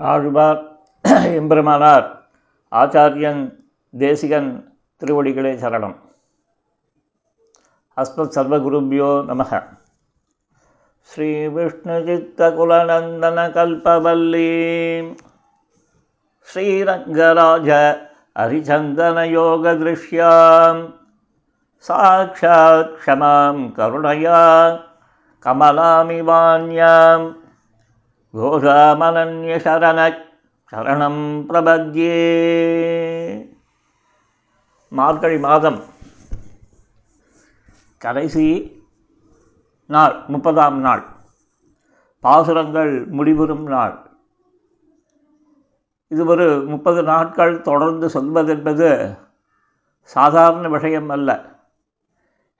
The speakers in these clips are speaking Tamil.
ஆழ்வார் எம்பெருமானார் ஆச்சாரியன் தேசிகன் திருவடிகளே சரணம். அஸ்மத் சர்வகுருபியோ நமக. ஸ்ரீ விஷ்ணுசித்தகுலநந்தன கல்பவல்லீ. ஸ்ரீரங்கராஜ ஹரிச்சந்தனயோகதிருஷ்யாம் சாட்சாத் க்ஷமாம் கருணயா சரணம் பிரபத்யே மார்கழி மாதம் கடைசி நாள் முப்பதாம் நாள் பாசுரங்கள் முடிவுறும் நாள் இது ஒரு முப்பது நாட்கள் தொடர்ந்து சொல்வதென்பது சாதாரண விஷயம் அல்ல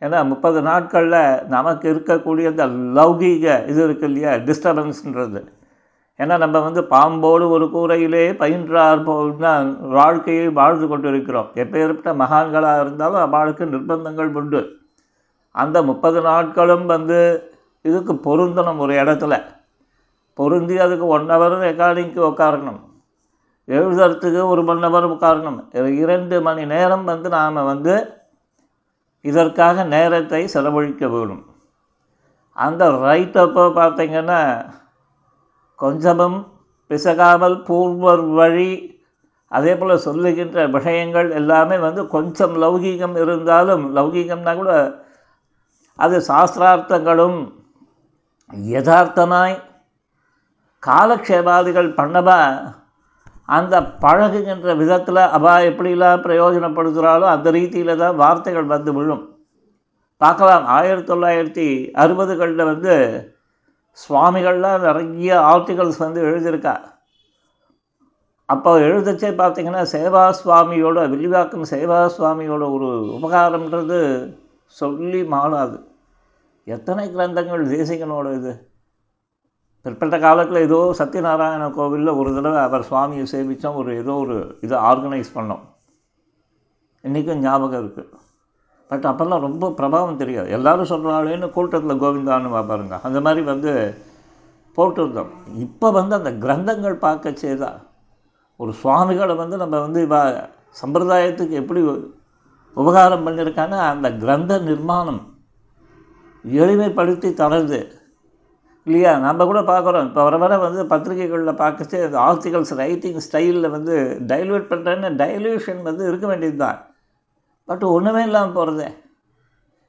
ஏன்னா முப்பது நாட்களில் நமக்கு இருக்கக்கூடிய அந்த லௌகீக இது இருக்கு இல்லையா டிஸ்டர்பன்ஸ்ன்றது ஏன்னா நம்ம வந்து பாம்போடு ஒரு கூரையிலே பயின்றார் போல் தான் வாழ்க்கையை வாழ்ந்து கொண்டு இருக்கிறோம் எப்பேற்பட்ட மகான்களாக இருந்தாலும் அவளுக்கு நிர்பந்தங்கள் உண்டு. அந்த முப்பது நாட்களும் வந்து இதுக்கு பொருந்தணும் ஒரு இடத்துல. பொருந்தி அதுக்கு ஒன் ஹவர் ரெக்கார்டிங்க்கு உட்காரணும் எழுதுறதுக்கு ஒரு மணி ஹவர் உட்காரணும் இரண்டு மணி நேரம் வந்து நாம் வந்து இதற்காக நேரத்தை செலவழிக்க வேணும் அந்த ரைட்டப்போ பார்த்திங்கன்னா கொஞ்சமும் பிசகாமல் பூர்வர் வழி அதே போல் சொல்லுகின்ற விஷயங்கள் எல்லாமே வந்து கொஞ்சம் லௌகீகம் இருந்தாலும் லௌகீகம்னா கூட அது சாஸ்திரார்த்தங்களும் யதார்த்தமாய் காலக்ஷேபாதிகள் பண்ணவா அந்த பழகுகின்ற விதத்தில் அவள் எப்படிலாம் பிரயோஜனப்படுத்துகிறாளோ அந்த ரீதியில் தான் வார்த்தைகள் வந்து விழும். பார்க்கலாம் ஆயிரத்தி தொள்ளாயிரத்தி அறுபதுகளில் வந்து சுவாமிகள்லாம் நிறைய ஆர்டிகல்ஸ் வந்து எழுதியிருக்கா. அப்போ எழுதச்சே பார்த்திங்கன்னா சேவா சுவாமியோட வில்லிவாக்கம் சேவா சுவாமியோட ஒரு உபகாரம்ன்றது சொல்லி மாளாது எத்தனை கிரந்தங்கள் தேசிகனோட இது? பிற்பட்ட காலத்தில் ஏதோ சத்யநாராயண கோவிலில் ஒரு தடவை அவர் சுவாமியை சேவித்தோம் ஒரு ஏதோ ஒரு இதை ஆர்கனைஸ் பண்ணோம். இன்றைக்கும் ஞாபகம் இருக்குது பட் அப்போல்லாம் ரொம்ப பிரபாவம் தெரியாது. எல்லோரும் சொல்கிறாளேன்னு கூட்டத்தில் கோவிந்தான்னு பாருங்க. அந்த மாதிரி வந்து போட்டிருந்தோம். இப்போ வந்து அந்த கிரந்தங்கள் பார்க்க செய்தா ஒரு சுவாமிகளை வந்து நம்ம வந்து இவா சம்பிரதாயத்துக்கு எப்படி உபகாரம் பண்ணியிருக்காங்க அந்த கிரந்த நிர்மாணம் எளிமைப்படுத்தி தரது. இல்லையா? நம்ம கூட பார்க்குறோம். இப்போ வர வர வந்து பத்திரிகைகளில் பார்க்கச்சே அந்த ஆர்டிகல்ஸ் ரைட்டிங் ஸ்டைலில் வந்து டைல்யூட் பண்ணுறேன்னு டைல்யூஷன் வந்து இருக்க வேண்டியது தான் பட் ஒன்றுமே இல்லாமல் போகிறதே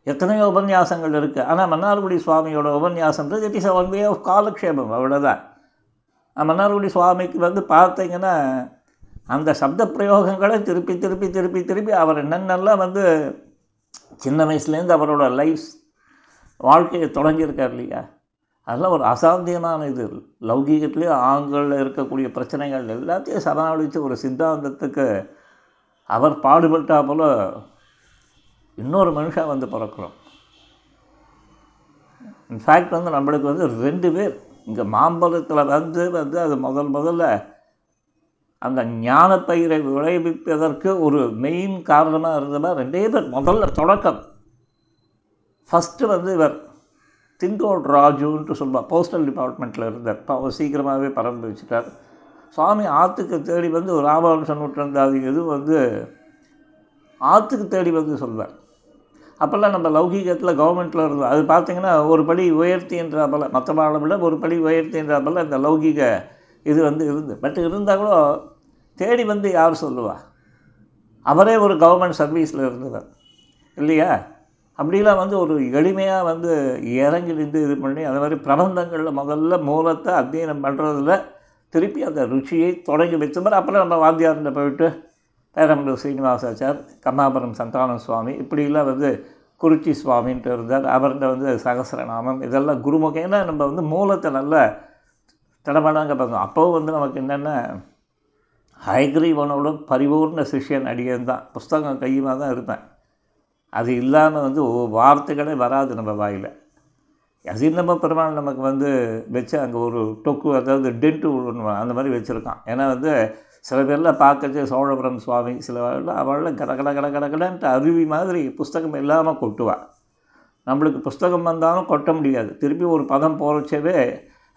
எத்தனையோ உபன்யாசங்கள் இருக்குது ஆனால் மன்னார்குடி சுவாமியோட உபன்யாசம்ன்றது it is one way of காலக்ஷேபம் அவ்வளோதான் மன்னார்குடி சுவாமிக்கு வந்து பார்த்தீங்கன்னா அந்த சப்த பிரயோகங்களை திருப்பி திருப்பி திருப்பி திருப்பி அவர் என்னென்னலாம் வந்து சின்ன வயசுலேருந்து அவரோட லைஃப் வாழ்க்கையை தொடங்கியிருக்கார் இல்லையா? அதெல்லாம் ஒரு அசாத்தியமான இது. லௌகீகத்துலேயும் ஆண்களில் இருக்கக்கூடிய பிரச்சனைகள் எல்லாத்தையும் சமாளித்து ஒரு சித்தாந்தத்துக்கு அவர் பாடுபட்டா போல இன்னொரு மனுஷன் வந்து பிறக்கிறோம். இன்ஃபேக்ட் வந்து நம்மளுக்கு வந்து ரெண்டு பேர். இங்கே மாம்பழத்தில் வந்து வந்து அது முதல் முதல்ல அந்த ஞானப்பயிரை விளைவிப்பதற்கு ஒரு மெயின் காரணமாக இருந்தவர் ரெண்டே பேர். முதல்ல தொடக்கம். ஃபஸ்ட்டு வந்து இவர் திங்கோட் ராஜுன்ட்டு சொல்லுவாள் போஸ்டல் டிபார்ட்மெண்ட்டில் இருந்தார். இப்போ அவர் சீக்கிரமாகவே பறந்து வச்சுட்டார். சுவாமி ஆற்றுக்கு தேடி வந்து ஒரு ராமவம்சன் நூற்றந்தாதி வந்து ஆற்றுக்கு தேடி வந்து சொல்வார். அப்போல்லாம் நம்ம லௌகீகத்தில் கவர்மெண்ட்டில் இருந்தோம் அது பார்த்திங்கன்னா ஒரு படி உயர்த்தின்றாப்பில் மற்ற மாலை விட ஒரு படி உயர்த்தின்றாப்பில் இந்த லௌகீக இது வந்து இருந்து. பட் இருந்தால் கூட தேடி வந்து யார் சொல்லுவா? அவரே ஒரு கவர்மெண்ட் சர்வீஸில் இருந்தவர். இல்லையா? அப்படிலாம் வந்து ஒரு எளிமையாக வந்து இறங்கி நின்று இது பண்ணி அந்த மாதிரி பிரபந்தங்களில் முதல்ல மூலத்தை அத்தியனம் பண்ணுறதுல திருப்பி அந்த ருச்சியை தொடங்கி வச்சவர் அப்புறம் நம்ம வாத்தியார்கிட்ட போயிட்டு பேரம்பலூர் சீனிவாசாச்சார் கம்மாபுரம் சந்தான சுவாமி இப்படிலாம் வந்து குறிச்சி சுவாமின்ட்டு இருந்தார். அவர்கிட்ட வந்து சகசிரநாமம் இதெல்லாம் குருமுகேன்னா நம்ம வந்து மூலத்தை நல்லா தடமடாங்க பார்த்தோம் அப்போவும் வந்து நமக்கு என்னென்ன ஹைகிரீவனோட பரிபூர்ண சிஷ்யன் அடியன் தான். புஸ்தகம் கையுமாக தான் இருப்பேன். அது இல்லாமல் வந்து வார்த்தைகளே வராது நம்ம வாயில். அசின்னம பெருமாள் நமக்கு வந்து வச்சு அங்கே ஒரு டொக்கு அதாவது டென்ட்டு ஒன்று அந்த மாதிரி வச்சுருக்கான். ஏன்னா வந்து சில பேரில் பார்க்கச்சே சோழபுரம் சுவாமி சில அவள்லாம் கட கட கட கட கடன்ட்டு அருவி மாதிரி புஸ்தகம் இல்லாமல் கொட்டுவாள். நம்மளுக்கு புஸ்தகம் வந்தாலும் கொட்ட முடியாது. திருப்பி ஒரு பதம் போகிறச்சவே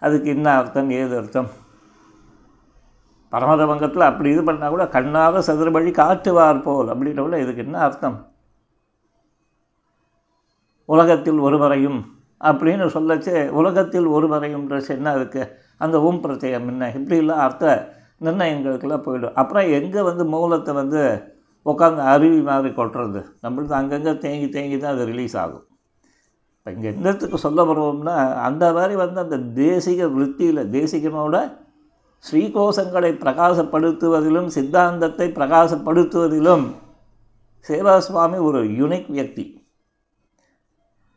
அதுக்கு என்ன அர்த்தம் ஏது அர்த்தம்? பரமதவங்கத்தில் அப்படி இது பண்ணால் கூட கண்ணாத சதுரபடி காட்டுவார் போல் அப்படின்றவுல இதுக்கு என்ன அர்த்தம்? உலகத்தில் ஒருவரையும் அப்படின்னு சொல்லச்சு உலகத்தில் ஒருவரையும்ன்றது என்ன இருக்குது அந்த ஓம் பிரத்யம் என்ன? இப்படிலாம் அர்த்த நிர்ணயங்களுக்கெல்லாம் போயிடும். அப்புறம் எங்கே வந்து மூலத்தை வந்து உட்காந்து அருவி மாதிரி கொட்டுறது? நம்மளுக்கு அங்கங்கே தேங்கி தேங்கி தான் அது ரிலீஸ் ஆகும். இப்போ இங்கே என்னத்துக்கு சொல்ல வருவோம்னா அந்த மாதிரி வந்து அந்த தேசிக விற்த்தியில் தேசிகனோட ஸ்ரீகோஷங்களை பிரகாசப்படுத்துவதிலும் சித்தாந்தத்தை பிரகாசப்படுத்துவதிலும் சேவா சுவாமி ஒரு யுனிக் வியக்தி.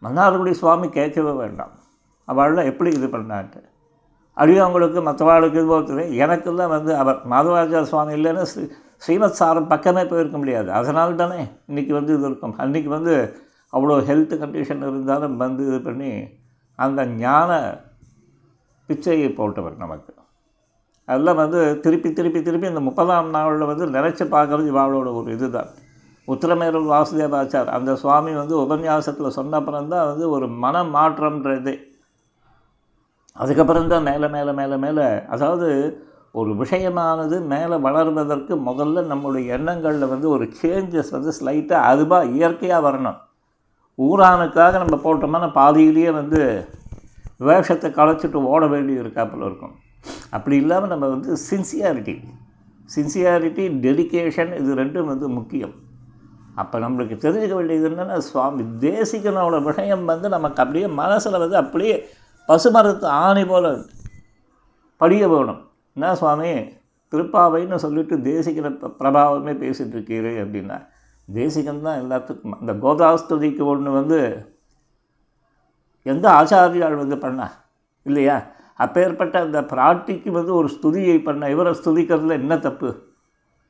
மன்னார்குடி சுவாமி கேட்கவே வேண்டாம். அவள்லாம் எப்படி இது பண்ணான்ட்டு அடியவங்களுக்கு மற்றவாளுக்கு இது போகிறது எனக்கெல்லாம் வந்து அவர் மாதவாச்சார சுவாமி இல்லைன்னா ஸ்ரீ ஸ்ரீமத் சாரம் பக்கமே போயிருக்க முடியாது. அதனால தானே இன்றைக்கி வந்து இது இருக்கும். அன்றைக்கி வந்து அவ்வளோ ஹெல்த் கண்டிஷன் இருந்தாலும் வந்து இது பண்ணி அந்த ஞான பிச்சையை போட்டவர் நமக்கு. அதெல்லாம் வந்து திருப்பி திருப்பி திருப்பி இந்த முப்பதாம் நாளில் வந்து நினச்சி பார்க்குறது இவாளோட ஒரு இதுதான். உத்திரமேரூர் வாசுதேவாச்சார் அந்த சுவாமி வந்து உபன்யாசத்தில் சொன்னப்புறம்தான் வந்து ஒரு மன மாற்றம்ன்றது அதுக்கப்புறம் தான் மேலே மேலே மேலே மேலே அதாவது ஒரு விஷயமானது மேலே வளர்வதற்கு முதல்ல நம்மளுடைய எண்ணங்களில் வந்து ஒரு சேஞ்சஸ் வந்து ஸ்லைட்டாக அதுவாக இயற்கையாக வரணும். ஊரானுக்காக நம்ம போட்டோம்னா பாதியிலேயே வந்து வேஷத்தை களைச்சிட்டு ஓட வேண்டி இருக்காப்புல இருக்கும். அப்படி இல்லாமல் நம்ம வந்து சின்சியாரிட்டி சின்சியாரிட்டி டெடிக்கேஷன் இது ரெண்டும் வந்து முக்கியம். அப்போ நம்மளுக்கு தெரிஞ்சுக்க வேண்டியது என்னென்னா சுவாமி தேசிகனோடய விஷயம் வந்து நமக்கு அப்படியே மனசில் வந்து அப்படியே பசுமரத்து ஆணி போல் படிய வேணும். என்ன சுவாமி? திருப்பாவைன்னு சொல்லிட்டு தேசிகன பிரபாவமே பேசிகிட்டு இருக்கீரு அப்படின்னா தேசிகன் தான் எல்லாத்துக்கும் அந்த கோதாஸ்துதிக்கு ஒன்று வந்து எந்த ஆச்சாரியால் வந்து பண்ணா இல்லையா? அப்பேற்பட்ட அந்த பிராட்டிக்கு வந்து ஒரு ஸ்துதியை பண்ண இவரை ஸ்துதிக்கிறதுல என்ன தப்பு?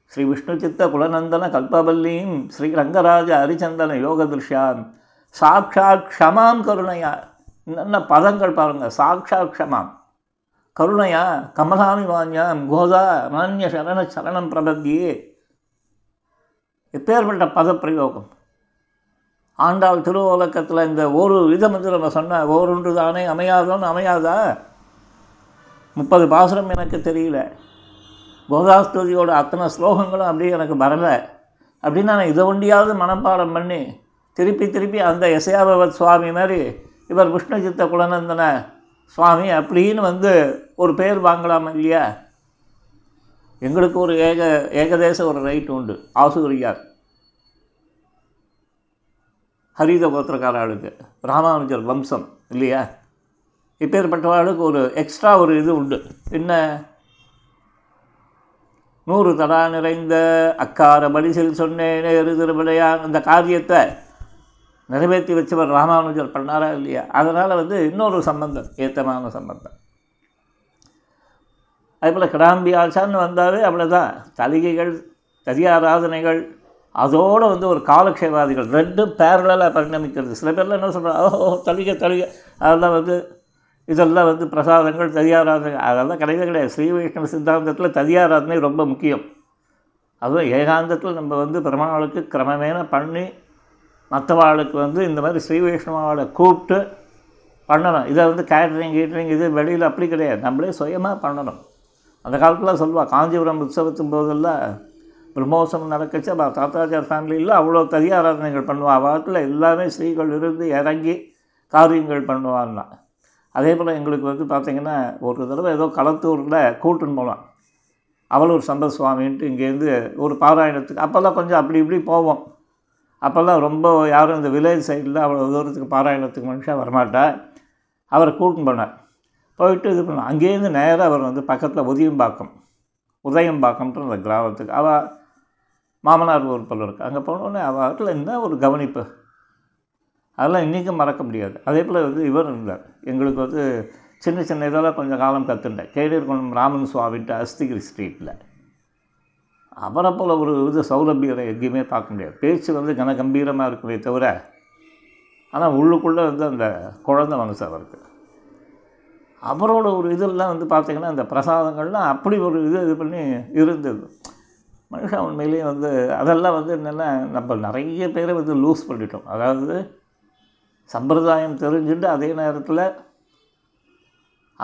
ஸ்ரீ விஷ்ணு சித்த குலநந்தன கல்பவல்லியும் ஸ்ரீ ரங்கராஜ ஹரிச்சந்தன யோக திருஷ்யாம். சாக்ஷாத் க்ஷமாம் கருணையா. என்னென்ன பதங்கள் பாருங்கள் சாக்ஷாத் க்ஷமாம். கருணையா கமலாமி வாஞ்சாம் கோதா அனன்ய சரண சரணம் பிரபத்தியே எப்பேற்பட்ட பதப்பிரயோகம்? ஆண்டாள் திருவோலக்கத்தில் இந்த ஒரு விதம் வந்து நம்ம சொன்ன ஓரொன்று தானே அமையாதோன்னு அமையாதா? முப்பது பாசுரம் எனக்கு தெரியல. கோதாஸ்துதியோட அத்தனை ஸ்லோகங்களும் அப்படியே எனக்கு வரலை அப்படின்னு நான் இதை ஒண்டியாவது மனப்பாடம் பண்ணி திருப்பி திருப்பி அந்த எசையாபவத் சுவாமி மாதிரி இவர் விஷ்ணுஜித்த குலநந்தன சுவாமி அப்படின்னு வந்து ஒரு பேர் வாங்கலாம் இல்லையா? எங்களுக்கு ஒரு ஏக ஏகதேச ஒரு ரைட் உண்டு. ஆசூரியார். ஹரித கோத்திரக்காராளுக்கு ராமானுஜர் வம்சம் இல்லையா? இப்பேற்பட்டவாளுக்கு ஒரு எக்ஸ்ட்ரா ஒரு இது உண்டு. என்ன? நூறு தடா நிறைந்த அக்கார பரிசில் சொன்னேனே திருவிளையான். அந்த காரியத்தை நிறைவேற்றி வச்சவர் ராமானுஜர் பண்ணாரா இல்லையா? அதனால் வந்து இன்னொரு சம்பந்தம் ஏத்தமான சம்பந்தம். அதேபோல் கிடாம்பி ஆச்சான்னு வந்தாவே அவ்வளோதான் தலிகைகள் தரியாராதனைகள் அதோடு வந்து ஒரு காலக்ஷேவாதிகள் ரெண்டும் பேரலாக பரிணமிக்கிறது. சில பேர்லாம் என்ன சொல்கிறாங்க ஓ தலிகை தலிகை. அதெல்லாம் வந்து இதெல்லாம் வந்து பிரசாதங்கள் ததியாராதனை அதெல்லாம் கிடையவே கிடையாது. ஸ்ரீ வைஷ்ணவ சித்தாந்தத்தில் ததியாராதனை ரொம்ப முக்கியம். அதுவும் ஏகாந்தத்தில் நம்ம வந்து பெருமாளுக்கு கிரமமேன பண்ணி மற்றவாளுக்கு வந்து இந்த மாதிரி ஸ்ரீ வைஷ்ணவாவை கூப்பிட்டு பண்ணணும். இதை வந்து கேட்ரிங் கீட்ரிங் இது வெளியில் அப்படி கிடையாது. நம்மளே சுயமாக பண்ணணும். அந்த காலத்தில் சொல்லுவாள் காஞ்சிபுரம் உற்சவத்தின் போதெல்லாம் பிரம்மோத்சவம் நடக்கச்சு அப்போ தாத்தாச்சார் ஃபேமிலியில் அவ்வளோ ததியாராதனைகள் பண்ணுவாள் அவற்றில் எல்லாமே ஸ்ரீகள் இருந்து இறங்கி காரியங்கள் பண்ணுவான்னா. அதே போல் எங்களுக்கு வந்து பார்த்திங்கன்னா ஒரு தடவை ஏதோ களத்தூரில் கூட்டுன்னு போனோம். அவளூர் சம்பத் சுவாமின்ட்டு இங்கேருந்து ஒரு பாராயணத்துக்கு அப்போல்லாம் கொஞ்சம் அப்படி இப்படி போவோம். அப்போல்லாம் ரொம்ப யாரும் இந்த வில்லேஜ் சைடில் அவ்வளோ தூரத்துக்கு பாராயணத்துக்கு மனுஷன் வரமாட்டா அவரை கூட்டின்னு போனார். போயிட்டு இது பண்ணோம். அங்கேருந்து நேராக அவர் வந்து பக்கத்தில் உதயம்பாக்கம் உதயம்பாக்கம்ன்ற அந்த கிராமத்துக்கு அவள் மாமனார் ஊர் போல இருக்கு. அங்கே போனோடனே அவள் என்ன ஒரு கவனிப்பு? அதெல்லாம் இன்றைக்கும் மறக்க முடியாது. அதே போல் வந்து இவர் இருந்தார். எங்களுக்கு வந்து சின்ன சின்ன இதெல்லாம் கொஞ்சம் காலம் கற்றுண்டேன் கேடீர்குளம் ராமன் சுவாமின்ட்டு அஸ்திகிரி ஸ்ட்ரீட்டில் அவரை போல் ஒரு இது சௌரபியரை எங்கேயுமே பார்க்க முடியாது. பேச்சு வந்து கனகம்பீரமாக இருக்குமே தவிர ஆனால் உள்ளுக்குள்ளே வந்து அந்த குழந்த மனசு அவருக்கு. அவரோட ஒரு இதெல்லாம் வந்து பார்த்திங்கன்னா அந்த பிரசாதங்கள்லாம் அப்படி ஒரு இது இது பண்ணி இருந்தது. மனுஷன் உண்மையிலேயே வந்து அதெல்லாம் வந்து என்னென்னா நம்ம நிறைய பேரை வந்து லூஸ் பண்ணிட்டோம். அதாவது சம்பிரதாயம் தெரிஞ்சுட்டு அதே நேரத்தில்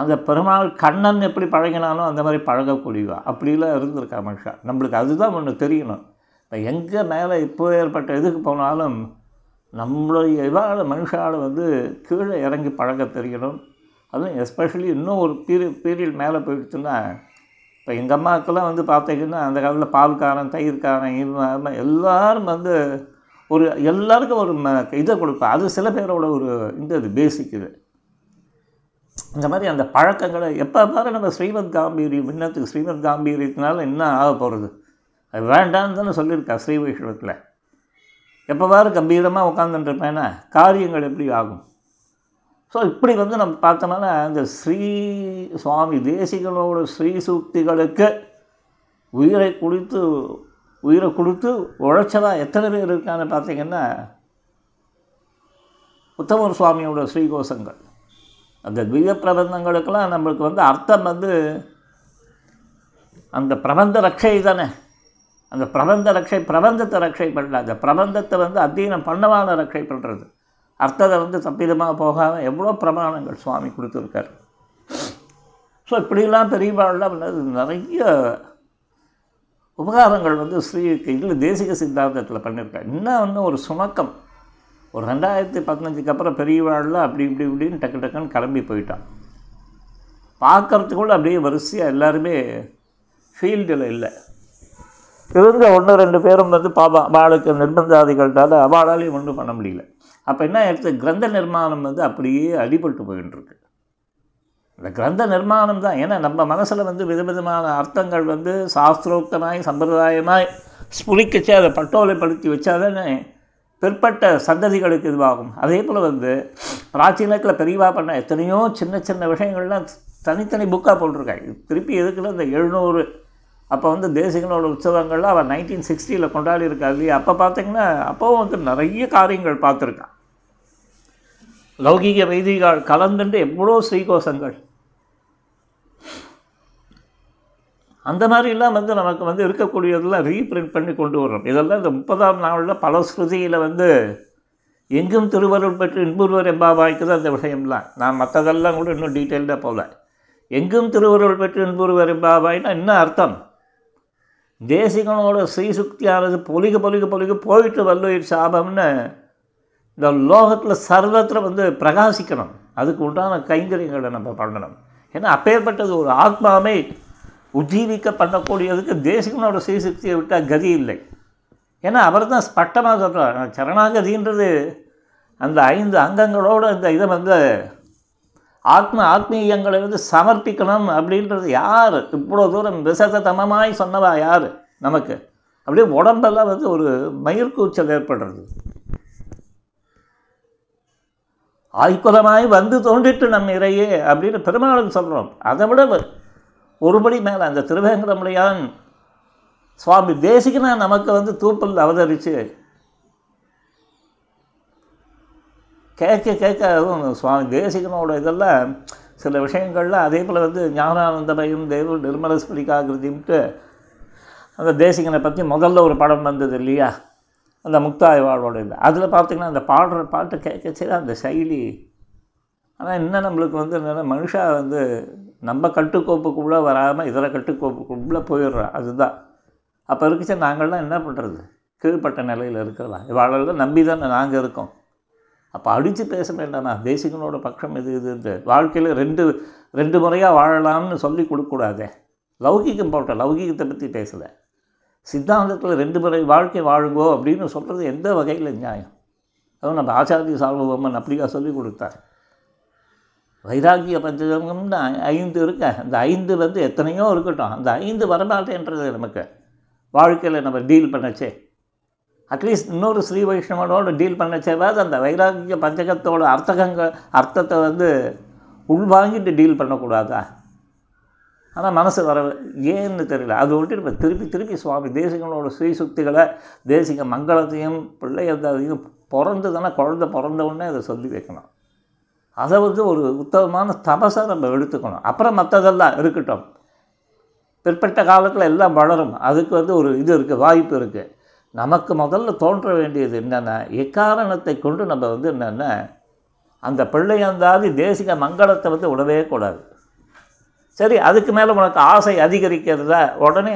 அந்த பெருமாள் கண்ணன் எப்படி பழகினானோ அந்த மாதிரி பழகக்கூடியவா. அப்படிலாம் இருந்திருக்கா மனுஷா. நம்மளுக்கு அதுதான் ஒன்று தெரியணும். இப்போ எங்கே மேலே இப்போ ஏற்பட்ட இதுக்கு போனாலும் நம்மளுடைய இவாள மனுஷால் வந்து கீழே இறங்கி பழக தெரியணும். அதுவும் எஸ்பெஷலி இன்னும் ஒரு பீரியட் பீரியட் மேலே போயிடுச்சுன்னா இப்போ எங்கள் அம்மாவுக்கெல்லாம் வந்து பார்த்தீங்கன்னா அந்த காலத்தில் பால்காரன் தயிர்காரன் இவன் எல்லாரும் வந்து ஒரு எல்லாருக்கும் ஒரு ம இதை கொடுப்பா அது சில பேரோட ஒரு இந்த இது பேசிக் இது. இந்த மாதிரி அந்த பழக்கங்களை எப்போ பாரு நம்ம ஸ்ரீமத் காம்பீரி விண்ணத்துக்கு ஸ்ரீமத் காம்பீரியத்தினால என்ன ஆக போகிறது அது வேண்டான்னு தானே சொல்லியிருக்கா ஸ்ரீ வைஷ்ணவத்தில். எப்போ பாரு கம்பீரமாக உட்காந்துட்டுருப்பேன்னா காரியங்கள் எப்படி ஆகும்? ஸோ இப்படி வந்து நம்ம பார்த்தோம்னா அந்த ஸ்ரீ சுவாமி தேசிகளோட ஸ்ரீ சூக்திகளுக்கு உயிரை குளித்து உயிரை கொடுத்து உழைச்சதாக எத்தனை பேர் இருக்கான்னு பார்த்தீங்கன்னா உத்தமர் சுவாமியோட ஸ்ரீகோஷங்கள். அந்த திவ்ய பிரபந்தங்களுக்கெல்லாம் நம்மளுக்கு வந்து அர்த்தம் வந்து அந்த பிரபந்த ரட்சை தானே. அந்த பிரபந்த ரட்சை பிரபந்தத்தை ரட்சை பண்ணல அந்த பிரபந்தத்தை வந்து அத்தீனம் பண்ணவான ரட்சை பண்ணுறது அர்த்தத்தை வந்து தப்பிதமாக போகாமல் எவ்வளோ பிரமாணங்கள் சுவாமி கொடுத்துருக்காரு. ஸோ இப்படிலாம் பெரியவாள்லாம் நிறைய உபகாரங்கள் வந்து ஸ்ரீ இதில் தேசிக சித்தாந்தத்தில் பண்ணியிருக்காரு. இன்னும் வந்து ஒரு சுணக்கம்? ஒரு ரெண்டாயிரத்தி பதினஞ்சுக்கு அப்புறம் பெரியவாழ்ல அப்படி இப்படி இப்படின்னு டக்கு டக்குன்னு கிளம்பி போயிட்டான். பார்க்குறதுக்குள்ள அப்படியே வரிசையாக எல்லாருமே ஃபீல்டில் இல்லை. இருந்த ஒன்று ரெண்டு பேரும் வந்து பாபா அவளுக்கு நிர்பந்தாதிகள்னால அவளாலையும் ஒன்றும் பண்ண முடியல. அப்போ என்ன ஆயிடுச்சு? கிரந்த நிர்மாணம் வந்து அப்படியே அடிபட்டு போயின்னு இருக்கு இந்த கிரந்த நிர்மாணம் தான். ஏன்னா நம்ம மனசில் வந்து விதவிதமான அர்த்தங்கள் வந்து சாஸ்திரோக்தமாய் சம்பிரதாயமாய் ஸ்புரிக்கச்சு அதை பட்டோலைப்படுத்தி வச்சாதானே பிற்பட்ட சந்ததிகளுக்கு இதுவாகும். அதே போல் வந்து பிராச்சீனத்தில் பெரியவா பண்ண எத்தனையோ சின்ன சின்ன விஷயங்கள்லாம் தனித்தனி புக்காக போட்டிருக்காங்க. திருப்பி எதுக்குள்ள இந்த எழுநூறு அப்போ வந்து தேசிகனோட உற்சவங்கள்லாம் அவன் நைன்டீன் சிக்ஸ்டியில் கொண்டாடி இருக்கா இல்லையா? அப்போ பார்த்தீங்கன்னா அப்போவும் வந்து நிறைய காரியங்கள் பார்த்துருக்கான். லௌகீக வைதிகள் கலந்துட்டு எவ்வளோ ஸ்ரீகோஷங்கள். அந்த மாதிரிலாம் வந்து நமக்கு வந்து இருக்கக்கூடியதெல்லாம் ரீப்ரிண்ட் பண்ணி கொண்டு வர்றோம். இதெல்லாம் இந்த முப்பதாம் நாளில் பல ஸ்ருதியில் வந்து எங்கும் திருவருள் பெற்று இன்புருவர் எம்பாபாய்க்கு தான் இந்த விஷயம்லாம். நான் மற்றதெல்லாம் கூட இன்னும் டீட்டெயில்டாக போகல. எங்கும் திருவருள் பெற்று இன்புருவர் எம்பாபாய்னா என்ன அர்த்தம்? தேசிகனோட ஸ்ரீசுக்தியானது பொலிக பொலிக பொலிக போயிட்டு வல்லுயிர் சாபம்னு இந்த லோகத்தில் சர்வத்தில் வந்து பிரகாசிக்கணும். அதுக்கு உண்டான கைங்கரியங்களை நம்ம பண்ணணும். ஏன்னா அப்பேற்பட்டது ஒரு ஆத்மாவை உஜ்ஜீவிக்க பண்ணக்கூடியதுக்கு தேசிகனோட ஸ்ரீசக்தியை விட்டால் கதி இல்லை. ஏன்னா அவர் தான் ஸ்பட்டமாக சொல்கிறார் சரணாகதின்றது அந்த ஐந்து அங்கங்களோடு இந்த இதை வந்து ஆத்ம ஆத்மீயங்களை வந்து சமர்ப்பிக்கணும் அப்படின்றது யார்? இவ்வளோ தூரம் விசதமமாய் சொன்னவா யார்? நமக்கு. அப்படியே உடம்பெல்லாம் வந்து ஒரு மயிர்கூச்சல் ஏற்படுறது. ஆய்குலமாய் வந்து தோன்றிட்டு நம் இறையே அப்படின்னு பெருமாளுக்கு சொல்கிறோம் அதை விட ஒருபடி மேலே அந்த திருவேங்கடமுடையான் சுவாமி தேசிகனா நமக்கு வந்து தூப்பல் அவதரித்து கேட்க கேட்க அதுவும் சுவாமி தேசிகனோட இதெல்லாம் சில விஷயங்கள்லாம் அதே போல் வந்து ஞானானந்தமயம் தேவ நிர்மல அந்த தேசிகனை பற்றி முதல்ல ஒரு படம் வந்தது இல்லையா? அந்த முக்தாய் வாழ்வோட இது அதில் பார்த்திங்கன்னா அந்த பாடுற பாட்டை கேட்க கேட்கச்சே அந்த சைலி ஆனால் இன்னும் நம்மளுக்கு வந்து என்னென்னா மனுஷா வந்து நம்ம கட்டுக்கோப்புக்குள்ளே வராமல் இதர கட்டுக்கோப்புக்குள்ளே போயிடுறா. அதுதான். அப்போ இருக்குச்சு நாங்கள்லாம் என்ன பண்ணுறது கீழ்ப்பட்ட நிலையில் இருக்கலாம் இவாளெல்லாம் நம்பி தானே நாங்கள் இருக்கோம். அப்போ அடித்து பேச வேண்டாமா. தேசிகனோட பட்சம் இது இந்த வாழ்க்கையில் ரெண்டு ரெண்டு முறையாக வாழலாம்னு சொல்லி கொடுக்கக்கூடாதே. லௌகிகம் போட்ட லௌகிகத்தை பற்றி பேசலை. சித்தாந்தத்தில் ரெண்டு முறை வாழ்க்கை வாழுங்கோ அப்படின்னு சொல்கிறது எந்த வகையில் நியாயம்? அதுவும் நம்ம ஆச்சாரிய சார்வபம்மன் அப்படியா சொல்லி கொடுத்தார். வைராகிய பஞ்சகம்னு ஐந்து இருக்க? அந்த ஐந்து வந்து எத்தனையோ இருக்கட்டும். அந்த ஐந்து வரமாட்டேன்றது நமக்கு. வாழ்க்கையில் நம்ம டீல் பண்ணச்சே. அட்லீஸ்ட் இன்னொரு ஸ்ரீ வைஷ்ணவனோடு டீல் பண்ணச்சேவாது அந்த வைராகிய பஞ்சகத்தோட அர்த்தகங்க அர்த்தத்தை வந்து உள்வாங்கிட்டு டீல் பண்ணக்கூடாதா? ஆனால் மனசு வர ஏன்னு தெரியல. அதை விட்டு இப்போ திருப்பி திருப்பி சுவாமி தேசிகங்களோட ஸ்ரீ சுத்திகளை தேசிக மங்களத்தையும் பிள்ளையதையும் பிறந்து தானே குழந்த பிறந்த உடனே அதை சொல்லி வைக்கணும். அதை வந்து ஒரு உத்தமமான தபசை நம்ம எடுத்துக்கணும். அப்புறம் மற்றதெல்லாம் இருக்கட்டும். பிற்பட்ட காலத்தில் எல்லாம் வளரும். அதுக்கு வந்து ஒரு இது இருக்குது வாய்ப்பு இருக்குது நமக்கு முதல்ல தோன்ற வேண்டியது என்னென்னா எக்காரணத்தை கொண்டு நம்ம வந்து என்னென்னா அந்த பிள்ளையந்தாதி தேசிக மங்களத்தை வந்து விடவே கூடாது. சரி அதுக்கு மேலே உனக்கு ஆசை அதிகரிக்கிறதா? உடனே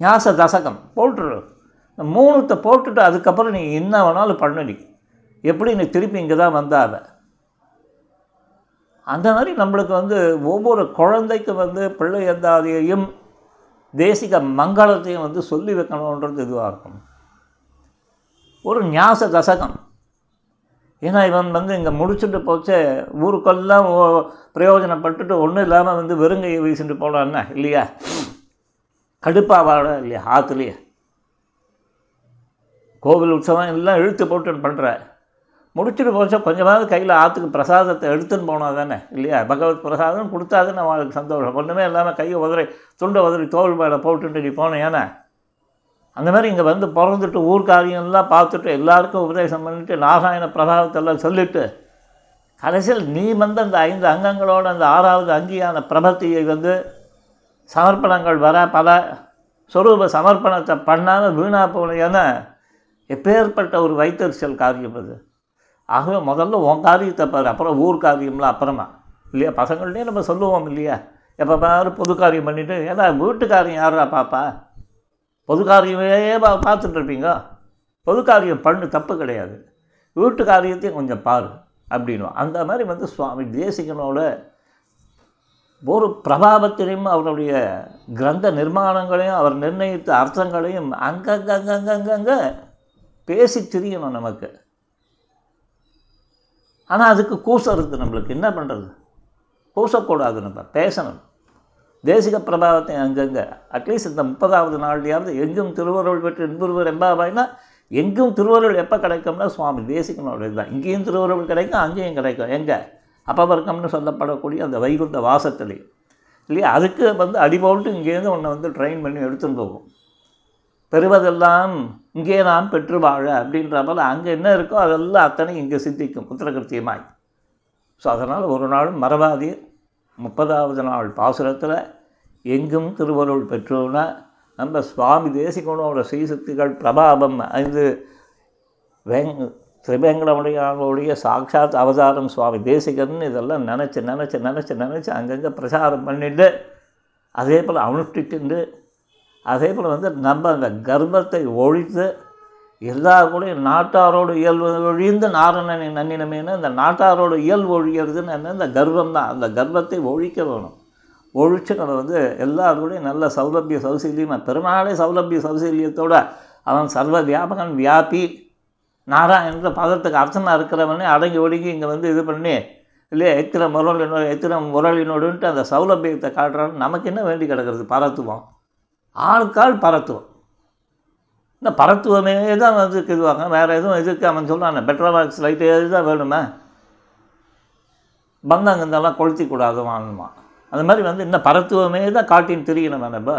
ஞாச தசகம் போட்டுரு. இந்த மூணுத்தை போட்டுட்டு அதுக்கப்புறம் நீ என்ன வேணாலும் பண்ணடி. எப்படி நீ திருப்பி இங்கே தான் வந்தாவ? அந்த மாதிரி நம்மளுக்கு வந்து ஒவ்வொரு குழந்தைக்கும் வந்து பிள்ளை எந்தாதையையும் தேசிக மங்களத்தையும் வந்து சொல்லி வைக்கணுன்றது இதுவாக இருக்கும்? ஒரு ஞாச தசகம். ஏன்னா இவன் வந்து இங்கே முடிச்சுட்டு போச்சு ஊருக்கெல்லாம் ஓ- பிரயோஜனப்பட்டுட்டு ஒன்றும் இல்லாமல் வந்து வெறுங்கையை வீசிட்டு போனான்னா இல்லையா? கடுப்பாக இல்லையா? ஆற்றுலையே கோவில் உற்சவம் எல்லாம் இழுத்து போட்டு பண்ணுற முடிச்சுட்டு போச்சா கொஞ்சமாவது கையில் ஆற்றுக்கு பிரசாதத்தை எடுத்துன்னு போனால் தானே இல்லையா? பகவத் பிரசாதம் கொடுத்தாதுன்னு தானே அவளுக்கு சந்தோஷம். ஒன்றுமே இல்லாமல் கையை உதறி துண்டை உதறி தோல் மேலே போட்டுட்டு நீ போனேன் அந்த மாதிரி இங்கே வந்து பிறந்துட்டு ஊர் காரியம்லாம் பார்த்துட்டு எல்லாருக்கும் உபதேசம் பண்ணிட்டு நாராயண பிரபாவத்தெல்லாம் சொல்லிட்டு கடைசியில் நீ வந்து அந்த ஐந்து அங்கங்களோட அந்த ஆறாவது அங்கியான பிரபத்தியை வந்து சமர்ப்பணங்கள் வர பல சொரூப சமர்ப்பணத்தை பண்ணாமல் வீணாக போனேன்னா எப்பேற்பட்ட ஒரு வைத்தறிச்சல் காரியம் அது. ஆகவே முதல்ல உன் காரியத்தை பாரு அப்புறம் ஊர் காரியம்லாம் அப்புறமா. இல்லையா? பசங்கள்டே நம்ம சொல்லுவோம் இல்லையா? எப்போ பாரு பொது காரியம் பண்ணிவிட்டு ஏன்னா வீட்டு காரியம் யாரா பாப்பா? பொது காரியமே பா பொது காரியம் பண்ணு தப்பு கிடையாது. வீட்டு காரியத்தையும் கொஞ்சம் பாரு அப்படின்னும் அந்த மாதிரி வந்து சுவாமி தேசிகனோட ஒரு பிரபாவத்திலையும் அவருடைய கிரந்த நிர்மாணங்களையும் அவர் நிர்ணயித்த அர்த்தங்களையும் அங்கங்கங்கங்கங்க பேசி திரியணும் நமக்கு. ஆனால் அதுக்கு கூசம் இருக்குது நம்மளுக்கு. என்ன பண்ணுறது கூசக்கூடாது நம்ம பேசணும். தேசிக பிரபாவத்தை அங்கங்கே அட்லீஸ்ட் இந்த முப்பதாவது நாள்லையாவது எங்கும் திருவருள் பெற்று இன்புறுவர் எம்பாபாய்னா எங்கும் திருவருள் எப்போ கிடைக்கும்னா சுவாமி தேசிகனோட இதுதான். இங்கேயும் திருவருள் கிடைக்கும் அங்கேயும் கிடைக்கும். எங்கே? அப்பவர்க்கம்னு சொல்லப்படக்கூடிய அந்த வைகுந்த வாசத்திலே. இல்லையா? அதுக்கு வந்து அடிபோல்ட்டு இங்கேருந்து உன்னை வந்து ட்ரெயின் பண்ணி எடுத்துன்னு போகும் பெறுவதெல்லாம் இங்கே நாம் பெற்று வாழ அப்படின்ற போல் அங்கே என்ன இருக்கோ அதெல்லாம் அத்தனை இங்கே சித்திக்கும் புத்திரகிருத்தியமாய். ஸோ அதனால் ஒரு நாளும் மறவாதீர். முப்பதாவது நாள் பாசுரத்தில் எங்கும் திருவருள் பெற்றோன்னா நம்ம சுவாமி தேசிகனோட ஸ்ரீசக்திகள் பிரபாவம் ஐந்து வேங் திரிவேங்கடமுடையானுடைய சாட்சாத் அவதாரம் சுவாமி தேசிகன் இதெல்லாம் நினச்சி நினச்சி நினச்சி நினச்சி அங்கங்கே பிரச்சாரம் பண்ணிட்டு அதே போல் அனுஷ்டிச்சுட்டு அதே போல் வந்து நம்ம அந்த கர்ப்பத்தை ஒழித்து எல்லா கூட நாட்டாரோட இயல்பு ஒழிந்து நாரணனை நன்னினமேனு அந்த நாட்டாரோட இயல்பு ஒழிகிறதுன்னு என்ன? இந்த கர்வம் தான் அந்த கர்வத்தை ஒழிக்க வேணும். ஒழித்து நம்ம வந்து எல்லாரோடையும் நல்ல சௌலபிய சௌசல்யமாக பெருமாளே சௌலபிய சௌசல்யத்தோட அவன் சர்வ வியாபகன் வியாபி நாராயணன்ற பதத்துக்கு அர்த்தமாக இருக்கிறவனே அடங்கி ஒடுங்கி இங்கே வந்து இது பண்ணி இல்லையா எத்திர முரளினோடு எத்திர முரளினோடுன்ட்டு அந்த சௌலபியத்தை காட்டுறான்னு நமக்கு என்ன வேண்டி கிடக்கிறது? பரத்துவம். ஆளுக்கால் பரத்துவம். இந்த பரத்துவமே தான் வந்து இதுவாங்க வேறு எதுவும் இதுக்கு அவன் சொல்கிறான் பெட்ரோமாக்ஸ் லைட்டு தான் வேணுமா? பந்தாங்கந்தெல்லாம் கொளுத்தி கூடாது வாங்கணுமா அந்த மாதிரி வந்து இந்த பரத்துவமே தான் காட்டின்னு தெரியணும் நம்ம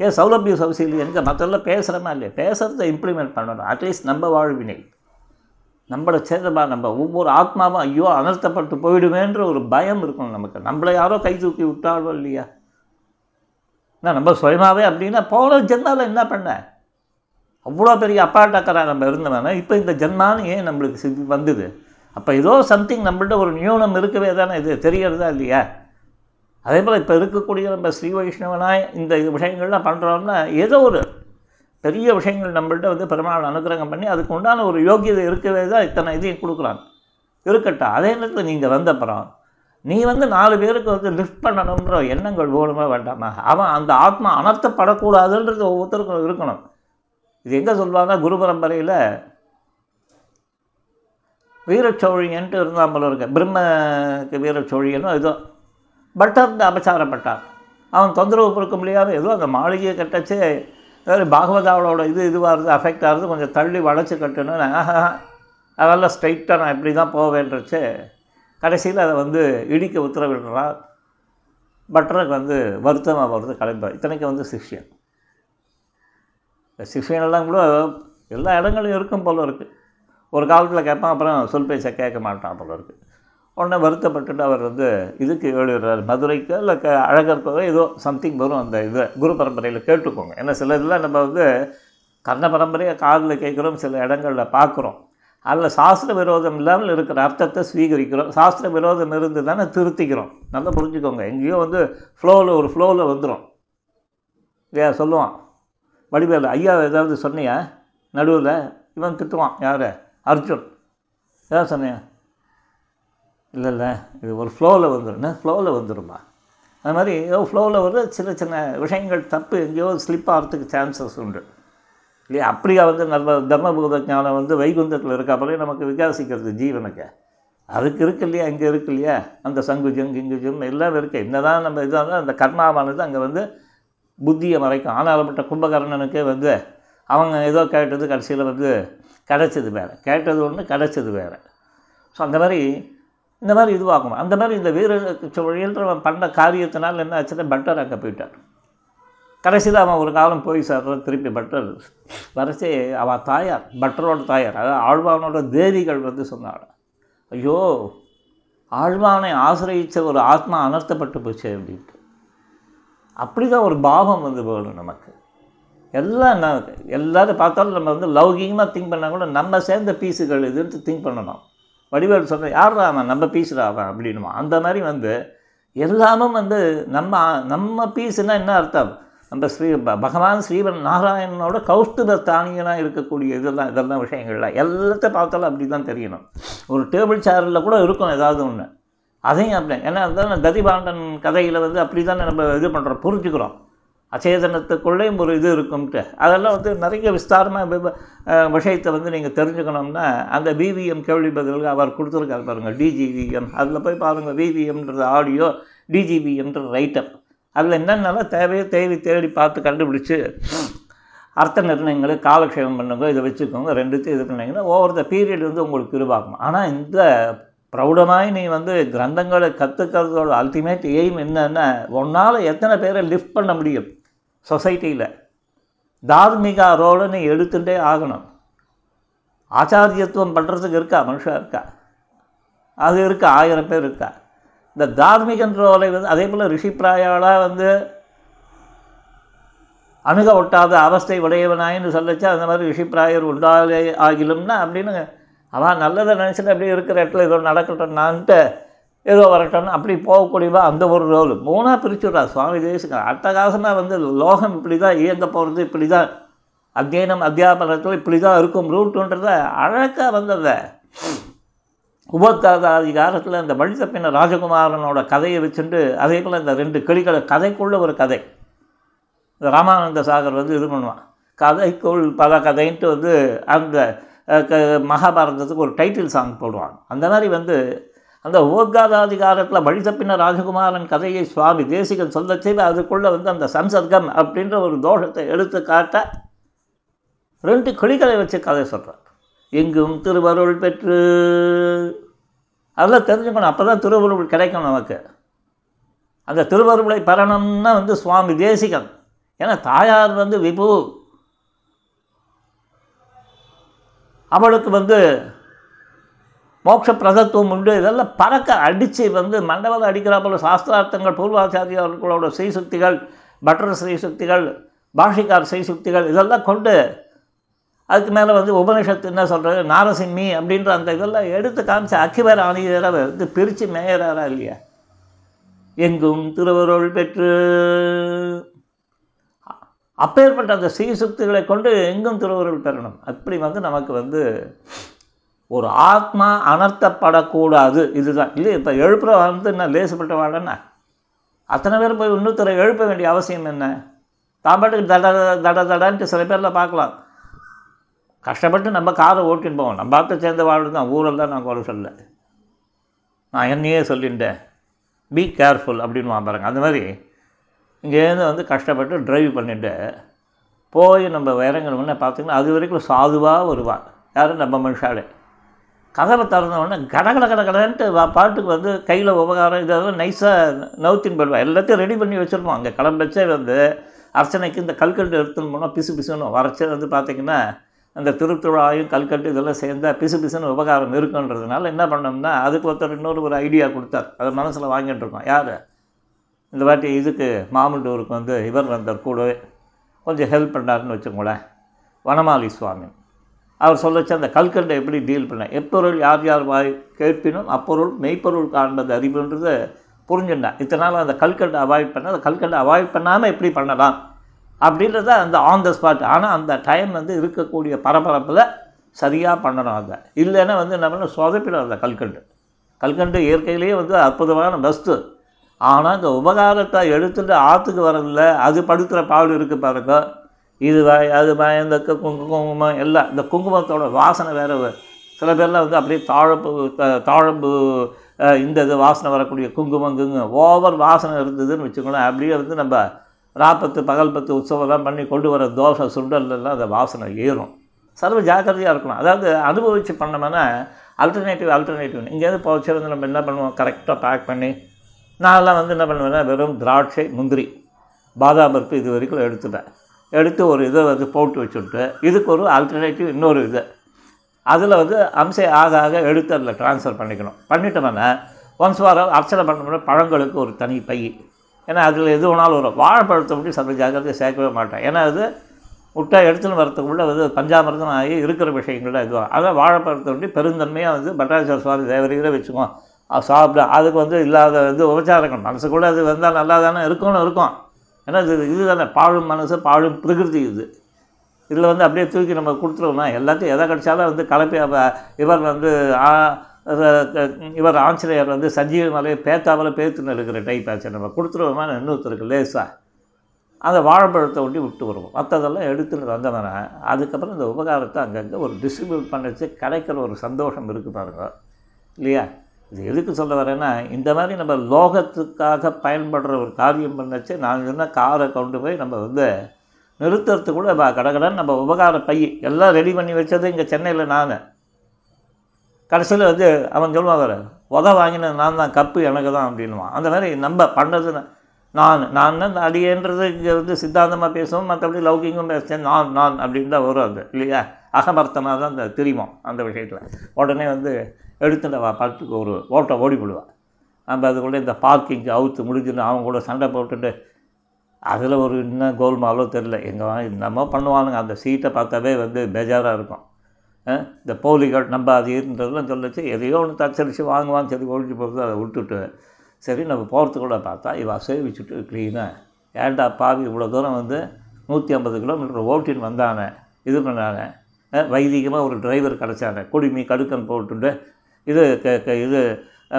ஏன் சௌலபிய சௌசியில் எங்கே மற்றெல்லாம் பேசுகிறோமா இல்லையா? பேசுகிறத இம்ப்ளிமெண்ட் பண்ணணும். அட்லீஸ்ட் நம்ம வாழ்வினை நம்மளை சேர்ந்தபா நம்ம ஒவ்வொரு ஆத்மாவும் ஐயோ அனர்த்தப்பட்டு போயிடுவேன்ற ஒரு பயம் இருக்கணும் நமக்கு. நம்மளை யாரோ கை தூக்கி விட்டாலோ இல்லையா? நான் நம்ம சுயமாகவே அப்படின்னா போன ஜென்மாவில் என்ன பண்ணேன் அவ்வளோ பெரிய அப்பாட்டக்கரா நம்ம இருந்தவன இப்போ இந்த ஜென்மான்னு ஏன் நம்மளுக்கு சித்தி வந்தது? அப்போ ஏதோ சம்திங் நம்மள்ட்ட ஒரு நியூனம் இருக்கவே தானே இது தெரியறதா இல்லையா? அதே போல் இப்போ இருக்கக்கூடிய நம்ம ஸ்ரீ வைஷ்ணவனாய் இந்த விஷயங்கள்லாம் பண்ணுறோம்னா ஏதோ ஒரு பெரிய விஷயங்கள் நம்மள்ட்ட வந்து பெருமாள் அனுகிரகம் பண்ணி அதுக்கு உண்டான ஒரு யோகியதை இருக்கவே தான் இத்தனை இதையும் கொடுக்குறான். இருக்கட்டும் அதே நேரத்தில் நீங்கள் வந்தப்புறம் நீ வந்து நாலு பேருக்கு வந்து லிஃப்ட் பண்ணணுன்ற எண்ணங்கள் வேணுமா வேண்டாமா? அவன் அந்த ஆத்மா அனர்த்தப்படக்கூடாதுன்றது ஒவ்வொருத்தருக்கும் இருக்கணும். இது எங்கே சொல்லுவாங்கன்னா குரு பரம்பரையில் வீரச்சோழியன்ட்டு இருந்தால் போல இருக்க. பிரம்மக்கு வீரச்சோழியனும் ஏதோ பட்டர் அபச்சாரப்பட்டான் அவன் தொந்தரவு கொடுக்க முடியாத ஏதோ அந்த மாளிகையை கட்டச்சு வேறு பாகவதாவோட இது இதுவாக இருந்து அஃபெக்ட் ஆகிறது கொஞ்சம் தள்ளி வளைச்சி கட்டணும்னு ஆஹா அதெல்லாம் ஸ்ட்ரைட்டாக நான் இப்படி தான் போவேன்றச்சு கடைசியில் அதை வந்து இடிக்க உத்தரவிடுறான் பட்டருக்கு வந்து வருத்தமாக வருது கிளம்ப இத்தனைக்கு வந்து சிஷ்யன். இந்த கூட எல்லா இடங்களையும் இருக்கும் போல இருக்குது ஒரு காலத்தில் கேட்பான் அப்புறம் சொல் பேச்சை கேட்க மாட்டான் போல இருக்குது உடனே வருத்தப்பட்டுட்டு அவர் வந்து இதுக்கு எழுதுறாரு. மதுரைக்கு இல்லை க அழகருக்கோ ஏதோ சம்திங் வரும் அந்த இது குரு பரம்பரையில் கேட்டுக்கோங்க. ஏன்னா சில இதெல்லாம் நம்ம வந்து கர்ண பரம்பரையை காதில் கேட்குறோம் சில இடங்களில் பார்க்குறோம். அதில் சாஸ்திர விரோதம் இல்லாமல் இருக்கிற அர்த்தத்தை ஸ்வீகரிக்கிறோம். சாஸ்திர விரோதம் இருந்து தானே திருத்திக்கிறோம். நல்லா புரிஞ்சுக்கோங்க. எங்கேயோ வந்து ஃப்ளோவில் ஒரு ஃப்ளோவில் வந்துடும் இல்லையா சொல்லுவான். வடிவேலு ஐயா ஏதாவது சொன்னியா? நடுவில்? இவன் திட்டுவான். யார்? அர்ஜுன். ஏதாவது சொன்னியா? இல்லை இல்லை இது ஒரு ஃப்ளோவில் வந்துடும் ஃப்ளோவில் வந்துடும்மா அது மாதிரி ஏதோ ஃப்ளோவில் வந்து சின்ன சின்ன விஷயங்கள் தப்பு எங்கேயோ ஸ்லிப் ஆகிறதுக்கு சான்சஸ் உண்டு. இல்லையா? அப்படியா வந்து நல்ல தர்மபூத ஞானம் வந்து வைகுந்தத்தில் இருக்காப்பலே நமக்கு விகாசிக்கிறது ஜீவனுக்கு. அதுக்கு இருக்கு இல்லையா? இங்கே இருக்கு இல்லையா? அந்த சங்குஜம் கிங்குஜம் எல்லாம் இருக்குது என்னதான் நம்ம இதாக அந்த கர்மாவானது அங்கே வந்து புத்தியை மறைக்கும். ஆனாலப்பட்ட கும்பகர்ணனுக்கு வந்து அவங்க ஏதோ கேட்டது கடைசியில் வந்து கிடைச்சது வேறு. கேட்டது ஒன்று கிடச்சது வேறு. ஸோ அந்த மாதிரி இந்த மாதிரி இதுவாகும். அந்த மாதிரி இந்த வீர சோழியன்றவன் பண்ண காரியத்தினால் என்ன ஆச்சுன்னா பட்டர் அங்கே போயிட்டார் கடைசியில் அவன் ஒரு காலம் போய் சேர்றது திருப்பி பட்டர் வரைச்சி அவன் தாயார் பட்டரோட தாயார் அதாவது ஆழ்வானோட தேவிகள் வந்து சொன்னாள் ஐயோ ஆழ்வானை ஆசிரியித்த ஒரு ஆத்மா அனர்த்தப்பட்டு போச்சு அப்படின்ட்டு. அப்படி தான் ஒரு பாவம் வந்து வேணும் நமக்கு. எல்லாம் என்ன எல்லாரும் பார்த்தாலும் நம்ம வந்து லௌகிகமாக திங்க் பண்ணால் கூட நம்ம சேர்ந்த பீஸுகள் இதுன்ட்டு திங்க் பண்ணணும். வடிவேல் சொன்ன யார் அவன்? நம்ம பீஸில் அவன்? அப்படின்னுமா. அந்த மாதிரி வந்து எல்லாமும் வந்து நம்ம நம்ம பீஸுனால் என்ன அர்த்தம்? நம்ம ஸ்ரீ ப- பகவான் ஸ்ரீவன் நாராயணனோட கௌஸ்துப தானியனாக இருக்கக்கூடிய இதெல்லாம் இதெல்லாம் விஷயங்கள்லாம் எல்லாத்தையும் பார்த்தாலும் அப்படி தான் தெரியணும். ஒரு டேபிள் சேரில் கூட இருக்கும் ஏதாவது ஒன்று அதையும் அப்படி. ஏன்னா அதுதான் ததிபாண்டன் கதையில் வந்து அப்படி தானே நம்ம இது பண்ணுறோம் புரிஞ்சுக்கிறோம். அச்சேதனத்துக்குள்ளேயும் ஒரு இது இருக்கும்ட்டு. அதெல்லாம் வந்து நிறைய விஸ்தாரமாக விஷயத்தை வந்து நீங்கள் தெரிஞ்சுக்கணும்னா அந்த விவிஎம் கேள்வி பதில்கள் அவர் கொடுத்துருக்காரு பாருங்கள் டிஜிவிஎம் அதில் போய் பாருங்கள் விவிஎம்ன்றது ஆடியோ டிஜிபிஎம்ன்ற ரைட்டப் அதில் என்னென்னலாம் தேவையோ தேடி தேடி பார்த்து கண்டுபிடிச்சு அர்த்த நிர்ணயங்களை காலக்ஷேபம் பண்ணுங்க இதை வச்சுக்கோங்க ரெண்டுத்தையும் இது பண்ணிங்கன்னா ஓவர் த பீரியட் வந்து உங்களுக்கு உருவாக்கும் ஆனால் இந்த ப்ரௌடமாய் நீ வந்து கிரந்தங்களை கற்றுக்கிறதோட அல்டிமேட் எய்ம் என்னன்னா உன்னால் எத்தனை பேரை லிஃப்ட் பண்ண முடியும்? சொசைட்டியில் தார்மிகா ரோலை நீ எடுத்துகிட்டே ஆகணும். ஆச்சாரியத்துவம் பண்ணுறதுக்கு இருக்கா? மனுஷன் இருக்கா? அது இருக்கா? ஆயிரம் பேர் இருக்கா? இந்த தார்மிகன் ரோலை வந்து அதே போல் ரிஷிப்பிராயாளாக வந்து அணுக ஒட்டாத அவஸ்தை உடையவனாயின்னு சொல்லச்சா அந்த மாதிரி ரிஷிப்பிராயர் உண்டாலே ஆகிலும்னா அப்படின்னு அவன் நல்லதை நினச்சிட்டு அப்படியே இருக்கிற இடத்துல ஏதோ நடக்கட்டும் நான்ட்டு ஏதோ வரட்டும்னு அப்படி போகக்கூடியவா அந்த ஒரு ரோல். மூணாக பிரிச்சுடுறா. சுவாமி தேசிகன் அட்டகாசமாக வந்து லோகம் இப்படி தான் இயங்க போகிறது இப்படி தான் அத்தியனம் அத்தியாபனத்தில் இப்படி தான் இருக்கும் ரூட்டுன்றத அழகாக வந்தத. உபோத்காதாதிகாரத்தில் இந்த வழித்தப்பின ராஜகுமாரனோட கதையை வச்சுட்டு அதே போல் இந்த ரெண்டு கிளிகளை கதைக்குள்ள ஒரு கதை. இந்த ராமானந்த சாகர் வந்து இது பண்ணுவான். கதைக்குள் பல கதைன்ட்டு வந்து அந்த க- மகாபாரதத்துக்கு ஒரு டைட்டில் சாங் போடுவான் அந்த மாதிரி வந்து அந்த ஓத்காதாதிகாரத்தில் வழி தப்பின ராஜகுமாரன் கதையை சுவாமி தேசிகன் சொல்ல செய்து அதுக்குள்ளே வந்து அந்த சம்சர்க்கம் அப்படின்ற ஒரு தோஷத்தை எடுத்து காட்ட ரெண்டு கிளிகளை வச்சு கதை சொல்கிறார் எங்கும் திருவருள் பெற்று. அதெல்லாம் தெரிஞ்சுக்கணும். அப்போ தான் திருவருள் கிடைக்கும் நமக்கு. அந்த திருவருளை பெறணும்னா வந்து சுவாமி தேசிகன். ஏன்னா தாயார் வந்து விபு. அவளுக்கு வந்து மோட்ச பிரதத்துவம் உண்டு. இதெல்லாம் பறக்க அடித்து வந்து மண்டபத்தில் அடிக்கிற போல சாஸ்திரார்த்தங்கள் பூர்வாச்சாரியர்களோட ஸ்ரீசுக்திகள் பட்டர் ஸ்ரீசுக்திகள் பாஷிகார் ஸ்ரீசுக்திகள் இதெல்லாம் கொண்டு அதுக்கு மேலே வந்து உபனிஷத்து என்ன சொல்கிறது நாரசிம்மி அப்படின்ற அந்த இதெல்லாம் எடுத்து காமிச்சு அக்கிவர் ஆணியரை வந்து பிரித்து மேயறாரா இல்லையா? எங்கும் திருவருள் பெற்று அப்பேற்பட்ட அந்த ஸ்ரீசுக்திகளை கொண்டு எங்கும் திருவருள் பெறணும். அப்படி வந்து நமக்கு வந்து ஒரு ஆத்மா அனர்த்தப்படக்கூடாது. இதுதான். இல்லை இப்போ எழுப்புற வந்து என்ன லேசுப்பட்ட வாழன்னா அத்தனை பேர் போய் இன்னொருத்தரை எழுப்ப வேண்டிய அவசியம் என்ன? தான் பாட்டுக்கு தட தட தடன்ட்டு சில பேரில் பார்க்கலாம். கஷ்டப்பட்டு நம்ம காரை ஓட்டின்னு போவோம். நம்ம பார்த்து சேர்ந்த வாழ் தான் ஊரில் தான் நான் குறை சொல்ல நான் என்னையே சொல்லிட்டேன். பி கேர்ஃபுல் அப்படின்னு பாருங்க. அந்த மாதிரி இங்கேருந்து வந்து கஷ்டப்பட்டு ட்ரைவ் பண்ணிட்டு போய் நம்ம இறங்கணும்னு பார்த்தீங்கன்னா அது வரைக்கும் சாதுவாக வருவாள் யாரும் நம்ம மனுஷாலே கதவை திறந்தவொடனே கடகட கடகடன்ட்டு வா பாட்டுக்கு வந்து கையில் உபகாரம் இதெல்லாம் நைஸாக நவுத்தின் போயிடுவா எல்லாத்தையும் ரெடி பண்ணி வச்சுருப்போம் அங்கே கிளம்பச்சே வந்து அர்ச்சனைக்கு இந்த கல்கண்டு எடுத்துன்னு போனால் பிசு பிசுன்னு வரைச்சே வந்து பார்த்திங்கன்னா அந்த திருத்துழாயும் கல்கட்டு இதெல்லாம் சேர்ந்தா பிசு பிசுன்னு உபகாரம் இருக்குன்றதுனால என்ன பண்ணோம்னா அதுக்கு ஒருத்தர் இன்னொரு ஒரு ஐடியா கொடுத்தார். அதை மனசில் வாங்கிட்டு இருக்கோம் யார்? இந்த வாட்டி இதுக்கு மாமண்டூருக்கு வந்து இவர் வந்தார் கூடவே. கொஞ்சம் ஹெல்ப் பண்ணாருன்னு வச்சுக்கோங்களேன். வனமாலி சுவாமி. அவர் சொல்லச்சு அந்த கல்கண்டை எப்படி டீல் பண்ண எப்பொருள் யார் யார் வாய் கேட்பினும் அப்பொருள் மெய்ப்பொருள் காண்பது அறிவுன்றது புரிஞ்சுட்டேன். இத்தனை நாள் அந்த கல்கண்டை அவாய்ட் பண்ண அந்த கல்கண்டை அவாய்ட் பண்ணாமல் எப்படி பண்ணலாம் அப்படின்றத அந்த ஆன் த ஸ்பாட் ஆனால் அந்த டைம் வந்து இருக்கக்கூடிய பரபரப்பில் சரியாக பண்ணணும் அதை. இல்லைன்னா வந்து என்ன பண்ண சொதப்பிடும் அந்த கல்கண்டு. கல்கண்டு இயற்கையிலேயே வந்து அற்புதமான பெஸ்ட்டு ஆனால் இந்த உபகாரத்தை எடுத்துகிட்டு ஆற்றுக்கு வரதில்ல அது படுத்துகிற பாடு இருக்குது பாருங்க. இது அது இந்த குங்கு- குங்குமம் எல்லாம் இந்த குங்குமத்தோட வாசனை வேறு சில பேர்லாம் வந்து அப்படியே தாழம்பு த- தாழம்பு இந்த இது வாசனை வரக்கூடிய குங்குமம் குங்குமம் ஓவர் வாசனை இருந்ததுன்னு வச்சுக்கோங்களேன். அப்படியே வந்து நம்ம ராப்பத்து பகல் பத்து உற்சவம்லாம் பண்ணி கொண்டு வர தோசை சுண்டல்லாம் அந்த வாசனை ஏறும். சர்வ ஜாக்கிரதையாக இருக்கணும். அதாவது அனுபவித்து பண்ணோம்னா அல்டர்னேட்டிவ் அல்டர்னேட்டிவ் இங்கேருந்து போச்சு வந்து நம்ம என்ன பண்ணுவோம்? கரெக்டாக பேக் பண்ணி நான்லாம் வந்து என்ன பண்ணுவேன்னா வெறும் திராட்சை முந்திரி பாதாம் பருப்பு இது வரைக்கும் எடுத்துப்பேன். எடுத்து ஒரு இதை வந்து போட்டு வச்சுட்டு இதுக்கு ஒரு ஆல்டர்னேட்டிவ் இன்னொரு இது. அதில் வந்து அம்சை ஆக ஆக எடுத்து அதில் ட்ரான்ஸ்ஃபர் பண்ணிக்கணும். பண்ணிட்டோம்னா ஒன்ஸ் வாரம் அர்ச்சனை பண்ணோம்னா பழங்களுக்கு ஒரு தனி பை. ஏன்னா அதில் எது வேணாலும் வரும். வாழைப்பழத்தை மட்டும் சந்தை ஜாக்கிரதையை சேர்க்கவே மாட்டேன். ஏன்னா அது முட்டை எடுத்துன்னு வரத்துக்குள்ளே வந்து பஞ்சாமிரதம் ஆகி இருக்கிற விஷயங்கள்லாம் இதுவாக அதான் வாழைப்பழத்தை வந்து பெருந்தன்மையாக வந்து பட்டாச்சார சுவாமி தேவரையில் வச்சுக்குவோம். சாப்பிட அதுக்கு வந்து இல்லாத இது உபச்சாரங்கள் மனசுக்குள்ளே அது வந்தால் நல்லா தானே இருக்கும்னு இருக்கும். ஏன்னா இது இது தானே பாழும் மனசு பாழும் பிரகிருதி இது. இதில் வந்து அப்படியே தூக்கி நம்ம கொடுத்துருவோமா எல்லாத்தையும் எதை கிடைச்சாலும் வந்து கலப்பி இவர் வந்து இவர் ஆஞ்சநேயர் வந்து சஞ்சீவி மலையை பேத்தாவில் பேத்துன்னு இருக்கிற டைப் ஆச்சு. நம்ம கொடுத்துருவோமா இன்னொருத்தருக்கு லேசாக அந்த வாழைப்பழத்தை ஒட்டி விட்டு வருவோம். மற்றதெல்லாம் எடுத்துன்னு வந்தவன அதுக்கப்புறம் இந்த உபகாரத்தை அங்கங்கே ஒரு டிஸ்ட்ரிபியூட் பண்ணிச்சு. கிடைக்கிற ஒரு சந்தோஷம் இருக்குது பாருங்க. இல்லையா? இது எதுக்கு சொல்ல வரேன்னா இந்த மாதிரி நம்ம லோகத்துக்காக பயன்படுற ஒரு காரியம் பண்ணச்சு நான் சொன்ன காரை கொண்டு போய் நம்ம வந்து நிறுத்துறதுக்கு கூட ப- கடகடன்னு நம்ம உபகார பை எல்லாம் ரெடி பண்ணி வச்சது இங்கே சென்னையில் நான். கடைசியில் வந்து அவன் சொல்லுவான் வேறு உத வாங்கினது நான் தான் கப்பு எனக்கு தான் அப்படின்னுவான். அந்த மாதிரி நம்ம பண்ணது நான் நான் தான் இந்த அடியேன்றது இங்கே வந்து சித்தாந்தமாக பேசுவோம் மற்றபடி லௌகிகம் பேசுகிறேன் நான் நான் அப்படின்னு தான் வரும் அது இல்லையா? அகமர்த்தமாக தான் அந்த தெரியுமோ அந்த விஷயத்தில். உடனே வந்து எடுத்து வா படத்துக்கு ஒரு ஓட்டை ஓடி போடுவான் நம்ம அதுக்குள்ளே இந்த பார்க்கிங் அவுத்து முடிஞ்சுன்னு அவங்க கூட சண்டை போட்டுட்டு அதில் ஒரு இன்னும் கோல்மாலோ தெரில எங்கே என்னமோ பண்ணுவானுங்க. அந்த சீட்டை பார்த்தாவே வந்து பேஜாராக இருக்கும். அஹ் இந்த போலிகள் நம்ம அது இருந்ததெல்லாம் சொல்லிச்சு. எதையோ ஒன்று தச்சரித்து வாங்குவான்னு சரி ஒழிஞ்சு போகுது அதை விட்டுட்டு சரி நம்ம போகிறதுக்குள்ள பார்த்தா இவன் சேவிச்சுட்டு க்ளீனாக ஏன்டா பாவி இவ்வளோ தூரம் வந்து நூற்றி ஐம்பது கிலோமீட்டர் ஓட்டின்னு வந்தானே. இது பண்ணானே. வைதிகமாக ஒரு டிரைவர் கிடச்சானே. குடிமி கடுக்கன் போட்டுட்டு இது க- க- இது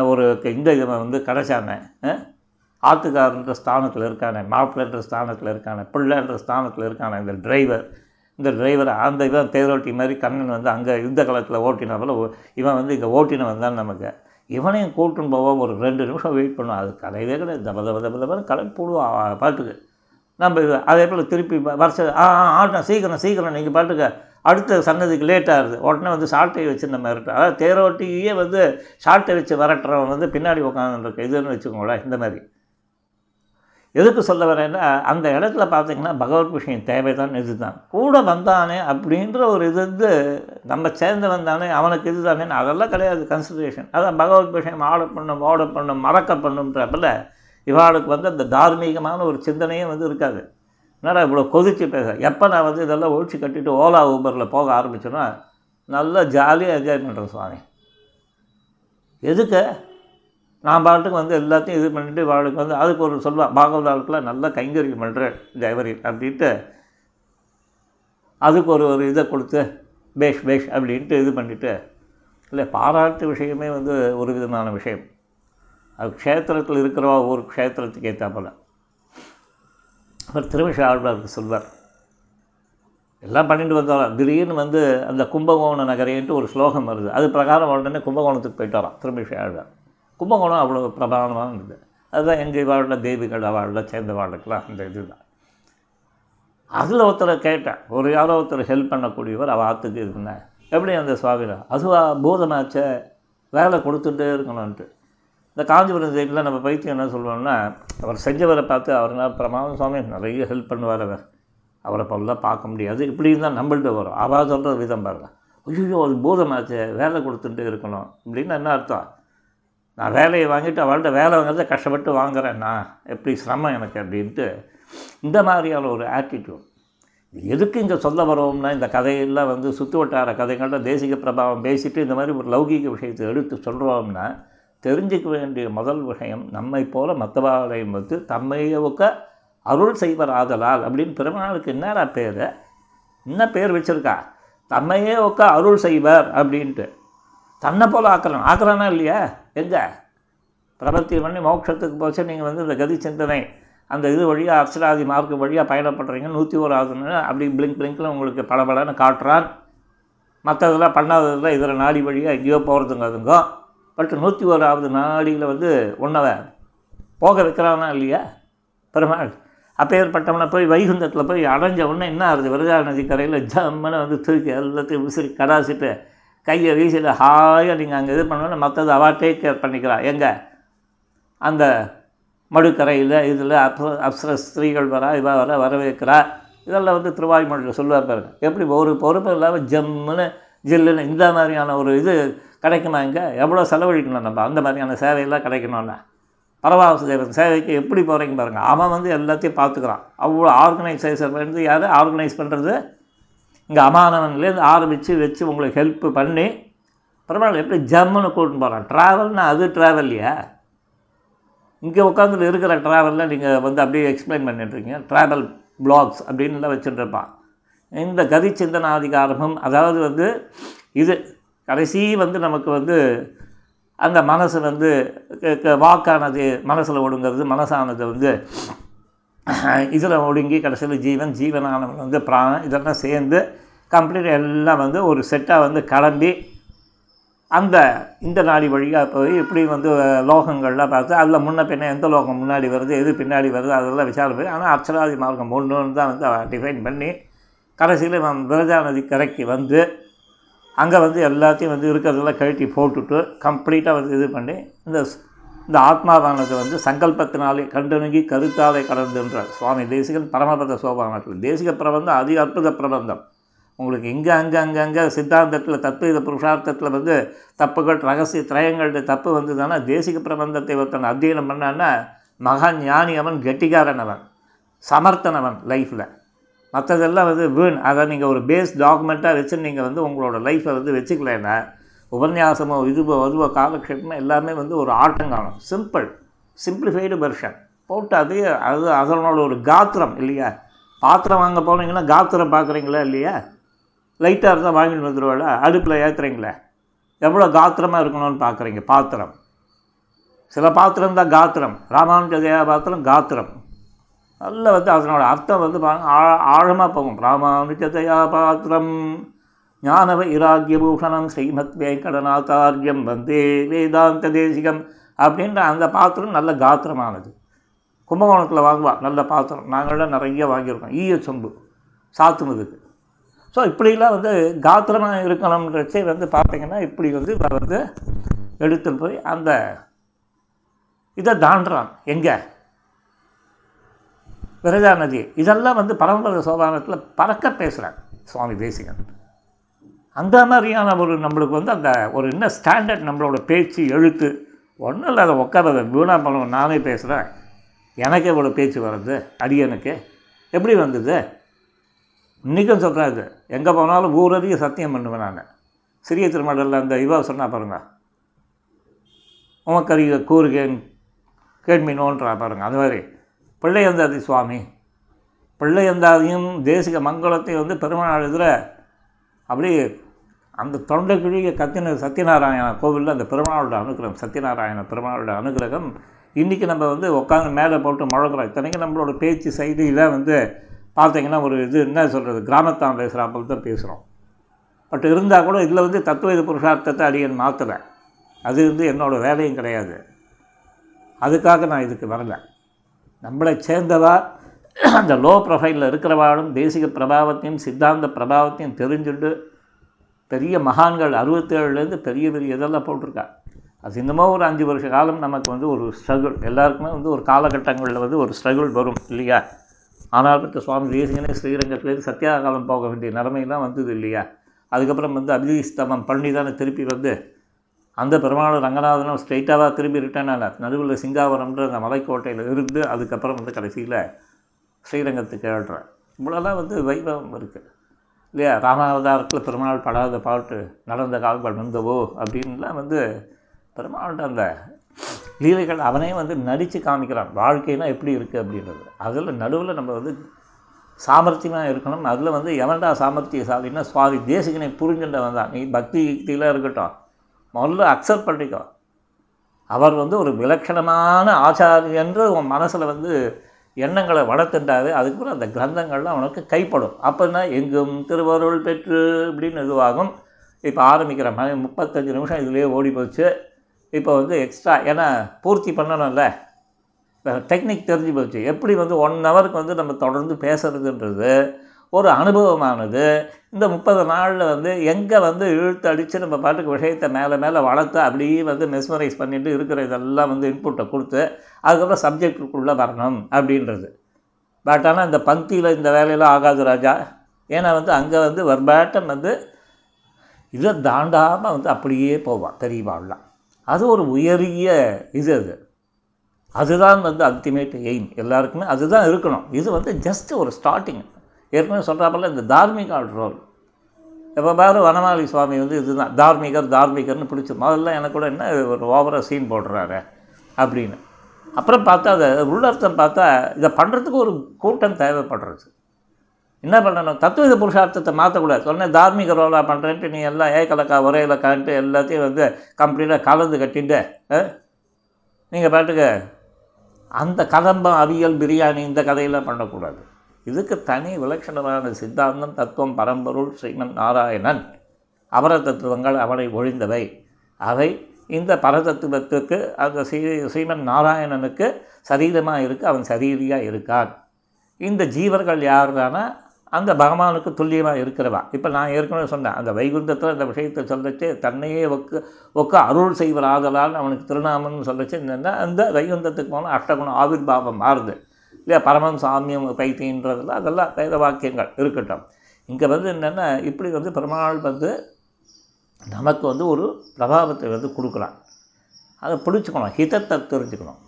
ஒரு க- இந்த இவன் வந்து கிடச்சானே அஹ் ஆத்துக்காரன்ற ஸ்தானத்தில் இருக்கானே மாப்பிள்ளைன்ற ஸ்தானத்தில் இருக்கானே பிள்ளைன்ற ஸ்தானத்தில் இருக்கானே இந்த டிரைவர் இந்த டிரைவர் அந்த இவன் தேரோட்டி மாதிரி கண்ணன் வந்து அங்கே யுத்த காலத்தில் ஓட்டினவள இவன் வந்து இங்கே ஓட்டினவன் தான் நமக்கு. இவனையும் கூட்டுன்னு போவோம் ஒரு ரெண்டு நிமிஷம் வெயிட் பண்ணுவோம். அது கலையவே கிடையாது. தப தப தப தபன்னு கலப்பி போடுவான் பாட்டுக்கு. நம்ம அதே போல் திருப்பி வருஷ ஆ ஆ, ஆட்டம் சீக்கிரம் சீக்கிரம் நீங்கள் பாட்டுக்கு அடுத்த சன்னதிக்கு லேட் ஆகுது. உடனே வந்து சாட்டை வச்சு நம்ம மிரட்டு அதாவது தேரோட்டியே வந்து சாட்டை வச்சு விரட்டுறவன் வந்து பின்னாடி உட்காந்துருக்கு இதுன்னு வச்சுக்கோங்களேன் இந்த மாதிரி. எதுக்கு சொல்ல வரேன்னா அந்த இடத்துல பார்த்தீங்கன்னா பகவத் விஷயம் தேவைதான் இதுதான். கூட வந்தானே அப்படின்ற ஒரு இது வந்து நம்ம சேர்ந்து வந்தானே அவனுக்கு இது தானே அதெல்லாம் கிடையாது கன்சிடரேஷன் அதான் பகவத் விஷயம் ஆட பண்ணும் ஓட பண்ணும் மறக்க பண்ணுன்றப்பல இவாளுக்கு வந்து அந்த தார்மீகமான ஒரு சிந்தனையே வந்து இருக்காது. என்னடா இவ்வளோ கொதிச்சு பேச? எப்போ நான் வந்து இதெல்லாம் ஒழிச்சு கட்டிட்டு ஓலா ஊபரில் போக ஆரம்பிச்சேன்னா நல்லா ஜாலியாக என்ஜாய் பண்ணுறேன் சுவாமி. எதுக்கு? நான் பாட்டுக்கு வந்து எல்லாத்தையும் இது பண்ணிட்டு வாளுக்கு வந்து அதுக்கு ஒரு சொல்லுவாள் பாகவதாளுக்குலாம் நல்லா கைங்கரியம் பண்ணுறேன் ஜெயவரி அப்படின்ட்டு. அதுக்கு ஒரு ஒரு இதை கொடுத்து பேஷ் பேஷ் அப்படின்ட்டு இது பண்ணிவிட்டு இல்லை பாராட்டு விஷயமே வந்து ஒரு விதமான விஷயம். அது க்ஷேத்திரத்தில் இருக்கிறவா ஒரு க்ஷேத்திரத்துக்கு ஏற்றாப்புல அவர் திருமிஷ ஆழ்வாருக்கு சொல்வார் எல்லாம் பண்ணிட்டு வந்தாராம் திடீர்னு வந்து அந்த கும்பகோண நகரேன்ட்டு ஒரு ஸ்லோகம் வருது. அது பிரகாரம் உடனே கும்பகோணத்துக்கு போயிட்டு வரான் திருமிஷ ஆழ்வார். கும்பகோணம் அவ்வளோ பிரபலமாக இருந்தது. அதுதான் எங்கள் வாழ்ல தேவிகள் வாழ்ல சேர்ந்த வாழ்க்கெல்லாம் அந்த இதுதான். அதில் ஒருத்தரை கேட்டேன். ஒரு யாரோ ஒருத்தர் ஹெல்ப் பண்ணக்கூடியவர் அவள் ஆற்றுக்கு இருந்தேன் எப்படி அந்த சுவாமியில் அதுவாக பூதமாச்ச வேலை கொடுத்துட்டே இருக்கணும்ன்ட்டு. இந்த காஞ்சிபுரம் சைடில் நம்ம பைத்தியம் என்ன சொல்லுவோம்னா அவர் செஞ்சவரை பார்த்து அவர் என்ன பிரமாதம் சுவாமி நிறைய ஹெல்ப் பண்ணுவார் அவர். அவரை போலாம் பார்க்க முடியாது. இப்படி இருந்தால் நம்மள்ட்ட வரும். அவள் சொல்கிற விதம் பாருங்கள் ஐயோ அது பூதமாச்சே வேலை கொடுத்துட்டு இருக்கணும். அப்படின்னு என்ன அர்த்தம்? நான் வேலையை வாங்கிட்டு அவள்கிட்ட வேலை வாங்குறத கஷ்டப்பட்டு வாங்குறேன் நான். எப்படி சிரமம் எனக்கு அப்படின்ட்டு இந்த மாதிரியான ஒரு ஆட்டிடியூட் எதுக்கு இங்கே சொல்ல வரோம்னா இந்த கதையெல்லாம் வந்து சுற்று வட்டார கதைகள்லாம் தேசிக பிரபாவம் பேசிட்டு இந்த மாதிரி ஒரு லௌகீக விஷயத்தை எடுத்து சொல்கிறோம்னா தெரிஞ்சுக்க வேண்டிய முதல் விஷயம் நம்மை போல மற்றவாளையும் வந்து தம்மையை ஒக்க அருள் செய்வர் ஆதலால் அப்படின்னு பெருமாளுக்கு என்னடா பேர்? என்ன பேர் வச்சுருக்கா? தம்மையே ஒக்க அருள் செய்வர் அப்படின்ட்டு. தன்னை போல் ஆக்கலாம் ஆக்கிறானா இல்லையா? எங்கே? பிரபத்தி பண்ணி மோட்சத்துக்கு போச்சு நீங்கள் வந்து இந்த கதி சிந்தனை அந்த இது வழியாக அர்ச்சராதி மார்க்கு வழியாக பயணப்படுறீங்க நூற்றி ஒரு ஆகுதுன்னு அப்படி பிளிங்க் பிளிங்கில் உங்களுக்கு பளபளன்னு காட்டுறான். மற்றதெல்லாம் பண்ணாததெல்லாம் இதில் நாடி வழியாக எங்கேயோ போகிறதுங்கிறதுங்க பட் நூற்றி ஓராவது நாடியில் வந்து உன்னவை போக வைக்கிறானா இல்லையா? பெருமாள். அப்பேற்பட்டவனை போய் வைகுந்தத்தில் போய் அடைஞ்ச உடனே என்ன ஆகுது? விரஜா நதி கரையில் ஜம்முன்னு வந்து தூக்கி எல்லாத்தையும் விசிறி கடாசிட்டு கையை வீசிட்டு ஹாயாக நீங்கள் அங்கே இது பண்ணோன்னா மற்றது அவா டேக் கேர் பண்ணிக்கிறா. எங்கே? அந்த மடுக்கரையில் இதில் அப்ச அப்சர ஸ்திரீகள் வரா இவா வர வரவேற்கிறா. இதெல்லாம் வந்து திருவாய்மொழியில் சொல்லுவார் பாருங்க. எப்படி ஒரு பொறுப்பு இல்லாமல் ஜம்முன்னு ஜில்லுன்னு இந்த மாதிரியான ஒரு இது கிடைக்குமா இங்கே? எவ்வளோ செலவழிக்கணும் நம்ம? அந்த மாதிரியான சேவையெல்லாம் கிடைக்கணும்னா பரவாயில்ல சேவைக்கு எப்படி போகிறீங்க பாருங்கள் அவன் வந்து எல்லாத்தையும் பார்த்துக்கிறான். அவ்வளோ ஆர்கனைசேஷன் வந்து யார்? ஆர்கனைஸ் பண்ணுறது இங்கே அமானவன்லேருந்து ஆரம்பித்து வச்சு உங்களுக்கு ஹெல்ப் பண்ணி பரவாயில்ல எப்படி ஜம்முன்னு கூட்டின்னு போகிறான் ட்ராவல்னால் அது ட்ராவல்லையா இங்கே உட்காந்துட்டு இருக்கிற ட்ராவலில் நீங்கள் வந்து அப்படியே எக்ஸ்பிளைன் பண்ணிட்டுருக்கீங்க ட்ராவல் பிளாக்ஸ் அப்படின்லாம் வச்சுட்டுருப்பான் இந்த கதி சிந்தனாதிகாரமும் அதாவது வந்து இது கடைசி வந்து நமக்கு வந்து அந்த மனசு வந்து க- வாக்கானது மனசில் ஒடுங்கிறது மனசானது வந்து இதில் ஒடுங்கி கடைசியில் ஜீவன் ஜீவனானவன் வந்து பிராணம் இதெல்லாம் சேர்ந்து கம்ப்ளீட் எல்லாம் வந்து ஒரு செட்டாக வந்து கிளம்பி அந்த இந்த நாடி வழியாக போய் இப்படி வந்து லோகங்கள்லாம் பார்த்து அதில் முன்ன பின்ன எந்த லோகம் முன்னாடி வருது எது பின்னாடி வருது அதெல்லாம் விசாரம் போய் ஆனால் அக்ஷராதி மார்க்கம் ஒன்று தான் வந்து டிஃபைன் பண்ணி கடைசியில் இவன் விரஜா நதி கரைக்கு வந்து அங்கே வந்து எல்லாத்தையும் வந்து இருக்கிறதெல்லாம் கழட்டி போட்டுட்டு கம்ப்ளீட்டாக வந்து இது பண்ணி இந்த ஸ்- இந்த ஆத்மாவானது வந்து சங்கல்பத்தினாலே கண்டணுங்கி கருத்தாலே கடந்துன்றார். சுவாமி தேசிகன் பரமபத சோபானத்தில். தேசிக பிரபந்தம் அதி அற்புத பிரபந்தம். உங்களுக்கு இங்கே அங்கே அங்கே அங்கே சித்தாந்தத்தில் தத்துவ புருஷார்த்தத்தில் வந்து தப்புகள் ரகசிய திரயங்களுடைய தப்பு வந்ததுன்னா தேசிக பிரபந்தத்தை ஒருத்தன் அத்தியனம் பண்ணான்னா மகா ஞானி அவன் கெட்டிகாரன் அவன் சமர்த்தன் அவன் லைஃப்பில் மற்றதெல்லாம் வந்து வீண். அதை நீங்கள் ஒரு பேஸ் டாக்குமெண்ட்டாக வச்சு நீங்கள் வந்து உங்களோட லைஃப்பை வந்து வச்சுக்கலைன்னா உபன்யாசமோ இதுவோ அதுவோ காலக்ஷேபமோ எல்லாமே வந்து ஒரு ஆட்டங்காலம் சிம்பிள் சிம்பிளிஃபைடு வெர்ஷன் போட்டு அதே அது அதனோட ஒரு காத்திரம் இல்லையா? பாத்திரம் வாங்க போனீங்கன்னா காத்திரம் பார்க்குறீங்களா இல்லையா? லைட்டாக இருந்தால் வாங்கிட்டு வந்துடுவாள் அடுப்பில் ஏற்றுறீங்களே எவ்வளோ காத்திரமாக இருக்கணும்னு பார்க்குறீங்க பாத்திரம். சில பாத்திரம் தான் காத்திரம். ராமானுஜ தேவ பாத்திரம் காத்திரம். நல்ல வந்து அதனோட அர்த்தம் வந்து பாருங்க ஆழ ஆழமாக போகும். ராமானுஜ பாத்திரம். பாத்திரம் ஞான வைராக்கியபூஷணம் ஸ்ரீமத் வேங்கடநாதாரியம் வந்தே வேதாந்த தேசிகம் அப்படின்ற அந்த பாத்திரம் நல்ல காத்திரமானது. கும்பகோணத்தில் வாங்குவா நல்ல பாத்திரம். நாங்கள்லாம் நிறைய வாங்கியிருக்கோம். ஈய சொம்பு சாத்துனதுக்கு ஸோ இப்படிலாம் வந்து காத்திரமாக இருக்கணுன்றச்சே வந்து பார்த்திங்கன்னா இப்படி வந்து வந்து எடுத்துன்னு போய் அந்த இதை தாண்டுறான். எங்கே? விரஜா நதி இதெல்லாம் வந்து பரமபத சோபானத்தில் பறக்க பேசுகிறாங்க சுவாமி தேசிகன். அந்த மாதிரியான ஒரு நம்மளுக்கு வந்து அந்த ஒரு என்ன ஸ்டாண்டர்ட் நம்மளோட பேச்சு எழுத்து ஒன்றும் இல்லை அதை உட்கார வீணா பண்ணுவோம். நானே பேசுகிறேன் எனக்கு இவ்வளோ பேச்சு வர்றது அடியனுக்கு எப்படி வந்தது? இன்றைக்கும் சொல்கிறேன் இது எங்கே போனாலும் ஊரறிய சத்தியம் பண்ணுவேன் நான். சிறிய திருமடலில் அந்த இவா சொன்னால் பாருங்க. உமக்கறிய கூறுகேன் கேட்மினோன்றா பாருங்கள் அது மாதிரி. பிள்ளையந்தாதி சுவாமி? பிள்ளையந்தாதியும் தேசிக மங்களத்தையும் வந்து பெருமாள் இதில் அப்படியே அந்த தொண்டை கிழிய கத்தின சத்யநாராயண கோவிலில் அந்த பெருமாளோட அனுகிரகம் சத்யநாராயண பெருமாளோட அனுகிரகம். இன்றைக்கி நம்ம வந்து உட்காந்து மேலே போட்டு முழங்குறோம். இத்தனைக்கும் நம்மளோட பேச்சு செய்தியில் வந்து பார்த்தீங்கன்னா ஒரு இது என்ன சொல்கிறது கிராமத்தான் பேசுகிறாப்ப தான் பேசுகிறோம் பட் இருந்தால் கூட இதில் வந்து தத்துவ இது புருஷார்த்தத்தை அடியன் மாற்றலை அது வந்து என்னோடய வேலையும் கிடையாது. அதுக்காக நான் இதுக்கு வரலை. நம்மளை சேர்ந்தவா அந்த லோ ப்ரொஃபைலில் இருக்கிறவாளும் தேசிக பிரபாவத்தையும் சித்தாந்த பிரபாவத்தையும் தெரிஞ்சுட்டு பெரிய மகான்கள் அறுபத்தேழுலேருந்து பெரிய பெரிய இதெல்லாம் போட்டிருக்கா. அது இன்னமும் ஒரு அஞ்சு வருஷ காலம் நமக்கு வந்து ஒரு ஸ்ட்ரகிள் எல்லாருக்குமே வந்து ஒரு காலகட்டங்களில் வந்து ஒரு ஸ்ட்ரகிள் வரும் இல்லையா? ஆனால் பெற்ற சுவாமி தேசிகனே ஸ்ரீரங்கத்துலேருந்து சத்தியாகாலம் போக வேண்டிய நிலைமையெல்லாம் வந்தது இல்லையா? அதுக்கப்புறம் வந்து அபிதிஸ்தமம் பண்ணி தானே திருப்பி வந்து அந்த பெருமாள் ரங்கநாதனும் ஸ்ட்ரைட்டாக திரும்பி ரிட்டர்ன் ஆனார். நடுவில் சிங்காவரம்ன்ற அந்த மலைக்கோட்டையில் இருந்து அதுக்கப்புறம் வந்து கடைசியில் ஸ்ரீரங்கத்துக்கு ஏழ்றார் இவ்வளோலாம் வந்து வைபவம் இருக்குது இல்லையா? ராமாவதாரத்தில் பெருமாள் படாத பாட்டு நடந்த கால்கள் வந்தவோ அப்படின்லாம் வந்து பெருமாள்கிட்ட அந்த லீலைகள் அவனே வந்து நடித்து காமிக்கிறான். வாழ்க்கைனா எப்படி இருக்குது அப்படின்றது. அதில் நடுவில் நம்ம வந்து சாமர்த்தியமாக இருக்கணும். அதில் வந்து எவன்டா சாமர்த்தியசாலின்னா சுவாமி தேசிகனை புரிஞ்சுட்டு தான். நீ பக்தி யுக்தியில் இருக்கட்டும். முதல்ல அக்செப்ட் பண்ணிக்கோ. அவர் வந்து ஒரு விலட்சணமான ஆச்சாரியன்று உன் மனசில் வந்து எண்ணங்களை வளர்த்துட்டாரு. அதுக்கப்புறம் அந்த கிரந்தங்கள்லாம் உனக்கு கைப்படும். அப்போனா எங்கும் திருவருள் பெற்று இப்படின்னு இதுவாகும். இப்போ ஆரம்பிக்கிற மாதிரி முப்பத்தஞ்சு நிமிஷம் இதுலேயே ஓடி போச்சு. இப்போ வந்து எக்ஸ்ட்ரா ஏன்னா பூர்த்தி பண்ணணும்ல. டெக்னிக் தெரிஞ்சு போச்சு. எப்படி வந்து ஒன் ஹவருக்கு வந்து நம்ம தொடர்ந்து பேசுறதுன்றது ஒரு அனுபவமானது. இந்த முப்பது நாளில் வந்து எங்கே வந்து இழுத்து அடித்து நம்ம பாட்டுக்கு விஷயத்தை மேலே மேலே வளர்த்து அப்படியே வந்து மெஸ்மரைஸ் பண்ணிட்டு இருக்கிற இதெல்லாம் வந்து இன்புட்டை கொடுத்து அதுக்கப்புறம் சப்ஜெக்டுக்குள்ளே வரணும் அப்படின்றது. பட் ஆனால் இந்த பங்கியில் இந்த வேலையெல்லாம் ஆகாது ராஜா. ஏன்னா வந்து அங்கே வந்து வர்பேட்டம் வந்து இதை தாண்டாமல் வந்து அப்படியே போவான் பெரியவாள்லாம் அது ஒரு உயரிய இது அது. அதுதான் வந்து அல்டிமேட் எய்ம் எல்லாருக்குமே அதுதான் இருக்கணும். இது வந்து ஜஸ்ட் ஒரு ஸ்டார்டிங் ஏற்கனவே சொல்கிறாப்பில் இந்த தார்மீக ரோல் எப்போ பாரு வனமாளி சுவாமி வந்து இதுதான் தார்மீகர் தார்மீகர்னு பிடிச்சி முதல்ல எனக்கு கூட என்ன ஒரு ஓவராக சீன் போடுறாரு அப்படின்னு. அப்புறம் பார்த்தா அதை உள்ளர்த்தம் பார்த்தா இதை பண்ணுறதுக்கு ஒரு கூட்டம் தேவைப்படுறது. என்ன பண்ணணும்? தத்துவ புருஷார்த்தத்தை மாற்றக்கூடாது சொன்னேன் தார்மீக ரோலாக பண்ணுறேன்ட்டு நீ எல்லாம் ஏக்கலக்கா ஒரே இலக்கான்ட்டு எல்லாத்தையும் வந்து கம்ப்ளீட்டாக கலந்து கட்டிட்டு நீங்கள் பாட்டுக்கு அந்த கதம்பம் அவியல் பிரியாணி இந்த கதையெல்லாம் பண்ணக்கூடாது. இதுக்கு தனி விலட்சணமான சித்தாந்தம் தத்துவம் பரம்பொருள் ஸ்ரீமன் நாராயணன் அபர தத்துவங்கள் அவனை ஒழிந்தவை. அவை இந்த பரதத்துவத்துக்கு அந்த ஸ்ரீ ஸ்ரீமன் நாராயணனுக்கு சரீரமாக இருக்குது அவன் சரீரியாக இருக்கான். இந்த ஜீவர்கள் யாருன்னா அந்த பகவானுக்கு துல்லியமாக இருக்கிறவா. இப்போ நான் ஏற்கனவே சொன்னேன் அந்த வைகுந்தத்தில் இந்த விஷயத்தை சொல்லிச்சு தன்னையே ஒக்க ஒக்க அருள் செய்வராதலால் அவனுக்கு திருநாமம்னு சொல்லிச்சு. என்னென்னா அந்த வைகுந்தத்துக்கு போனால் அஷ்டகுணம் ஆவிர்பாவம் மாறுது. இல்லையா பரமம் சாமியம் பைத்தியன்றதெல்லாம் அதெல்லாம் வேத வாக்கியங்கள் இருக்கட்டும். இங்கே வந்து என்னென்னா இப்படி வந்து பெருமாள் வந்து நமக்கு வந்து ஒரு பிரபாவத்தை வந்து கொடுக்குறான். அதை பிடிச்சிக்கணும் ஹிதத்தை தெரிஞ்சுக்கணும்.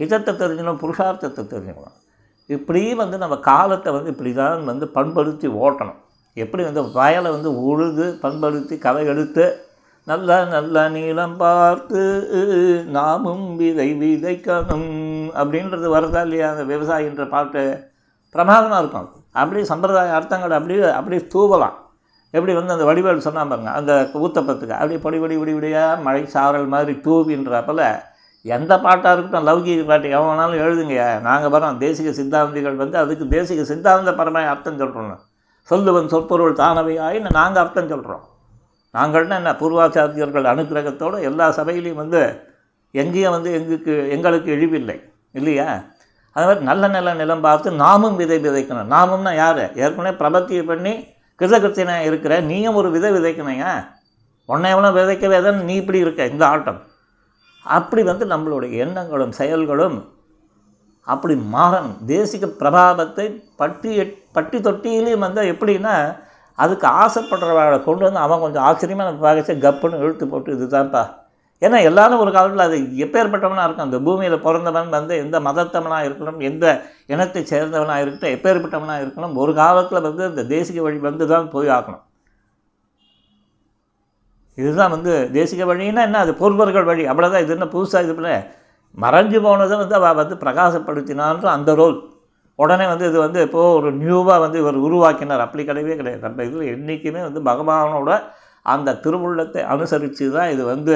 ஹிதத்தை தெரிஞ்சுக்கணும் புருஷார்த்தத்தை தெரிஞ்சுக்கணும். இப்படி வந்து நம்ம காலத்தை வந்து இப்படி தான் வந்து பண்படுத்தி ஓட்டணும். எப்படி வந்து வயலை வந்து உழுது பண்படுத்தி களை எடுத்து நல்ல நல்ல நீளம் பார்த்து நாமும் விதை விதைக்கணும் அப்படின்றது வருதா இல்லையா? அந்த விவசாயின்ற பாட்டு பிரமாதமாக இருக்கும் அப்படியே சம்பிரதாய அர்த்தங்கள் அப்படியே அப்படியே தூவலாம். எப்படி வந்து அந்த வடிவேல் சொன்னா பாருங்க அந்த ஊத்தப்பத்துக்கு. அப்படியே பொடி பொடி விடி பொடியாக மழை சாரல் மாதிரி தூவின்றப்பல எந்த பாட்டாக இருக்கட்டும் லௌகீக பாட்டு எவன் வேணாலும் எழுதுங்க. நாங்கள் வரோம் தேசிக சித்தாந்திகள் வந்து அதுக்கு தேசிக சித்தாந்த பரமாய் அர்த்தம் சொல்கிறோம் சொல்லுவன் சொற்பொருள் தானவையாயின்னு நாங்கள் அர்த்தம் சொல்கிறோம் நாங்கள்னா என்ன பூர்வாச்சாரியர்கள் அனுக்கிரகத்தோடு எல்லா சபையிலையும் வந்து எங்கேயும் வந்து எங்களுக்கு எங்களுக்கு இழிவில்லை இல்லையா? அது மாதிரி நல்ல நல்ல நிலம் பார்த்து நாமும் விதை விதைக்கணும். நாமும்னா யார்? ஏற்கனவே பிரபத்தியை பண்ணி கிருதகிருத்தினா இருக்கிற நீயும் ஒரு விதை விதைக்கணுங்க உன்னை எவ்வளோ விதைக்கவே தான் நீ இப்படி இருக்க இந்த ஆட்டம். அப்படி வந்து நம்மளுடைய எண்ணங்களும் செயல்களும் அப்படி மாறணும். தேசிக பிரபாவத்தை பட்டி பட்டி தொட்டியிலையும் வந்து எப்படின்னா அதுக்கு ஆசைப்படுறவளை கொண்டு வந்து அவன் கொஞ்சம் ஆச்சரியமாக நம்ம பார்க்கச்சு கப்புன்னு இழுத்து போட்டு இதுதான்ப்பா. ஏன்னா எல்லாரும் ஒரு காலத்தில் அது எப்பேற்பட்டவனாக இருக்கும் அந்த பூமியில் பிறந்தவன் வந்து எந்த மதத்தவனாக இருக்கணும் எந்த இனத்தை சேர்ந்தவனாக இருக்கட்டும் எப்பேற்பட்டவனாக இருக்கணும் ஒரு காலத்தில் வந்து இந்த தேசிக வழி வந்து தான் போய் ஆகணும். இதுதான் வந்து தேசிக வழின்னா என்ன? அது பூர்வர்கள் வழி. அவ்வளோதான் இது என்ன புதுசாக இது பண்ண மறைஞ்சு போனதை வந்து அவள் வந்து பிரகாசப்படுத்தினான்ற அந்த ரோல். உடனே வந்து இது வந்து இப்போது ஒரு நியூவாக வந்து இவர் உருவாக்கினார் அப்படி கிடையவே கிடையாது. நம்ம இதில் என்றைக்குமே வந்து பகவானோட அந்த திருவுள்ளத்தை அனுசரித்து தான் இது வந்து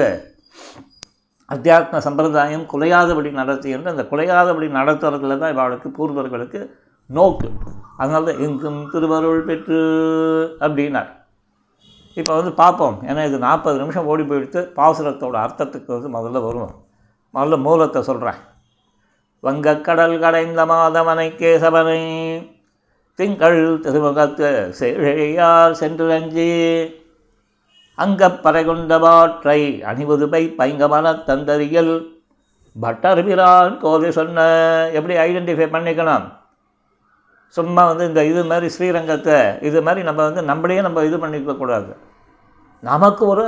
அத்தியாத்ம சம்பிரதாயம் குலையாதபடி நடத்தி என்று அந்த குலையாதபடி நடத்துறதுல தான் இவளுக்கு பூர்வர்களுக்கு நோக்கு. அதனால தான் எங்கும் திருவருள் பெற்று அப்படின்னார். இப்போ வந்து பார்ப்போம். ஏன்னா இது நாற்பது நிமிஷம் ஓடி போயிடுத்து பாசுரத்தோட அர்த்தத்துக்கு வந்து முதல்ல வருவோம். முதல்ல மூலத்தை சொல்கிறேன் வங்கக்கடல் கடைந்த மாதவனை கேசவனை. திங்கள் திருமுகத்து சேழையார் சென்று அஞ்சி அங்கப்பறை கொண்டவாற்றை அணிவுதுபை பைங்கமன பட்டர் பட்டர்பிரான் கோதை சொன்ன எப்படி ஐடென்டிஃபை பண்ணிக்கணும் சும்மா வந்து இந்த இது மாதிரி ஸ்ரீரங்கத்தை இது மாதிரி நம்ம வந்து நம்மளையே நம்ம இது பண்ணிக்கக்கூடாது நமக்கு ஒரு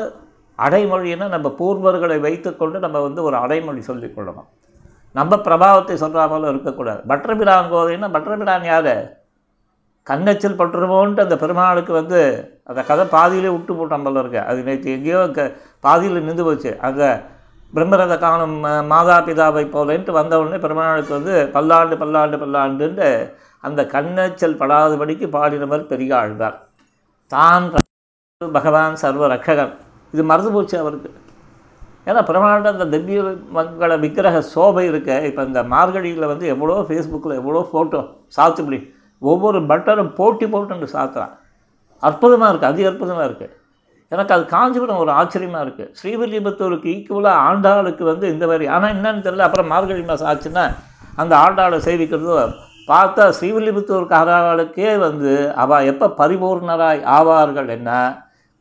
அடைமொழின்னா நம்ம பூர்வர்களை வைத்துக்கொண்டு நம்ம வந்து ஒரு அடைமொழி சொல்லிக்கொள்ளணும் நம்ம பிரபாவத்தை சொல்கிற போல இருக்கக்கூடாது. பட்டர்பிரான் கோதைன்னா பட்டர்பிரான் யார் கண்ணெச்சல் பட்டுருமோன்ட்டு அந்த பெருமாளுக்கு வந்து அந்த கதை பாதியிலே விட்டு போட்டான் போல இருக்கு. அது நேற்று எங்கேயோ க பாதியில் நின்று போச்சு. அந்த பிரம்மரத காணும் மாதா பிதாவை போலன்ட்டு வந்த உடனே பெருமாளுக்கு வந்து பல்லாண்டு பல்லாண்டு பல்லாண்டுன்ட்டு அந்த கண்ணெச்சல் படாதபடிக்கு பாடினவர் பெரிய ஆழ்வார் தான் பகவான் சர்வ ரட்சகன். இது மறந்து போச்சு அவருக்கு. ஏன்னா பெருமாள்கிட்ட அந்த திவ்ய மங்கள விக்கிரக சோபை இருக்க இப்போ இந்த மார்கழியில் வந்து எவ்வளோ ஃபேஸ்புக்கில் எவ்வளோ ஃபோட்டோ சாத்துப்படி ஒவ்வொரு பட்டரும் போட்டி போட்டு சாத்துறான். அற்புதமாக இருக்குது அதி அற்புதமாக இருக்குது எனக்கு அது காஞ்சிபுரம் ஒரு ஆச்சரியமாக இருக்குது ஸ்ரீவில்லிபுத்தூருக்கு ஈக்குவலாக ஆண்டாளுக்கு வந்து இந்த மாதிரி ஆனால் என்னன்னு தெரியல அப்புறம் மார்கழி மாதம் ஆச்சுன்னா அந்த ஆண்டாளை சேவிக்கிறது பார்த்தா ஸ்ரீவில்லிபுத்தூர்காரர்களுக்கே வந்து அவள் எப்போ பரிபூர்ணராய் ஆவார்கள் என்ன?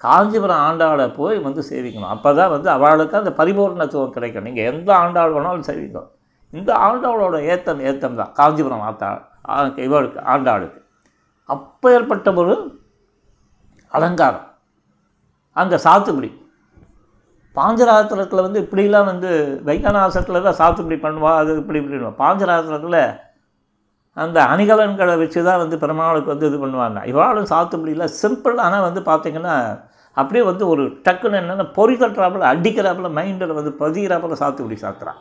காஞ்சிபுரம் ஆண்டாளை போய் வந்து சேவிக்கணும். அப்போ தான் வந்து அவளுக்கு அந்த பரிபூர்ணத்துவம் கிடைக்கும். நீங்கள் எந்த ஆண்டாள் வேணாலும் சேவிக்கும் இந்த ஆண்டாளோட ஏத்தம் ஏத்தம் தான். காஞ்சிபுரம் ஆத்தா இவளுக்கு ஆண்டாளுக்கு. அப்பேற்பட்ட ஒரு அலங்காரம். அங்கே சாத்துக்குடி. பாஞ்சராத்திரத்தில் வந்து இப்படிலாம் வந்து வைகநாசத்தில் தான் சாத்துக்குடி பண்ணுவா அது இப்படி இப்படி பாஞ்சராத்திரத்தில் அந்த அணிகலன்களை வச்சு தான் வந்து பெருமாளுக்கு வந்து இது பண்ணுவாங்க. இவாளும் சாத்துக்குடியில் சிம்பிள் ஆனால் வந்து பார்த்திங்கன்னா அப்படியே வந்து ஒரு டக்குன்னு என்னென்னா பொறி தட்டுறாப்புல அடிக்கிறாப்புல மைண்டில் வந்து பதிகிறாப்புல சாத்துக்குடி சாத்துறான்.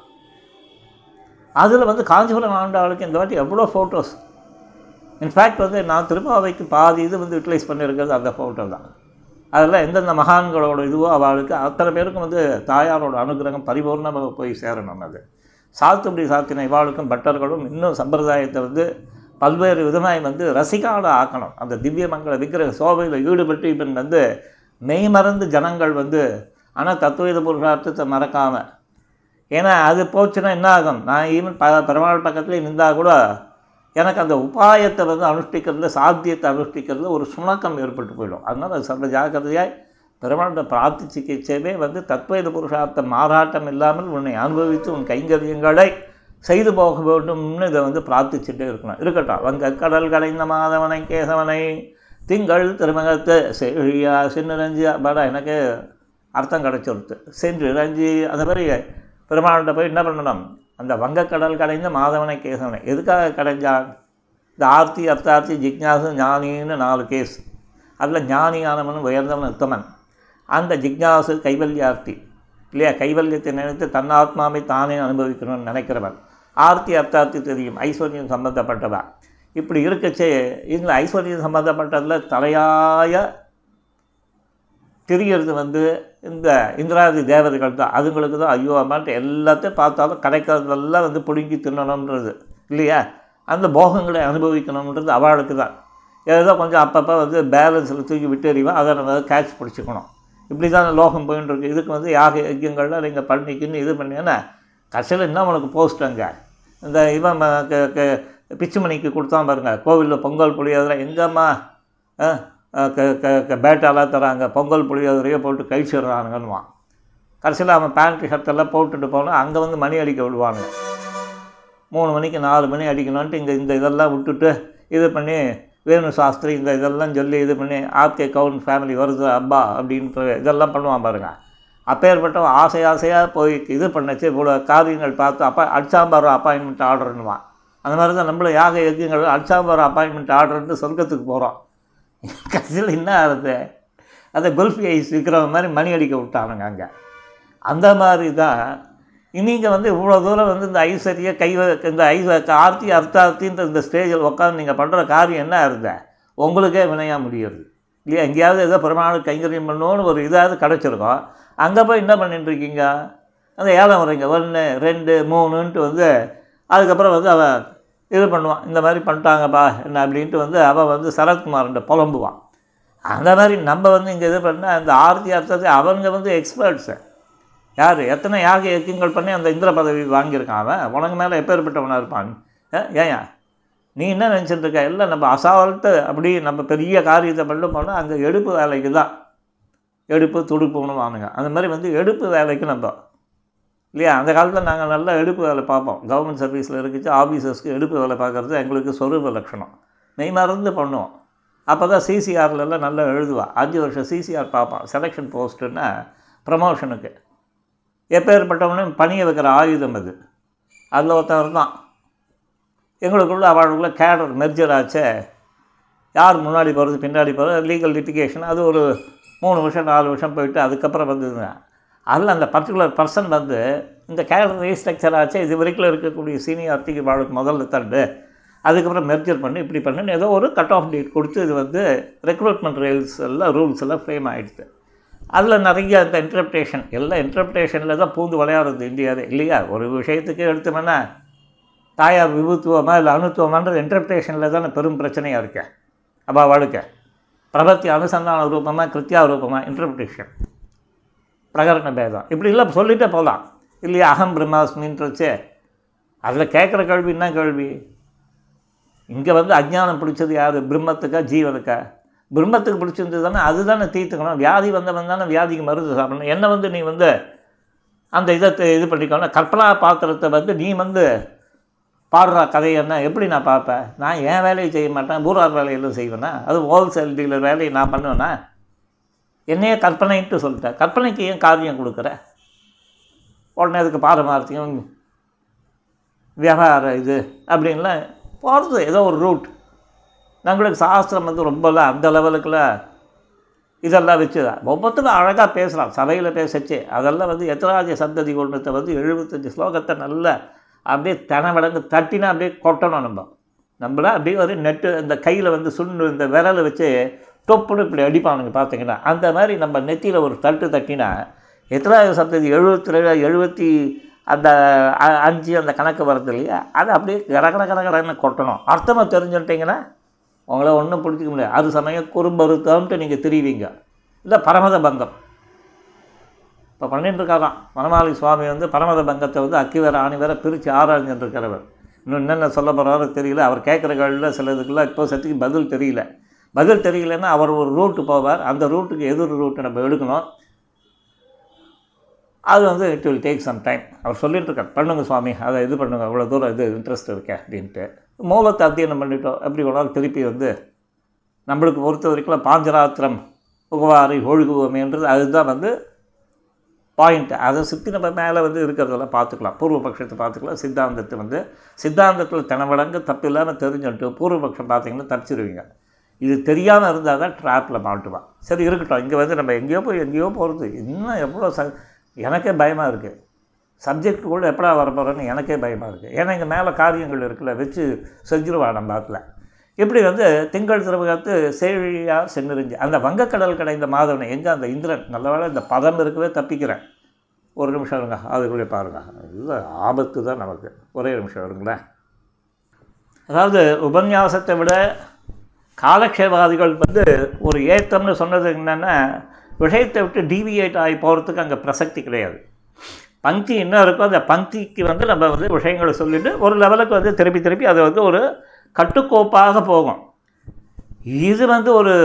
அதில் வந்து காஞ்சிபுரம் ஆண்டாளுக்கு இந்த வாட்டி எவ்வளோ ஃபோட்டோஸ் இன்ஃபேக்ட் வந்து நான் திருப்பாவைக்கு பாதி இது வந்து யூட்டிலைஸ் பண்ணியிருக்கிறது அந்த ஃபோட்டோ தான். அதெல்லாம் எந்தெந்த மகான்களோட இதுவோ அவளுக்கு அத்தனை பேருக்கும் வந்து தாயாரோட அனுகிரகம் பரிபூர்ணமாக போய் சேரணும் அது. சாத்துப்படி சாத்தின இவாளுக்கும் பட்டர்களும் இன்னும் சம்பிரதாயத்தை வந்து பல்வேறு விதமாய் வந்து ரசிகால ஆக்கணும். அந்த திவ்ய மங்கள விக்கிரக சோபையில் ஈடுபட்டு இப்போ வந்து மெய்மறந்து ஜனங்கள் வந்து ஆனால் தத்துவ புருஷார்த்தத்தை மறக்காமல் ஏன்னா அது போச்சுன்னா என்ன ஆகும் நான் ஈவன் ப பெருமாள் பக்கத்துலேயே இருந்தால் கூட எனக்கு அந்த உபாயத்தை வந்து அனுஷ்டிக்கிறதுல சாத்தியத்தை அனுஷ்டிக்கிறது ஒரு சுணக்கம் ஏற்பட்டு போயிடும். அதனால் அது சர்வ ஜாக்கிரதையாய் பெருமாண்ட பிரார்த்தி சிகிச்சையுமே வந்து தத்வைத புருஷார்த்த மாறாட்டம் இல்லாமல் உன்னை அனுபவித்து உன் கைங்கரியங்களை செய்து போக வேண்டும்னு இதை வந்து பிரார்த்திச்சுட்டே இருக்கணும். இருக்கட்டும். வங்க கடல் கடைந்த மாதவனை கேசவனை திங்கள் திருமகத்து செழியா சின்னரஞ்சி பட எனக்கு அர்த்தம் கிடச்சிருத்து சென்று ரஞ்சி அந்த மாதிரி பெருமாள்கிட்ட போய் என்ன பண்ணணும்? அந்த வங்கக்கடல் கடைந்த மாதவனை கேசவனை எதுக்காக கடைஞ்சான் இந்த ஆர்த்தி அர்த்தார்த்தி ஜிக்ஞாசு ஞானின்னு நாலு கேஸ். அதில் ஞானியானவன் உயர்ந்தவன் உத்தமன். அந்த ஜிக்ஞாசு கைவல்யார்த்தி இல்லையா? கைவல்யத்தை நினைத்து தன்னாத்மாவை தானே அனுபவிக்கணும்னு நினைக்கிறவன். ஆர்த்தி அர்த்தார்த்தி தெரியும். ஐஸ்வர்யம் சம்பந்தப்பட்டவன். இப்படி இருக்கச்சே இதில் ஐஸ்வர்யம் சம்மந்தப்பட்டதில் தலையாய தெரியறது வந்து இந்த இந்திராதி தேவதைகள் தான். அதுங்களுக்கு தான் ஐயோ அம்மான்ட்டு எல்லாத்தையும் பார்த்தாலும் கிடைக்கிறதெல்லாம் வந்து பிடுங்கி தின்னணுன்றது இல்லையா? அந்த போகங்களை அனுபவிக்கணுன்றது அவளுக்கு தான். ஏதோ கொஞ்சம் அப்பப்போ வந்து பேலன்ஸில் தூக்கி விட்டு அதை நம்ம கேட்ச் பிடிச்சிக்கணும். இப்படி தான் லோகம் போயின்னு இருக்கு இதுக்கு வந்து யாக யஜ்யங்கள்லாம் நீங்கள் பண்ணிக்கின்னு இது பண்ணீங்கன்னா கடைசியில் என்ன உனக்கு போஸ்ட் அங்கே. இந்த இவன் பிச்சுமணிக்கு கொடுத்தான் பாருங்கள் கோவிலில் பொங்கல் புளியோதரை எங்கம்மா? க க பேட்டாலாம் தராங்க. பொங்கல் புளியோதரையே போட்டு கழிச்சிடுறானுங்கன்னுவான் கடைசியில் அவன் பேண்ட் ஷர்ட்டெல்லாம் போட்டுட்டு போனால் அங்கே வந்து மணி அடிக்க விடுவானுங்க. மூணு மணிக்கு நாலு மணி அடிக்கணுன்ட்டு இங்கே இந்த இதெல்லாம் விட்டுட்டு இது பண்ணி வேணு சாஸ்திரி இந்த இதெல்லாம் சொல்லி இது பண்ணி ஆப்கே கவுன் ஃபேமிலி வருது அப்பா அப்படின்ட்டு இதெல்லாம் பண்ணுவான் பாருங்கள் அப்பேற்பட்டவன் ஆசை ஆசையாக போய் இது பண்ணச்சு இவ்வளோ காரியங்கள் பார்த்து அப்பா அடிச்சாம்பார் அப்பாயின்மெண்ட் ஆர்டர்னுவான் அந்த மாதிரி தான் நம்மளும் யாக யஜ்யங்கள் அடிச்சாம்பார் அப்பாயின்மெண்ட் ஆர்டர்ன்ட்டு சொர்க்கத்துக்கு போகிறோம் கடைசியில் என்ன ஆகுது? அந்த குல்ஃபி ஐஸ் விற்கிற மாதிரி மணி அடிக்க விட்டானுங்க அங்கே. அந்த மாதிரி தான் நீங்கள் வந்து இவ்வளோ தூரம் வந்து இந்த ஐஸ்வரிய கை இந்த ஐஸ் ஆர்த்தி அர்த்தார்த்தின்ற இந்த ஸ்டேஜில் உட்காந்து நீங்கள் பண்ணுற காரியம் என்ன இருந்த உங்களுக்கே வினையாக முடியுது. இல்லையா? எங்கேயாவது ஏதோ பிரமாணம் கைங்கரியம் பண்ணணும்னு ஒரு இதாவது கிடச்சிருக்கோம். அங்கே போய் என்ன பண்ணிட்டுருக்கீங்க அந்த ஏழம் வரீங்க ஒன்று ரெண்டு மூணுன்ட்டு வந்து அதுக்கப்புறம் வந்து அவன் இது பண்ணுவான் இந்த மாதிரி பண்ணிட்டாங்கப்பா என்ன அப்படின்ட்டு வந்து அவன் வந்து சரத்குமார்கிட்ட புலம்புவான். அந்த மாதிரி நம்ம வந்து இங்கே இது பண்ணால் அந்த ஆர்த்தி அர்த்தத்தை அவங்க வந்து எக்ஸ்பர்ட்ஸு யார்? எத்தனை யாக யஜ்யங்கள் பண்ணி அந்த இந்திர பதவி வாங்கியிருக்கான் அவன்? உனக்கு மேலே எப்பேற்பட்டவனாக இருப்பான் ஏ, நீ என்ன நினச்சிட்டு இருக்க? எல்லாம் நம்ம அசால்ட்டு அப்படி நம்ம பெரிய காரியத்தை பண்ண போனால் அங்கே எடுப்பு வேலைக்கு தான் எடுப்பு துடுப்புன்னு வானுங்க அந்த மாதிரி வந்து எடுப்பு வேலைக்கு நம்ம இல்லையா? அந்த காலத்தில் நாங்கள் நல்லா எடுப்பு வேலை பார்ப்போம். கவர்மெண்ட் சர்வீஸில் இருக்குச்சு ஆஃபீஸர்ஸ்க்கு எடுப்பு வேலை பார்க்குறது எங்களுக்கு சொரூப லட்சணம். மெய் மறந்து பண்ணுவோம். அப்போ தான் சிசிஆர்லலாம் நல்லா எழுதுவாள் அஞ்சு வருஷம் சிசிஆர் பார்ப்பான். செலெக்ஷன் போஸ்ட்டுன்னா ப்ரமோஷனுக்கு எப்பேற்பட்டவனும் பணியை வைக்கிற ஆயுதம் அது. அதில் ஒருத்தவர் தான் எங்களுக்குள்ள அவளுக்குள்ள கேடர் மெர்ஜர் ஆச்சே. யார் முன்னாடி போகிறது பின்னாடி போகிறது லீகல் லிட்டிகேஷன் அது ஒரு மூணு வருஷம் நாலு வருஷம் போயிட்டு அதுக்கப்புறம் வந்ததுங்க. அதில் அந்த பர்டிகுலர் பர்சன் வந்து இந்த கேரக்டர் ரீஸ்ட்ரக்சர் ஆச்சு. இது வரைக்கும் இருக்கக்கூடிய சீனியாரிட்டிக்கு வாழ்க்கை முதல்ல தண்டு அதுக்கப்புறம் மெர்ஜர் பண்ணி இப்படி பண்ணுன்னு ஏதோ ஒரு கட் ஆஃப் டேட் கொடுத்து இது வந்து ரெக்ரூட்மெண்ட் ரீல்ஸ் எல்லாம் ரூல்ஸ் எல்லாம் ஃப்ரேம் ஆகிடுது அதில் நிறைய இந்த இன்டர்பிரேஷன் எல்லாம் இன்டர்பிரேஷனில் தான் பூந்து விளையாடுறது இந்தியாவே. இல்லையா? ஒரு விஷயத்துக்கு எடுத்தோம்னா தாயார் விபுத்துவமா இல்லை அணுத்துவமான்றது இன்டர்பிரேஷனில் தானே பெரும் பிரச்சனையாக இருக்கேன் அப்போ வாழ்க்கை பிரபத்தி அனுசந்தான ரூபமாக கிருத்தியா ரூபமாக இன்டர்பிரேஷன் பிரகரண பேதம். இப்படி இல்லை சொல்லிட்டே போகலாம் இல்லையா அகம் பிரம்மாஸ்மின்றச்சே அதில் கேட்குற கேள்வி என்ன கேள்வி? இங்கே வந்து அஜ்ஞானம் பிடிச்சது யார்? பிரம்மத்துக்கா ஜீவனுக்கா? பிரம்மத்துக்கு பிடிச்சிருந்தது தானே அதுதானே தீர்த்துக்கணும். வியாதி வந்தவன் தானே வியாதிக்கு மருந்து சாப்பிடணும். என்ன வந்து நீ வந்து அந்த இதை இது பண்ணிக்கணும் கற்பனா பாத்திரத்தை வந்து நீ வந்து பாடுற கதை என்ன? எப்படி நான் பார்ப்பேன்? நான் என் வேலையை செய்ய மாட்டேன் பூரார் வேலையெல்லாம் செய்வேனா? அது ஹோல்சேல் டீலர் வேலையை நான் பண்ணுவேன்னா என்னையே கற்பனைன்ட்டு சொல்லிட்டேன் கற்பனைக்கு ஏன் காரியம் கொடுக்குற? உடனே அதுக்கு பாரமார்த்தியம் வியாபார இது அப்படின்லாம் போகிறது ஏதோ ஒரு ரூட் நம்மளுக்கு சாஸ்திரம் வந்து ரொம்பலாம் அந்த லெவலுக்குலாம் இதெல்லாம் வச்சு ஒவ்வொருத்தரும் அழகாக பேசலாம். சபையில் பேசச்சு. அதெல்லாம் வந்து எத்தராஜ சந்ததி கொண்டத்தை வந்து எழுபத்தஞ்சு ஸ்லோகத்தை நல்லா அப்படியே தனவடங்கு தட்டினா அப்படியே கொட்டணும் நம்ம. நம்மள அப்படியே ஒரு நெட்டு இந்த கையில் வந்து சுண்ணு இந்த விரலை வச்சு டொப்புன்னு இப்படி அடிப்பானுங்க பார்த்தீங்கன்னா. அந்த மாதிரி நம்ம நெத்தியில் ஒரு தட்டு தட்டினா எத்தனாவது சந்ததி எழுபத்தி ரெண்டு எழுபத்தி அந்த அஞ்சு அந்த கணக்கு வருது இல்லையா? அதை அப்படியே கடகட கடகடன்னு கொட்டணும். அர்த்தமாக தெரிஞ்சுட்டிங்கன்னா உங்களை ஒன்றும் பிடிச்சிக்க முடியாது. அது சமயம் குறும்பருத்தம்ட்டு நீங்கள் தெரிவிங்க. இல்லை பரமத பங்கம். இப்போ பண்ணிட்டு இருக்காராம். வனமாளி சுவாமி வந்து பரமத பங்கத்தை வந்து அக்கிவர ஆணிவர பிரித்து ஆராய்ஞ்சிருக்கிறவர் இருக்கிறவர் இன்னும் என்னென்ன சொல்ல போகிறாரோ தெரியல. அவர் கேட்குற கேள்வியில் சில இதுக்கெல்லாம் இப்போ சத்துக்கு பதில் தெரியல. பதில் தெரியலன்னா அவர் ஒரு ரூட்டு போவார். அந்த ரூட்டுக்கு எதிர் ரூட்டு நம்ம எடுக்கணும். அது வந்து it will take some time அவர் சொல்லிட்டு இருக்கார் சுவாமி அதை இது பண்ணுங்க அவ்வளோ தூரம் இது இன்ட்ரெஸ்ட் இருக்கே அப்படின்ட்டு. மூலத்தை அத்தியனம் பண்ணிட்டோம். எப்படி ஒரு நாள் திருப்பி வந்து நம்மளுக்கு பொறுத்த வரைக்கும் பாஞ்சராத்திரம் புகவாரை ஒழுகுவோமேன்றது அதுதான் வந்து பாயிண்ட் அதை சுற்றி நம்ம மேலே வந்து இருக்கிறதெல்லாம் பார்த்துக்கலாம். பூர்வபக்ஷத்தை பார்த்துக்கலாம். சித்தாந்தத்தை வந்து சித்தாந்தத்தில் தினவடங்கு தப்பு இல்லாமல் தெரிஞ்சுட்டு பூர்வபக்ஷம் பார்த்தீங்கன்னா தப்பிச்சிருவீங்க. இது தெரியாமல் இருந்தால் தான் ட்ராப்பில் மாட்டுவான். சரி இருக்கட்டும். இங்கே வந்து நம்ம எங்கேயோ போய் எங்கேயோ போகிறது இன்னும் எவ்வளோ ச எனக்கே பயமாக இருக்குது சப்ஜெக்ட் கூட எப்படா வரப்போகிறேன்னு எனக்கே பயமாக இருக்குது ஏன்னா இங்கே மேலே காரியங்கள் இருக்குல்ல வச்சு செஞ்சிருவான் நம்ம ஆத்தில். இப்படி வந்து திங்கள் திருவகத்து சேழியார் சென்னிருஞ்சி அந்த வங்கக்கடல் கடைந்த மாதவனை எங்கே அந்த இந்திரன்? நல்லவேளை இந்த பதம் இருக்கவே தப்பிக்கிறேன். ஒரு நிமிஷம் இருங்க. அதுக்குள்ளே பாருங்க. இல்லை ஆபத்து தான் நமக்கு. ஒரே நிமிஷம் இருங்களேன். அதாவது உபன்யாசத்தை விட காலக்ஷேபாதிகள் வந்து ஒரு ஏத்தம்னு சொன்னது என்னென்னா விஷயத்தை விட்டு டீவியேட் ஆகி போகிறதுக்கு அங்கே பிரசக்தி கிடையாது. பங்கி என்ன இருக்கோ அந்த பங்கிக்கு வந்து நம்ம வந்து விஷயங்களை சொல்லிட்டு ஒரு லெவலுக்கு வந்து திருப்பி திருப்பி அது வந்து ஒரு கட்டுக்கோப்பாக போகும். இது வந்து ஒரு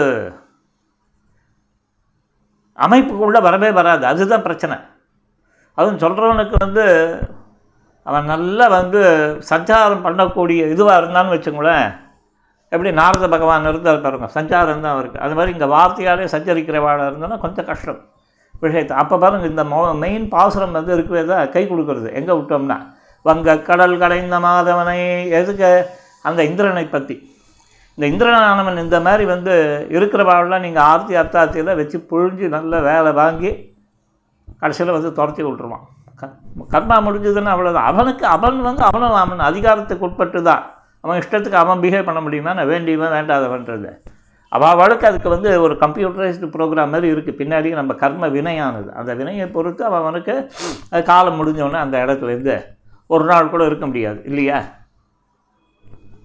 அமைப்புக்குள்ளே வரவே வராது. அதுதான் பிரச்சனை. அதுவும் சொல்கிறவனுக்கு வந்து அவன் நல்லா வந்து சஞ்சாரம் பண்ணக்கூடிய இதுவாக இருந்தான்னு வச்சுங்களேன் எப்படி நாரத பகவான் இருந்தார் பாருங்க சஞ்சாரம் தான் அவருக்கு. அது மாதிரி இங்கே வார்த்தையாலே சஞ்சரிக்கிறவாளாக இருந்தோன்னா கொஞ்சம் கஷ்டம். விஷயத்தை அப்போ பாருங்க இந்த மோ மெயின் பாசுரம் வந்து இருக்கவே தான் கை கொடுக்கறது. எங்கே விட்டோம்னா வங்க கடல் கடைந்த மாதவனை எதுக்கு அந்த இந்திரனை பற்றி இந்த இந்திரனானவன் இந்த மாதிரி வந்து இருக்கிறவாள்லாம் நீங்கள் ஆர்த்தி அர்த்தாத்தியில் வச்சு புழிஞ்சு நல்ல வேலை வாங்கி கடைசியில் வந்து துரத்தி விட்டுருவான். க கர்மா முடிஞ்சதுன்னா அவ்வளோதான் அவனுக்கு அவன் வந்து அவனும் அவன் அதிகாரத்துக்கு உட்பட்டு தான் அவன் இஷ்டத்துக்கு அவன் பிஹேவ் பண்ண முடியுமா? நான் வேண்டியவன் வேண்டாதவன்றது. அவளுக்கு அதுக்கு வந்து ஒரு கம்ப்யூட்டரைஸ்டு ப்ரோக்ராம் மாதிரி இருக்குது பின்னாடி நம்ம கர்ம வினையானது. அந்த வினையை பொறுத்து அவன் அவனுக்கு அது காலம் முடிஞ்சவொடனே அந்த இடத்துல இருந்து ஒரு நாள் கூட இருக்க முடியாது. இல்லையா?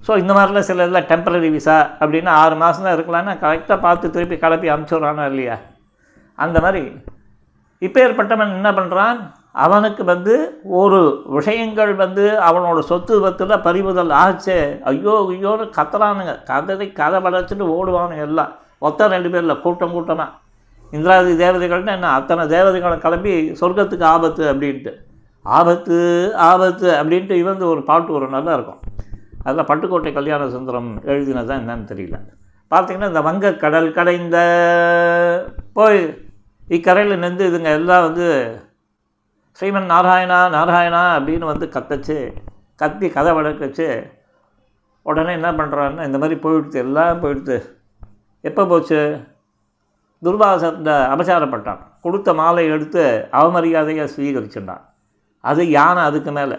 ஸோ இந்த மாதிரிலாம் சில இதில் டெம்பரரி விசா அப்படின்னா ஆறு மாதம் தான் இருக்கலாம்னா கரெக்டாக பார்த்து திருப்பி கிளப்பி அனுப்பிச்சுட்றானா இல்லையா? அந்த மாதிரி. இப்போ ஏற்பட்டவன் என்ன பண்ணுறான் அவனுக்கு வந்து ஒரு விஷயங்கள் வந்து அவனோட சொத்து பத்தில் பறிமுதல் ஆச்சே. ஐயோ ஐயோன்னு கத்துறானுங்க. கதறி கதை படைச்சிட்டு ஓடுவானுங்க எல்லாம். மொத்தம் ரெண்டு பேரில் கூட்டம் கூட்டமாக இந்திராதி தேவதைகள்னு என்ன? அத்தனை தேவதைகளை கிளம்பி சொர்க்கத்துக்கு ஆபத்து அப்படின்ட்டு. ஆபத்து ஆபத்து அப்படின்ட்டு இவந்து ஒரு பாட்டு ஒரு நல்லா இருக்கும் அதில் பட்டுக்கோட்டை கல்யாண சுந்தரம் எழுதினதான் என்னன்னு தெரியல. பார்த்தீங்கன்னா இந்த வங்க கடல் கடைந்த போய் இக்கரையில் நின்று இதுங்க எல்லாம் வந்து ஸ்ரீமன் நாராயணா நாராயணா அப்படின்னு வந்து கத்தச்சு கத்தி கதை வடக்கச்சு உடனே என்ன பண்ணுறான்னா இந்த மாதிரி போயிடுத்து எல்லாம் போயிடுத்து எப்போ போச்சு? துர்வாசத்தை அபசாரப்பட்டான் கொடுத்த மாலை எடுத்து அவமரியாதையை ஸ்வீகரிச்சுட்டான் அது யானை அதுக்கு மேலே.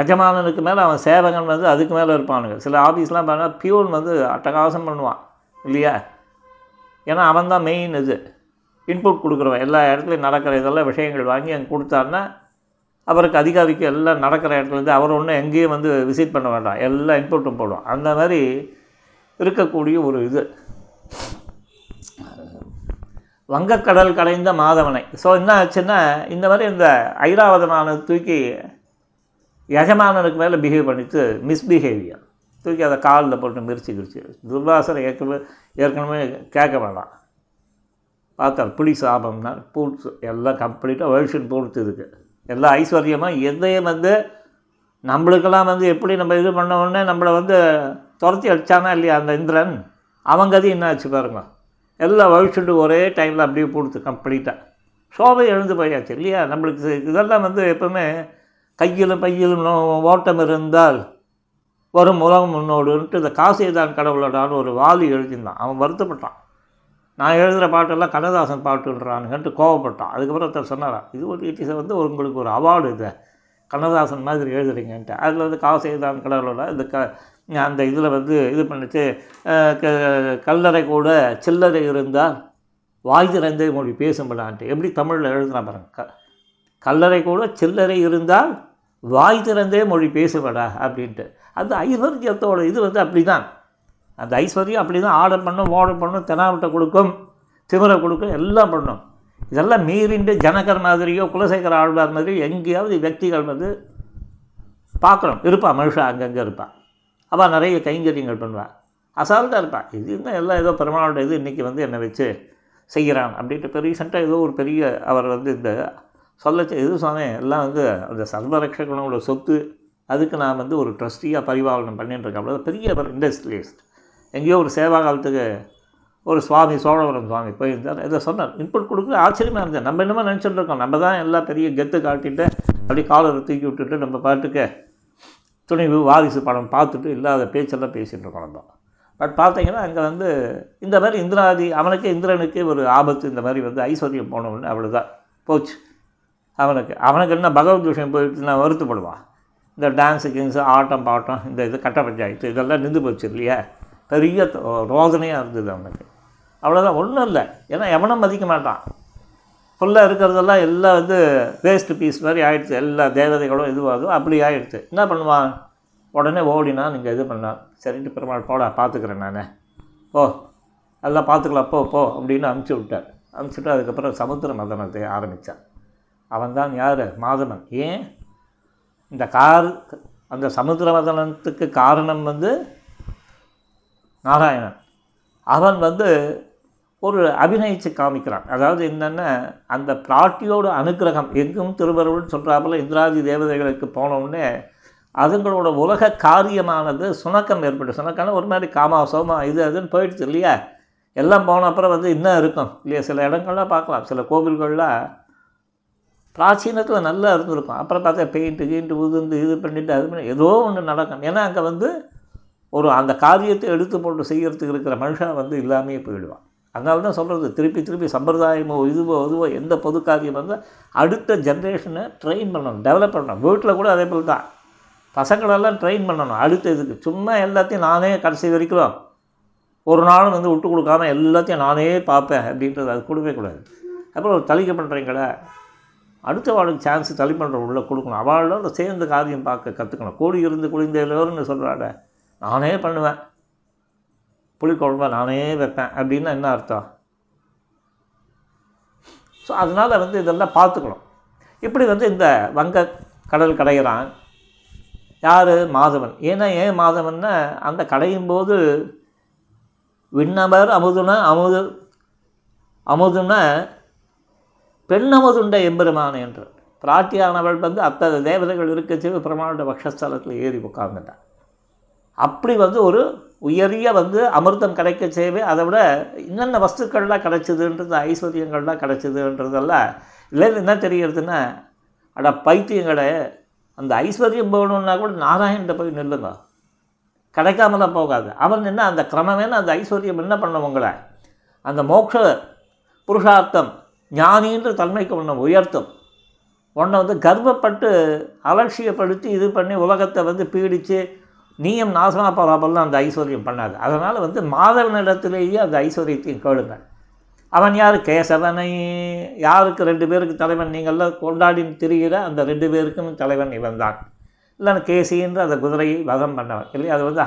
எஜமானனுக்கு மேலே அவன் சேவகன் வந்து அதுக்கு மேலே இருப்பானுங்க. சில ஆஃபீஸ்லாம் பார்த்தா பியூன் வந்து அட்டகாசம் பண்ணுவான் இல்லையா? ஏன்னா அவன் தான் மெயின் இது. இன்புட் கொடுக்குறவன். எல்லா இடத்துலையும் நடக்கிற இதெல்லாம் விஷயங்கள் வாங்கி அங்கே கொடுத்தாருன்னா அவருக்கு அதிகாரிக்கு எல்லாம் நடக்கிற இடத்துலேருந்து அவர் ஒன்றும் எங்கேயும் வந்து விசிட் பண்ண வேண்டாம். எல்லா இன்புட்டும் போடுவோம் அந்த மாதிரி இருக்கக்கூடிய ஒரு இது. வங்கக்கடல் கடைந்த மாதவனை. ஸோ என்ன ஆச்சுன்னா இந்த மாதிரி இந்த ஐராவதமான தூக்கி யஜமானனுக்கு மேலே பிஹேவ் பண்ணிட்டு மிஸ்பிஹேவியர் தூக்கி அதை காலில் போட்டு மிரிச்சு கிரிச்சு துர்வாசனை ஏற்கனவே ஏற்கனவே கேட்க வேண்டாம். பார்த்தார் புளி சாபம்னா பூட்ஸ் எல்லாம் கம்ப்ளீட்டாக வேர்ஷன் பூட்ஸ் இதுக்கு. எல்லா ஐஸ்வர்யமாக எதையும் வந்து நம்மளுக்கெல்லாம் வந்து எப்படி நம்ம இது பண்ண உடனே நம்மளை வந்து துரத்தி அடித்தானா இல்லையா அந்த இந்திரன்? அவங்க கதி என்ன ஆச்சு பாருங்க. எல்லாம் வழிச்சுட்டு ஒரே டைமில் அப்படியே போடுத்து கம்ப்ளீட்டாக சோபை எழுந்து போயாச்சு இல்லையா? நம்மளுக்கு இதெல்லாம் வந்து எப்பவுமே கையிலும் பையிலும் ஓட்டம் இருந்தால் வரும் உலகம் முன்னோடுன்ட்டு இந்த காசிதான் கடவுளடான்னு ஒரு வாலி எழுதியிருந்தான். அவன் வருத்தப்பட்டான். நான் எழுதுகிற பாட்டெல்லாம் கண்ணதாசன் பாட்டுன்றானுங்கன்ட்டு கோவப்பட்டான். அதுக்கப்புறம் ஒருத்தர் சொன்னாரா இது ஒரு இட் இஸ் வந்து உங்களுக்கு ஒரு அவார்டு இது. கண்ணதாசன் மாதிரி எழுதுறீங்கன்ட்டு. அதில் வந்து காசைதான் கடவுளோட இந்த க அந்த இதில் வந்து இது பண்ணிச்சு. க- கல்லறை கூட சில்லறை இருந்தால் வாய் திறந்தே மொழி பேசும்படான்ட்டு. எப்படி தமிழில் எழுதுனா பாருங்க. க கல்லறை கூட சில்லறை இருந்தால் வாய் திறந்தே மொழி பேசுவடா அப்படின்ட்டு. அந்த ஐஸ்வர்யத்தோட இது வந்து அப்படி தான் அந்த ஐஸ்வர்யம் அப்படி தான் ஆடல் பண்ணும் ஓடல் பண்ணும் தெனாவட்டை கொடுக்கும் திமிரை கொடுக்கும் எல்லாம் பண்ணும். இதெல்லாம் மீறிண்டு ஜனகர் மாதிரியோ குலசேகர ஆழ்வார் மாதிரியோ எங்கேயாவது வெக்திகள் வந்து பார்க்குறோம் இருப்பான் மனுஷன் அங்கங்கே இருப்பான் அவள் நிறைய கைங்கரியங்கள் பண்ணுவான் அசால்ட்டாக இருப்பான் இது என்ன எல்லாம் ஏதோ பெருமாளோட இது இன்றைக்கி வந்து என்னை வச்சு செய்கிறான் அப்படின்ட்டு இப்போ ரீசெண்டாக ஏதோ ஒரு பெரிய அவர் வந்து இந்த சொல்ல இது சொன்னேன். எல்லாம் வந்து அந்த சர்வரக்ஷகனோட சொத்து அதுக்கு நான் வந்து ஒரு ட்ரஸ்டியாக பரிபாலனம் பண்ணிட்டு இருக்கேன். பெரிய இண்டஸ்ட்ரியலிஸ்ட் எங்கேயோ ஒரு சேவா காலத்துக்கு ஒரு சுவாமி சோழவரம் சுவாமி போயிருந்தார். இதை சொன்னார். இன்புட் கொடுக்குறது ஆச்சரியமாக இருந்தது. நம்ம என்னமோ நினச்சிட்டு இருக்கோம். நம்ம தான் எல்லாம் பெரிய கெத்து காட்டிட்டு அப்படியே காலரை தூக்கி விட்டுட்டு நம்ம பாட்டுக்கு துணிவு வாரிசு படம் பார்த்துட்டு இல்லாத பேச்செல்லாம் பேசிகிட்டு இருக்கோம் நம்ம. பட் பார்த்தீங்கன்னா அங்கே வந்து இந்த மாதிரி இந்திராதி அவனுக்கு இந்திரனுக்கு ஒரு ஆபத்து. இந்த மாதிரி வந்து ஐஸ்வர்யம் போனவொன்னு அவ்வளோதான் போச்சு. அவனுக்கு அவனுக்கு என்ன பகவத் விஷயம் போயிட்டு நான் வருத்தப்படுவான் இந்த டான்ஸு கிங்ஸு ஆட்டம் பாட்டம் இந்த இது கட்ட பஞ்சாயத்து இதெல்லாம் நின்று போச்சு இல்லையா? பெரிய ரோதனையாக இருந்தது அவனுக்கு. அவ்வளோதான் ஒன்றும் இல்லை. ஏன்னா எவனும் மதிக்க மாட்டான். ஃபுல்லாக இருக்கிறதெல்லாம் எல்லாம் வந்து வேஸ்ட் பீஸ் மாதிரி ஆகிடுச்சு எல்லா தேவதைகளும் இதுவாகும் அப்படி ஆகிடுச்சு என்ன பண்ணுவான்? உடனே ஓடினா நீங்கள் இது பண்ணலாம் சரின்ட்டு பெருமாள் போடா பார்த்துக்கிறேன் நான். போ. எல்லாம் பார்த்துக்கலாம் போ போ அப்படின்னு அமுச்சு விட்டார். அமுச்சுட்டு அதுக்கப்புறம் சமுத்திர மதனத்தை ஆரம்பித்தான் அவன்தான் யார்? மாதவன். ஏன்? இந்த கார் அந்த சமுத்திர மதனத்துக்கு காரணம் வந்து நாராயணன். அவன் வந்து ஒரு அபிநயிச்சு காமிக்கிறான். அதாவது என்னென்னா அந்த பிராட்டியோட அனுக்கிரகம் எங்கும் திருவருள்னு சொல்கிறாப்புல இந்திராதி தேவதைகளுக்கு போனவுடனே அதுங்களோட உலக காரியமானது சுணக்கம் ஏற்பட்டு சுணக்கம்னா ஒரு மாதிரி காமா சோமா இது அதுன்னு போயிடுச்சு இல்லையா? எல்லாம் போன அப்புறம் வந்து இன்னும் இருக்கும் இல்லையா? சில இடங்கள்லாம் பார்க்கலாம். சில கோவில்கள்லாம் பிராச்சீனத்தில் நல்லா இருந்திருக்கும். அப்புறம் பார்த்தா பெயிண்ட்டு கீண்ட்டு உதிர்ந்து இது பண்ணிட்டு அது பண்ணி ஏதோ ஒன்று நடக்கும். ஏன்னா அங்கே வந்து ஒரு அந்த காரியத்தை எடுத்து போட்டு செய்கிறதுக்கு இருக்கிற மனுஷன் வந்து இல்லாமையே போயிடுவான். அதனால தான் சொல்கிறது திருப்பி திருப்பி சம்பிரதாயமோ இதுவோ இதுவோ எந்த பொது காரியம் வந்து அடுத்த ஜென்ரேஷனை ட்ரெயின் பண்ணணும் டெவலப் பண்ணணும். வீட்டில் கூட அதே போல் தான். பசங்களெல்லாம் ட்ரெயின் பண்ணணும். அடுத்த இதுக்கு சும்மா எல்லாத்தையும் நானே கடைசி வரைக்கும் ஒரு நாளும் வந்து விட்டு கொடுக்காம எல்லாத்தையும் நானே பார்ப்பேன் அப்படின்றது அது கொடுக்கவே கூடாது. அப்புறம் ஒரு பண்ணுறீங்களே அடுத்த வாழ்க்கை சான்ஸ் தளி பண்ணுற உள்ளே கொடுக்கணும். அவளோட சேர்ந்து காரியம் பார்க்க கற்றுக்கணும் கோடி இருந்து குளிந்தேலோர்னு சொல்கிறாட நானே பண்ணுவேன். புளிக்குழம்ப நானே வைப்பேன். அப்படின்னா என்ன அர்த்தம்? ஸோ அதனால் வந்து இதெல்லாம் பார்த்துக்கணும். இப்படி வந்து இந்த வங்க கடல் கடைகிறான். யார்? மாதவன். ஏன்னா ஏன் மாதவன்னா அந்த கடையும் போது விண்ணவர் அமுதுன அமுது அமுதுன பெண்ணமுதுண்ட எம்பெருமான் என்று. பிராட்டியானவள் வந்து அத்தனை தேவதைகள் இருக்க சிவபெருமானோட பக்ஷஸ்தலத்தில் ஏறி உட்கார்ந்துட்டான் அப்படி வந்து ஒரு உயரிய வந்து அமிர்தம் கிடைக்க செய்யவே அதை விட என்னென்ன வஸ்துக்கள்லாம் கிடச்சிதுன்றது ஐஸ்வர்யங்கள்லாம் கிடைச்சிதுன்றதெல்லாம் இல்லைன்னு என்ன தெரிகிறதுன்னா அட பைத்தியங்களே அந்த ஐஸ்வர்யம் போகணுன்னா கூட நாராயண்கிட்ட போய் நில்லுங்க. கிடைக்காமலாம் போகாது. அவன் என்ன அந்த கிரமமேன அந்த ஐஸ்வர்யம் என்ன பண்ணும் உங்களை? அந்த மோட்ச புருஷார்த்தம் ஞானின்ற தன்மைக்கு ஒன்று உயர்த்தும். உன்னை வந்து கர்வப்பட்டு அலட்சியப்படுத்தி இது பண்ணி உலகத்தை வந்து பீடித்து நீயும் நாசமாக போகாமலாம் அந்த ஐஸ்வர்யம் பண்ணாது. அதனால் வந்து மாதவனிடத்திலேயே அந்த ஐஸ்வர்யத்தையும் கேளுங்கள் அவன் யார்? கேசவனை. யாருக்கு? ரெண்டு பேருக்கு தலைவன். நீங்கள்லாம் கொண்டாடின்னு திரிகிற அந்த ரெண்டு பேருக்கும் தலைவன் இவன் தான் இல்லைன்னா கேசின்ற அந்த குதிரையை வதம் பண்ணவன். இல்லையா? அது வந்து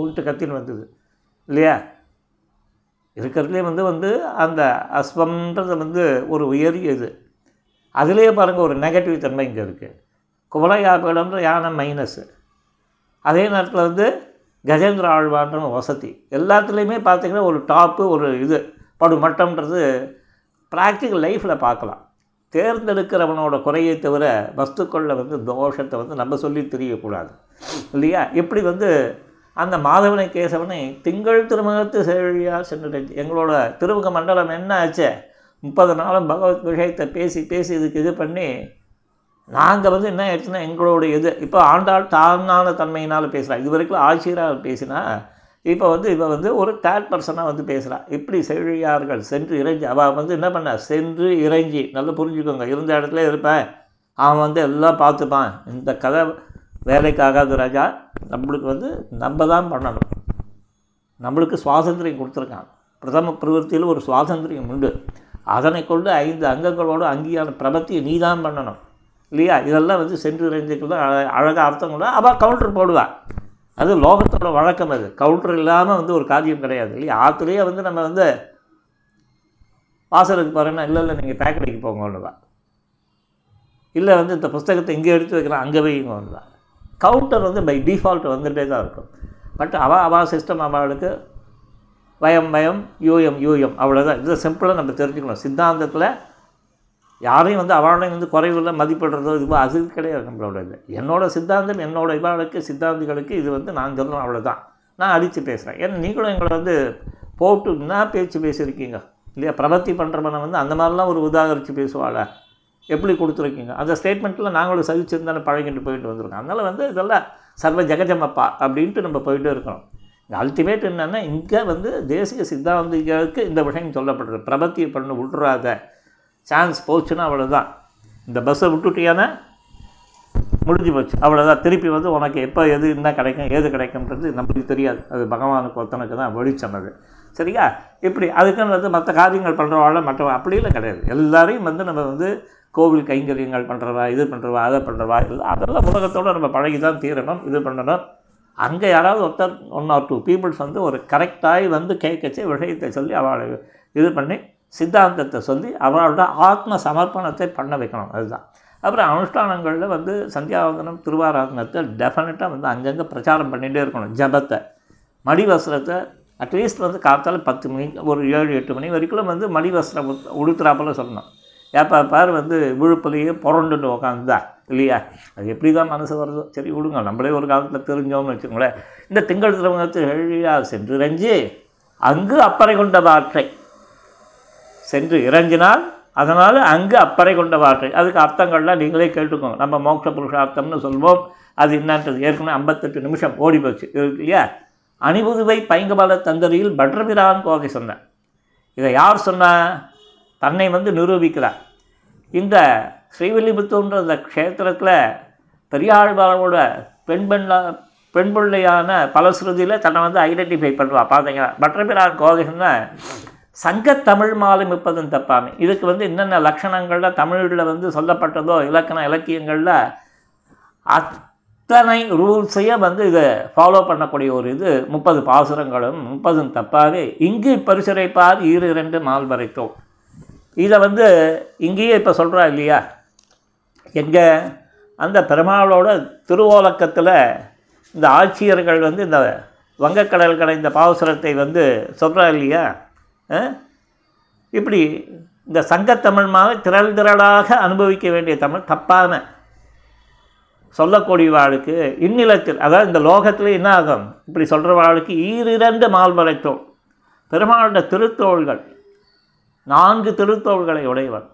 உள்ட்டு கத்தின்னு வந்தது. இல்லையா? இருக்கிறதுலே வந்து வந்து அந்த அஸ்வம்ன்றது வந்து ஒரு உயரிய இது. அதுலேயே பாருங்கள் ஒரு நெகட்டிவ் தன்மை இங்கே இருக்குது குவலையாப்பிடம்ன்ற யானை மைனஸு அதே நேரத்தில் வந்து கஜேந்திர ஆழ்வான்ற வசதி. எல்லாத்துலேயுமே பார்த்திங்கன்னா ஒரு டாப்பு ஒரு இது. படுமட்டம்ன்றது ப்ராக்டிக்கல் லைஃப்பில் பார்க்கலாம் தேர்ந்தெடுக்கிறவனோட குறையை தவிர வஸ்துக்களில் வந்து தோஷத்தை வந்து நம்ம சொல்லி தெரியக்கூடாது. இல்லையா? இப்படி வந்து அந்த மாதவனை கேசவனை திங்கள் திருமுகத்து செழியாக சென்று எங்களோட திருமுக மண்டலம் என்ன ஆச்சு? முப்பது நாளும் பகவத் விஷயத்தை பேசி பேசி இதுக்கு இது பண்ணி நாங்கள் வந்து என்ன ஆயிடுச்சுன்னா எங்களுடைய இது இப்போ ஆண்டாள் தானான தன்மையினால் பேசுகிறா இது வரைக்கும் ஆட்சியராக பேசினா இப்போ வந்து இவ வந்து ஒரு தேர்ட் பர்சனாக வந்து பேசுகிறா இப்படி செழியார்கள் சென்று இறைஞ்சி. அவள் வந்து என்ன பண்ணா சென்று இறைஞ்சி. நல்லா புரிஞ்சுக்கோங்க. இருந்த இடத்துல இருப்பேன். அவன் வந்து எல்லாம் பார்த்துப்பான். இந்த கதை வேலைக்காகாது ராஜா. நம்மளுக்கு வந்து நம்ம தான் பண்ணணும். நம்மளுக்கு சுவாதந்திரியம் கொடுத்துருக்கான். பிரதம பிரவருத்தியில் ஒரு சுவாதந்திரியம் உண்டு. அதனை கொண்டு ஐந்து அங்கங்களோட அங்கீகார பிரபத்தியை நீ தான் பண்ணணும். இல்லையா? இதெல்லாம் வந்து சென்று இறைஞ்சிக்குள்ள அழகாக அர்த்தம் அவள் கவுண்டர் போடுவாள் அது லோகத்தோட வழக்கம் அது. கவுண்டர் இல்லாமல் வந்து ஒரு காரியம் கிடையாது இல்லையா? ஆற்றுலேயே வந்து நம்ம வந்து வாசலுக்கு போகிறேன்னா இல்லை இல்லை நீங்கள் பேக்கடைக்கு போங்கன்னு தான் இல்லை வந்து இந்த புஸ்தகத்தை இங்கே எடுத்து வைக்கிறேன் அங்கே வைங்கன்னு தான் கவுண்டர் வந்து பை டிஃபால்ட் வந்துகிட்டே தான் இருக்கும். பட் அவள் அவள் சிஸ்டம் அவளுக்கு வயம் வயம் யூஎம் யூஎம் அவ்வளோதான் இது சிம்பிளாக நம்ம தெரிஞ்சுக்கணும். சித்தாந்தத்தில் யாரையும் வந்து அவனையும் வந்து குறைவில் மதிப்பிடுறதோ இதுவோ அது கிடையாது நம்மளோட இது. என்னோடய சித்தாந்தம் என்னோட இவாளுக்கு சித்தாந்திகளுக்கு இது வந்து நான் சொல்கிறேன் அவ்வளோதான் நான் அடித்து பேசுகிறேன் ஏன்னா நீங்களும் எங்களை வந்து போட்டு என்ன பேச்சு பேசியிருக்கீங்க? இல்லையா பிரபத்தி பண்ணுறவனை வந்து அந்த மாதிரிலாம் ஒரு உதாகரித்து பேசுவாள? எப்படி கொடுத்துருக்கீங்க? அந்த ஸ்டேட்மெண்ட்டில் நாங்களும் சகிச்சிருந்தானே பழகிட்டு போயிட்டு வந்திருக்கோம் அதனால் வந்து இதெல்லாம் சர்வ ஜெகஜமப்பா அப்படின்ட்டு நம்ம போயிட்டே இருக்கணும். அல்டிமேட் என்னென்னா இங்கே வந்து தேசிய சித்தாந்திகளுக்கு இந்த விஷயம் சொல்லப்படுறது பிரபத்தியை பண்ண விட்றாத சான்ஸ் போச்சுன்னா அவ்வளோதான் இந்த பஸ்ஸை விட்டுட்டியானா? முடிஞ்சு போச்சு. அவ்வளோதான் திருப்பி வந்து உனக்கு எப்போ எது என்ன கிடைக்கும் ஏது கிடைக்கும்ன்றது நம்மளுக்கு தெரியாது. அது பகவானுக்கு ஒருத்தனுக்கு தான் வெளிச்சம் சரியா? இப்படி அதுக்குன்னு வந்து மற்ற காரியங்கள் பண்ணுறவாழ மற்றவா அப்படிலாம் கிடையாது. எல்லாரையும் வந்து நம்ம வந்து கோவில் கைங்கரியங்கள் பண்ணுறவா இது பண்ணுறவா அதை பண்ணுறவா இல்லை அதெல்லாம் உலகத்தோடு நம்ம பழகி தான் தீரணும் இது பண்ணணும். அங்கே யாராவது ஒருத்தர் ஒன் ஆர் டூ பீப்புள்ஸ் வந்து ஒரு கரெக்டாகி வந்து கேட்கச்சு விஷயத்தை சொல்லி அவளை இது பண்ணி சித்தாந்தத்தை சொல்லி அவளோட ஆத்ம சமர்ப்பணத்தை பண்ண வைக்கணும். அதுதான். அப்புறம் அனுஷ்டானங்களில் வந்து சந்தியாவந்தனம் திருவாராதனத்தை டெஃபினட்டாக வந்து அங்கங்கே பிரச்சாரம் பண்ணிகிட்டே இருக்கணும். ஜபத்தை. மடி வஸ்திரத்தை அட்லீஸ்ட் வந்து காத்தால் பத்து மணி ஒரு ஏழு எட்டு மணி வரைக்கும் வந்து மடி வஸ்திரம் உடுத்துறாப்பில் சொல்லணும். ஏப்பா பார் வந்து விழுப்புலையே புரண்டுன்னு உக்காந்துதா இல்லையா? அது எப்படி தான் மனசு வருதோ. சரி விடுங்க. நம்மளே ஒரு காலத்தில் தெரிஞ்சோம்னு வச்சுக்கோங்களேன். இந்த திங்கள் திருமணத்து எழியா சென்று இறைஞ்சி அங்கு அப்பறை கொண்ட வாற்றை சென்று இறங்கினால் அதனால் அங்கு அப்பறை கொண்ட வார்த்தை அதுக்கு அர்த்தங்கள்லாம் நீங்களே கேட்டுக்கோங்க. நம்ம மோட்ச புருஷார்த்தம்னு சொல்வோம். அது என்னன்றது? ஏற்கனவே ஐம்பத்தெட்டு நிமிஷம் ஓடி போச்சு. இருக்கு இல்லையா? அணிபுதுவை பைங்கபால தந்தரியில் பட்ரபிரான் கோகை சொன்னேன் இதை யார் சொன்னா? தன்னை வந்து நிரூபிக்கிறார். இந்த ஸ்ரீவில்லிபுத்தூன்ற இந்த க்ஷேத்திரத்தில் பெரியாழ்வாரோட பெண் பெண்ண பெண் பிள்ளையான பலஸ்ருதியில் தன்னை வந்து ஐடென்டிஃபை பண்ணுவாள் பார்த்தீங்கன்னா பட்ரபிரான் சங்க சங்கத்தமிழ் மாலும் முப்பதும் தப்பாமை. இதுக்கு வந்து என்னென்ன லட்சணங்களில் தமிழில் வந்து சொல்லப்பட்டதோ இலக்கண இலக்கியங்களில் அத்தனை ரூல்ஸையும் வந்து இதை ஃபாலோ பண்ணக்கூடிய ஒரு இது. முப்பது பாசுரங்களும் முப்பதும் தப்பாவே இங்கு பரிசுரைப்பார் இரு இரண்டு மால் வரைத்தோம் இதை வந்து இங்கேயே இப்போ சொல்கிறா இல்லையா? எங்கே அந்த பெருமாளோட திருவோலக்கத்தில் இந்த ஆட்சியர்கள் வந்து இந்த வங்கக்கடல்களை இந்த பாசுரத்தை வந்து சொல்கிறா இல்லையா? இப்படி இந்த சங்கத்தமிழ் மாதிரி திரள் திரளாக அனுபவிக்க வேண்டிய தமிழ் தப்பான சொல்லக்கூடியவாளுக்கு இந்நிலத்தில் அதாவது இந்த லோகத்தில் என்ன ஆகும்? இப்படி சொல்கிற சொல்கிறவாளுக்கு ஈரிரண்டு மால்வரைத்தோள் பெருமாளுடைய திருத்தோள்கள் நான்கு திருத்தோள்களை உடையவன்.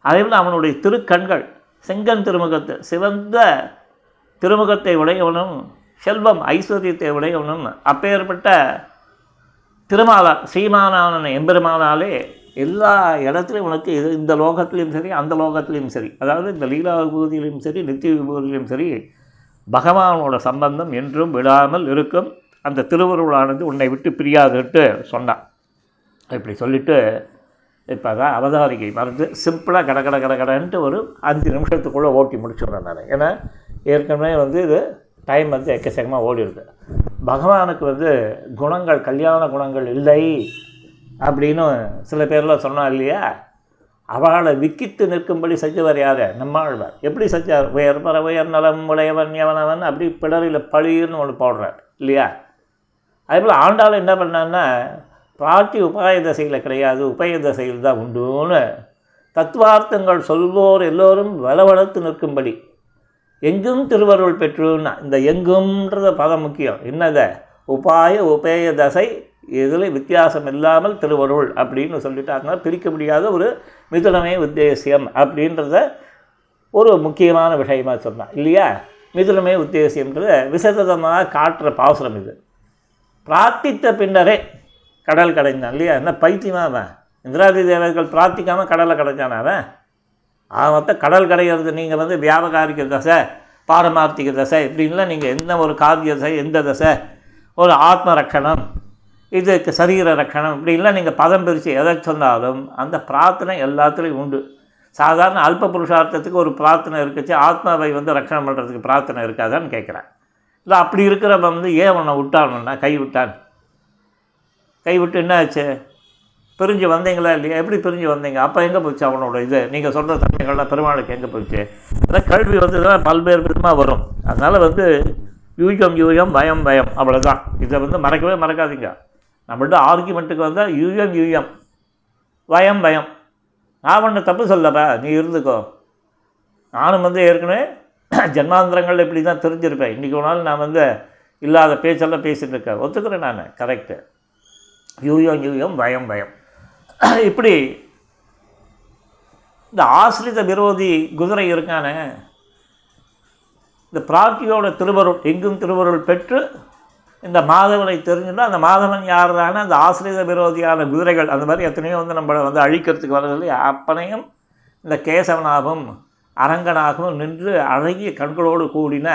அதேபோல் அவனுடைய திருக்கண்கள் செங்கன் திருமுகத்து சிவந்த திருமுகத்தை உடையவனும் செல்வம் ஐஸ்வர்யத்தை உடையவனும் அப்பேற்பட்ட திருமாலா சீமானான எம்பெருமானாலே எல்லா இடத்துலையும் உனக்கு இது இந்த லோகத்திலையும் சரி அந்த லோகத்திலையும் சரி அதாவது இந்த லீலா விபூதியிலையும் சரி நித்திய விபூதியிலையும் சரி பகவானோட சம்பந்தம் என்றும் விடாமல் இருக்கும். அந்த திருவருளானது உன்னை விட்டு பிரியாதுன்ட்டு சொன்னான். இப்படி சொல்லிவிட்டு இப்போ தான் அவதாரிகை மறந்து சிம்பிளாக கட கட கட கடன்ட்டு ஒரு அஞ்சு நிமிஷத்துக்குள்ளே ஓட்டி முடிச்சுடுறேன் நான். ஏன்னா ஏற்கனவே வந்து இது டைம் வந்து எக்கச்சக்கமாக ஓடிடுது. பகவானுக்கு வந்து குணங்கள் கல்யாண குணங்கள் இல்லை அப்படின்னு சில பேர்லாம் சொன்னா இல்லையா? அவளை விக்கித்து நிற்கும்படி செஞ்சவர் யார்? நம்மாழ்வார். எப்படி செஞ்சார்? உயர் பர உயர் நலம் உடையவன் எவனவன்? அப்படி பிடரில் பழின்னு ஒன்று போடுறார் இல்லையா? அதேபோல் ஆண்டாள் என்ன பண்ணான்னா பிரார்த்தி உபாய தசையில் கிடையாது உபய தசையில் தான் உண்டுன்னு தத்துவார்த்தங்கள் சொல்வோர் எல்லோரும் வளவளத்து நிற்கும்படி எங்கும் திருவருள் பெற்றுன்னா இந்த எங்கும்ன்றத பதம் முக்கியம். என்னதை? உபாய உபேய தசை இதில் வித்தியாசம் இல்லாமல் திருவருள் அப்படின்னு சொல்லிட்டாங்கன்னா பிரிக்க முடியாத ஒரு மிதுனமே உத்தேசியம் அப்படின்றத ஒரு முக்கியமான விஷயமா சொன்னான். இல்லையா? மிதுனமே உத்தேசியம்ன்றது விசதமாக காட்டுற பாசுரம் இது. பிரார்த்தித்த பின்னரே கடல் கடைஞ்சான் இல்லையா? என்ன பைத்தியமா அவன்? இந்திராதி தேவர்கள் பிரார்த்திக்காமல் கடலை கடைஞ்சான் அவன்? ஆகத்த கடல் கடைகிறது நீங்கள் வந்து வியாபகாரிக தசை பாரமார்த்திக தசை இப்படின்லாம் நீங்கள் எந்த ஒரு காரிய தசை எந்த தசை? ஒரு ஆத்ம ரக்கணம் இதுக்கு சரீர ரக்கணம் இப்படின்லாம் நீங்கள் பதம் பிரித்து எதை சொன்னாலும் அந்த பிரார்த்தனை எல்லாத்துலேயும் உண்டு. சாதாரண அல்ப புருஷார்த்தத்துக்கு ஒரு பிரார்த்தனை இருக்குச்சு ஆத்மாவை வந்து ரட்சணம் பண்ணுறதுக்கு பிரார்த்தனை இருக்காதான்னு கேட்குறேன் இல்லை அப்படி இருக்கிறவன் வந்து ஏன் உன்னை விட்டான்னா கை விட்டான். கை விட்டு என்ன ஆச்சு பிரிஞ்சு வந்தீங்களா இல்லையா? எப்படி பிரிஞ்சு வந்தீங்க? அப்போ எங்கே போச்சு அவனோட இது? நீங்கள் சொல்கிற தன்மைகள்லாம் பெருமாளுக்கு எங்கே போச்சு? அதான் கல்வி வந்து தான் பல்வேறு விதமாக வரும். அதனால் வந்து யூகம் யூயம் பயம் பயம். அவ்வளோதான் இதை வந்து மறக்கவே மறக்காதீங்க. நம்மள்ட்ட ஆர்குமெண்ட்டுக்கு வந்தால் யூயம் யூயம் பயம் பயம். நான் ஒன்று தப்பு சொல்லப்பா நீ இருந்துக்கோ. நானும் வந்து ஏற்கனவே ஜென்மாந்திரங்கள் இப்படி தான் தெரிஞ்சிருப்பேன். இன்றைக்கி ஒரு நாள் நான் வந்து இல்லாத பேச்செல்லாம் பேசிகிட்டு இருக்கேன். ஒத்துக்கிறேன் நான். கரெக்டு யூயம் யூயம் பயம் பயம். இப்படி இந்த ஆசிரித விரோதி குதிரை இருக்கானே இந்த பிராட்டியோட திருவருள் எங்கும் திருவருள் பெற்று இந்த மாதவனை தெரிஞ்சுன்னா அந்த மாதவன் யாருதான அந்த ஆசிரித விரோதியான குதிரைகள் அந்த மாதிரி எத்தனையோ வந்து நம்மளை வந்து அழிக்கிறதுக்கு வரதில்லை அப்பனையும் இந்த கேசவனாகவும் அரங்கனாகவும் நின்று அழகிய கண்களோடு கூடின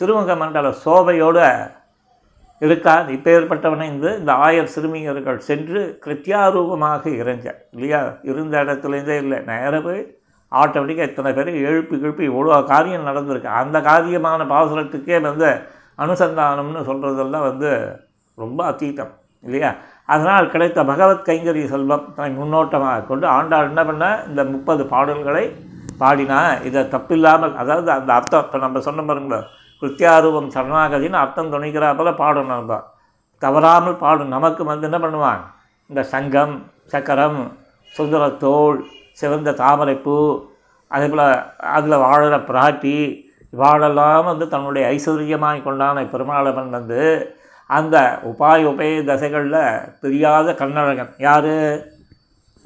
திருமுக மண்டல சோபையோடு இருக்கான் இப்பேற்பட்டவனை இந்த இந்த ஆயர் சிறுமியர்கள் சென்று கிருத்தியாரூபமாக இறைஞ்ச இல்லையா? இருந்த இடத்துலேருந்தே இல்லை. நேராக போய் ஆட்டோமேட்டிக்காக இத்தனை பேரை எழுப்பி கிழப்பி இவ்வளோ காரியம் நடந்திருக்கு. அந்த காரியமான பாசுரத்துக்கே வந்து அனுசந்தானம்னு சொல்கிறதெல்லாம் வந்து ரொம்ப அத்தீதம் இல்லையா? அதனால் கிடைத்த பகவத் கைங்கரிய செல்வம் தன்னை முன்னோட்டமாக கொண்டு ஆண்டாள் என்ன பண்ண? இந்த முப்பது பாடல்களை பாடினா இதை தப்பில்லாமல் அதாவது அந்த அர்த்தம் இப்போ நம்ம சொன்ன பாருங்க கிருத்தியாரூபம் சரணாகதின்னு அர்த்தம் துணிக்கிறாப்புல பாடணும் நம்ம. தவறாமல் பாடும். நமக்கு வந்து என்ன பண்ணுவான்? இந்த சங்கம் சக்கரம் சுந்தரத்தோள் சிவந்த தாமரைப்பூ அதே போல் அதில் வாழற பிராட்டி வாழலாம் வந்து தன்னுடைய ஐஸ்வர்யமாய் கொண்டான பெருமாளவன் வந்து அந்த உபாய உபய தசைகளில் தெரியாத கண்ணழகன். யார்?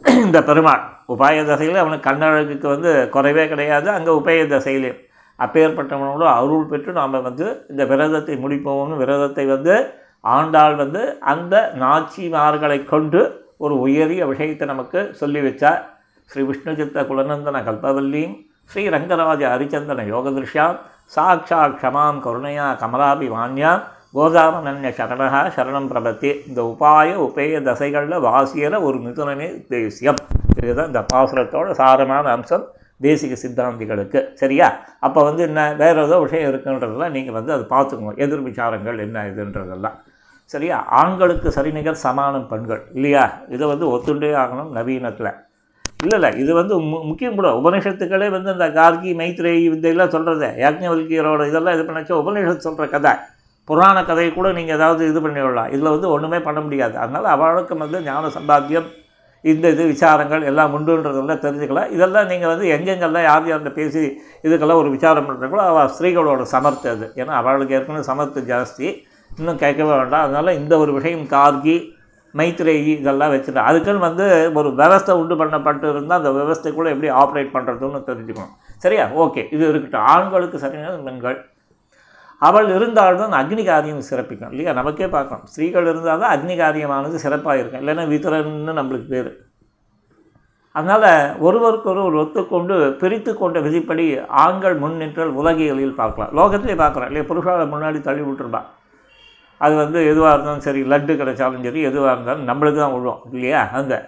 இந்த பெருமாள். உபாய தசையில் அவனுக்கு கண்ணழகுக்கு வந்து குறைவே கிடையாது. அங்கே உபய தசையிலையும் அப்பேற்பட்டவனோட அருள் பெற்று நாம் வந்து இந்த விரதத்தை முடிப்போம்னு விரதத்தை வந்து ஆண்டாள் வந்து அந்த நாச்சிமார்களை கொண்டு ஒரு உயரிய விஷயத்தை நமக்கு சொல்லி வச்சார். ஸ்ரீ விஷ்ணு சித்த குலநந்தன கல்பவல்லியும் ஸ்ரீ ரங்கராஜ ஹரிச்சந்தன யோகதிருஷ்யாம் சாட்சா க்ஷமாம் கருணையா கமலாபி வான்யா கோதாமனன்ய சரணா சரணம் பிரபத்தி. இந்த உபாய உபேய தசைகளில் வாசியல ஒரு மிதுனமே தேசியம். இதுதான் இந்த பாசுரத்தோட சாரமான அம்சம் தேசிக சித்தாந்திகளுக்கு. சரியா? அப்போ வந்து என்ன வேறு ஏதோ விஷயம் இருக்குன்றதெல்லாம் நீங்கள் வந்து அதை பார்த்துக்கணும். எதிர் விசாரங்கள் என்ன இதுன்றதெல்லாம். சரியா? ஆண்களுக்கு சரிநிகர் சமானம் பெண்கள். இல்லையா? இதை வந்து ஒத்துண்டே ஆகணும் நவீனத்தில். இல்லை இல்லை இது வந்து மு முக்கியம் கூட. உபநிஷத்துக்களே வந்து இந்த கார்கி மைத்ரேயி வித்தையெல்லாம் சொல்கிறது யாக்ஞவல்கியரோட இதெல்லாம் இது பண்ணாச்சும் உபநிஷத்து சொல்கிற கதை. புராண கதையை கூட நீங்கள் ஏதாவது இது பண்ணி விடலாம் இதில் வந்து ஒன்றுமே பண்ண முடியாது. அதனால் அவளுக்கு வந்து ஞான சம்பாத்தியம் இந்த இது விசாரங்கள் எல்லாம் உண்டுன்றதெல்லாம் தெரிஞ்சுக்கலாம் இதெல்லாம் நீங்கள் வந்து எங்கெங்கெல்லாம் யார் யார்கிட்ட பேசி இதுக்கெல்லாம் ஒரு விசாரம் பண்ணுறீங்களோ அவள் ஸ்திரீகளோட சமர்த்து அது. ஏன்னா அவளுக்கு ஏற்கனவே சமர்த்து ஜாஸ்தி. இன்னும் கேட்கவே வேண்டாம். அதனால் இந்த ஒரு விஷயம் கார்கி மைத்ரேயி இதெல்லாம் வச்சுட்டு. அதுக்குன்னு வந்து ஒரு விவஸ்தை உண்டு பண்ணப்பட்டு இருந்தால் அந்த விவஸ்தைக்குள்ளே எப்படி ஆப்ரேட் பண்ணுறதுன்னு தெரிஞ்சுக்கணும். சரியா? ஓகே. இது இருக்கட்டும். ஆண்களுக்கு சரியான பெண்கள் அவள் இருந்தால்தான் அக்னி காரியம் சிறப்பிக்கும் இல்லையா? நமக்கே பார்க்கணும். ஸ்திரீகள் இருந்தால் தான் அக்னி காரியமானது சிறப்பாக இருக்கும். இல்லைன்னா விதரன்னு நம்மளுக்கு பேர். அதனால் ஒருவருக்கொருவர் ஒத்துக்கொண்டு பிரித்து கொண்ட விதிப்படி ஆண்கள் முன்னின்றல் உலகியலில் பார்க்கலாம். லோகத்திலே பார்க்குறோம் இல்லையா? புருஷாவை முன்னாடி தள்ளி விட்டுருப்பா அது வந்து எதுவாக இருந்தாலும் சரி லட்டு கிடைச்சாலும் சரி எதுவாக இருந்தாலும் நம்மளுக்கு தான் விழுவோம் இல்லையா? அங்கே.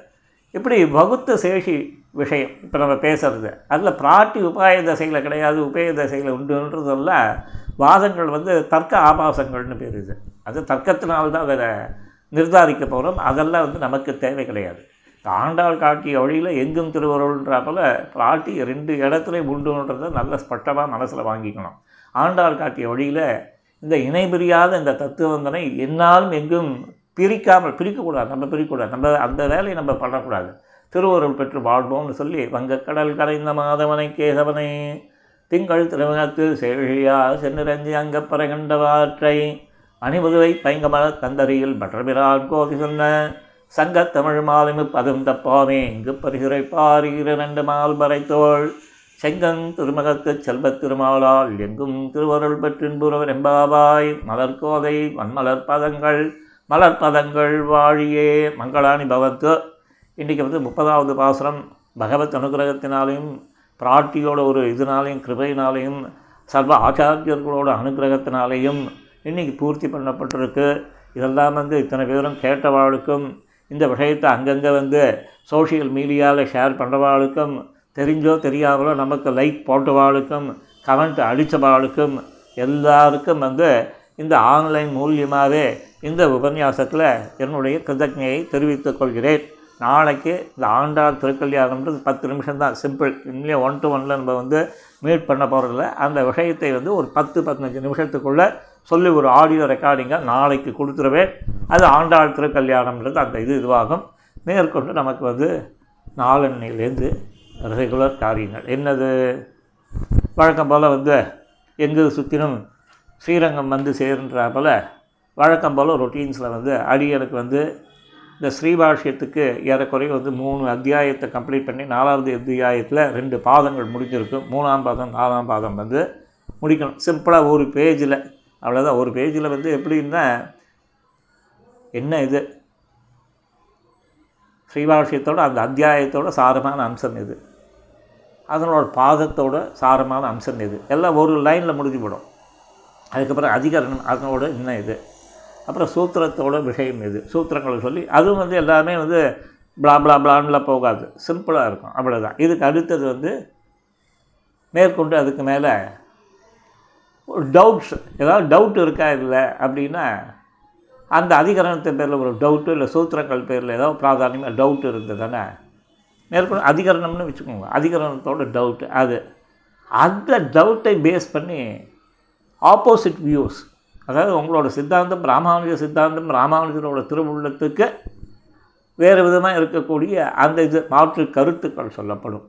இப்படி வகுத்த சேஷி விஷயம் இப்போ நம்ம பேசுகிறது அதில் பிராட்டி உபாய தசையில் கிடையாது உபய தசையில் உண்டுன்றதெல்லாம் வாதங்கள் வந்து தர்க்க ஆபாசங்கள்னு பேர் இது. அது தர்க்கத்தினால்தான் அதை நிர்தாரிக்க போகிறோம் அதெல்லாம் வந்து நமக்கு தேவை கிடையாது. ஆண்டாள் காட்டிய வழியில் எங்கும் திருவருள்ன்றாப்போல பிராட்டி ரெண்டு இடத்துலையும் உண்டுன்றதை நல்ல ஸ்பட்டமாக மனசில் வாங்கிக்கணும். ஆண்டாள் காட்டிய வழியில் இந்த இணை பிரியாத இந்த தத்துவந்தனை என்னாலும் எங்கும் பிரிக்காமல் பிரிக்கக்கூடாது. நம்ம பிரிக்கக்கூடாது. நம்ம அந்த வேலையை நம்ம பண்ணக்கூடாது. திருவருள் பெற்று வாழ்வோம்னு சொல்லி வங்கக்கடல் கரைந்த மாதவனை கேசவனை திங்கள் திருமணத்தில் செழியா சென்னிரஞ்சி அங்கப்பறை கண்டவாற்றை அணிமுதுவை பைங்கமல தந்தரியில் பற்றபிரான் கோதி சொன்ன சங்கத்தமிழ் மாலுமி பதும் தப்பாமே இங்கு பரிசுரை பாரிகிற நண்டு மால் பறைத்தோள் செங்கன் திருமகத்துச் செல்வத் திருமாலால் எங்கும் திருவருள் பெற்றின்புறவர் எம்பாவாய் மலர்கோதை வன்மலர் பதங்கள் மலர் பதங்கள் வாழியே மங்களாணி பவத்து. இன்றைக்கி வந்து முப்பதாவது பாசுரம். பகவத் அனுகிரகத்தினாலையும் பிரார்த்தியோட ஒரு இதனாலையும் கிருபையினாலையும் சர்வ ஆச்சாரியர்களோட அனுக்கிரகத்தினாலையும் இன்றைக்கி பூர்த்தி பண்ணப்பட்டிருக்கு. இதெல்லாம் வந்து இத்தனை பேரும் கேட்டவாளுக்கும் இந்த விஷயத்தை அங்கங்கே வந்து சோஷியல் மீடியாவில் ஷேர் பண்ணுறவாளுக்கும் தெரிஞ்சோ தெரியாமலோ நமக்கு லைக் போட்டவாளுக்கும் கமெண்ட் அடித்தவாளுக்கும் எல்லாருக்கும் வந்து இந்த ஆன்லைன் மூலியமாகவே இந்த உபன்யாசத்தில் என்னுடைய கிருதஜையை தெரிவித்துக் கொள்கிறேன். நாளைக்கு இந்த ஆண்டாள் திருக்கல்யாணம்ன்றது பத்து நிமிஷம் தான் சிம்பிள் இனிமேல் ஒன் டு ஒனில் நம்ம வந்து மீட் பண்ண போகிறதில்ல அந்த விஷயத்தை வந்து ஒரு பத்து பதினஞ்சு நிமிஷத்துக்குள்ளே சொல்லி ஒரு ஆடியோ ரெக்கார்டிங்காக நாளைக்கு கொடுத்துருவேன். அது ஆண்டாள் திருக்கல்யாணம்ன்றது அந்த இது இதுவாகும். மேற்கொண்டு நமக்கு வந்து நாளன்னையிலேருந்து ரெகுலர் காரியங்கள். என்னது? வழக்கம் போல் வந்து எங்கு சுற்றிலும் ஸ்ரீரங்கம் வந்து சேருன்றா போல் வழக்கம் போல் ரொட்டீன்ஸில் வந்து அடியனுக்கு வந்து இந்த ஸ்ரீபாஷ்யத்துக்கு ஏறக்குறைய வந்து மூணு அத்தியாயத்தை கம்ப்ளீட் பண்ணி நாலாவது அத்தியாயத்தில் ரெண்டு பாதங்கள் முடிஞ்சிருக்கும் மூணாம் பாதம் நாலாம் பாதம் வந்து முடிக்கணும். சிம்பிளாக ஒரு பேஜில் அவ்வளோதான் ஒரு பேஜில் வந்து எப்படின்னா என்ன இது? ஸ்ரீபாஷ்யத்தோட அந்த அத்தியாயத்தோட சாரமான அம்சம் இது அதனோட பாதத்தோட சாரமான அம்சம் இது எல்லாம் ஒரு லைனில் முடிஞ்சு போடும் அதுக்கப்புறம் அதிகரணம் அதனோட இன்னும் இது. அப்புறம் சூத்திரத்தோட விஷயம் இது. சூத்திரங்களை சொல்லி அதுவும் வந்து எல்லாமே வந்து பிளா பிளா பிளான்லாம் போகாது. சிம்பிளாக இருக்கும். அவ்வளோதான் இதுக்கு அடுத்தது வந்து மேற்கொண்டு அதுக்கு மேலே ஒரு டவுட்ஸ் ஏதாவது டவுட் இருக்கா இல்லை அப்படின்னா அந்த அதிகரணத்தின் பேரில் ஒரு டவுட்டு இல்லை சூத்திரங்கள் பேரில் ஏதாவது பிராதானியமாக டவுட் இருந்ததுன்னா மேற்கொண்டு அதிகரணம்னு வச்சுக்கோங்க. அதிகரணத்தோட டவுட்டு அது. அந்த டவுட்டை பேஸ் பண்ணி ஆப்போசிட் வியூஸ் அதாவது உங்களோட சித்தாந்தம் ராமானுஜ சித்தாந்தம் ராமானுஜரோட திருவுள்ளத்துக்கு வேறு விதமாக இருக்கக்கூடிய அந்த இது மாற்று கருத்துக்கள் சொல்லப்படும்.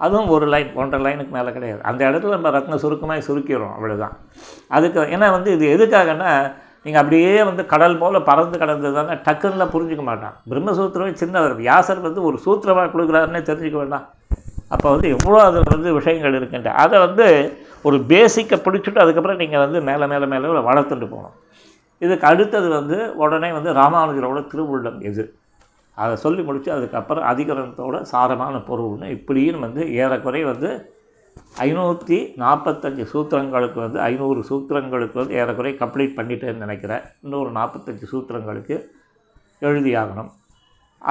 அதுவும் ஒரு லைன் ஒன்றரை லைனுக்கு மேலே கிடையாது. அந்த இடத்துல நம்ம ரத்ன சுருக்கமாக சுருக்கிறோம் அவ்வளோதான் அதுக்கு ஏன்னா வந்து இது எதுக்காகன்னா நீங்கள் அப்படியே வந்து கடல் போல் பறந்து கடந்ததுதானே டக்குன்னுலாம் புரிஞ்சிக்க மாட்டான். பிரம்மசூத்திரமே சின்னவர் வியாசர் வந்து ஒரு சூத்திரமாக கொடுக்குறாருன்னே தெரிஞ்சுக்க வேண்டாம். அப்போ வந்து எவ்வளோ அதில் வந்து விஷயங்கள் இருக்குன்ட்டு அதை வந்து ஒரு பேசிக்கை பிடிச்சிட்டு அதுக்கப்புறம் நீங்கள் வந்து மேலே மேலே மேலே வளர்த்துட்டு போகணும். இதுக்கு அடுத்தது வந்து உடனே வந்து ராமானுஜரோட திருவுள்ளம் எது? அதை சொல்லி முடித்து அதுக்கப்புறம் அதிகரணத்தோட சாரமான பொருள்னு இப்படியும் வந்து ஏறக்குறைய வந்து ஐநூற்றி நாற்பத்தஞ்சு சூத்திரங்களுக்கு வந்து ஐநூறு சூத்திரங்களுக்கு வந்து ஏறக்குறைய கம்ப்ளீட் பண்ணிட்டேன்னு நினைக்கிறேன். இன்னொரு நாற்பத்தஞ்சு சூத்திரங்களுக்கு எழுதியாகணும்.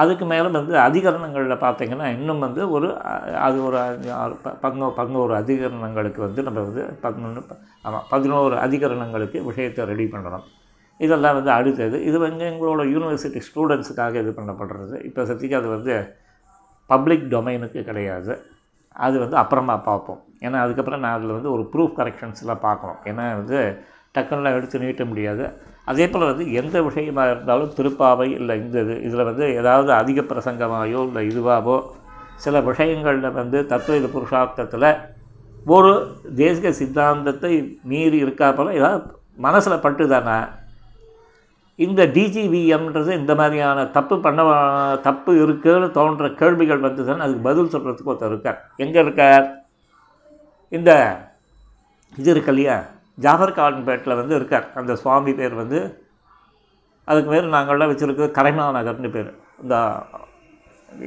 அதுக்கு மேலே வந்து அதிகரணங்களில் பார்த்திங்கன்னா இன்னும் வந்து ஒரு அது ஒரு பதினோ பதினோரு அதிகரணங்களுக்கு வந்து நம்ம வந்து பதினொன்று ஆமாம் பதினோரு அதிகரணங்களுக்கு விஷயத்தை ரெடி பண்ணணும். இதெல்லாம் வந்து அடுத்தது. இது வந்து எங்களோட யூனிவர்சிட்டி ஸ்டூடெண்ட்ஸுக்காக இது பண்ணப்படுறது. இப்போ சத்திக்கு அது வந்து பப்ளிக் டொமைனுக்கு கிடையாது. அது வந்து அப்புறமா பார்ப்போம். ஏன்னா அதுக்கப்புறம் நான் அதில் வந்து ஒரு ப்ரூஃப் கரெக்ஷன்ஸ்லாம் பார்க்கணும். ஏன்னா வந்து டக்குன்னுலாம் எடுத்து நீட்ட முடியாது. அதே போல் வந்து எந்த விஷயமாக இருந்தாலும் திருப்பாவை இல்லை இந்த இது இதில் வந்து ஏதாவது அதிக பிரசங்கமாயோ இல்லை இதுவாகவோ சில விஷயங்களில் வந்து தத்துவ இது புருஷார்த்தத்தில் ஒரு தேசிக சித்தாந்தத்தை மீறி இருக்கா போல் ஏதாவது மனசில் பட்டு தானே இந்த டிஜிவிஎம்ன்றது இந்த மாதிரியான தப்பு பண்ண தப்பு இருக்குன்னு தோன்ற கேள்விகள் வந்து தானே அதுக்கு பதில் சொல்கிறதுக்கு ஒருத்தர் இருக்கார். எங்கே இருக்கார்? இந்த இது இருக்கு இல்லையா? ஜாஃபர் கான்பேட்டில் வந்து இருக்கார். அந்த சுவாமி பேர் வந்து அதுக்கு பேர் நாங்கள்லாம் வச்சுருக்கிறது கரைமா நகர்னு பேர். இந்த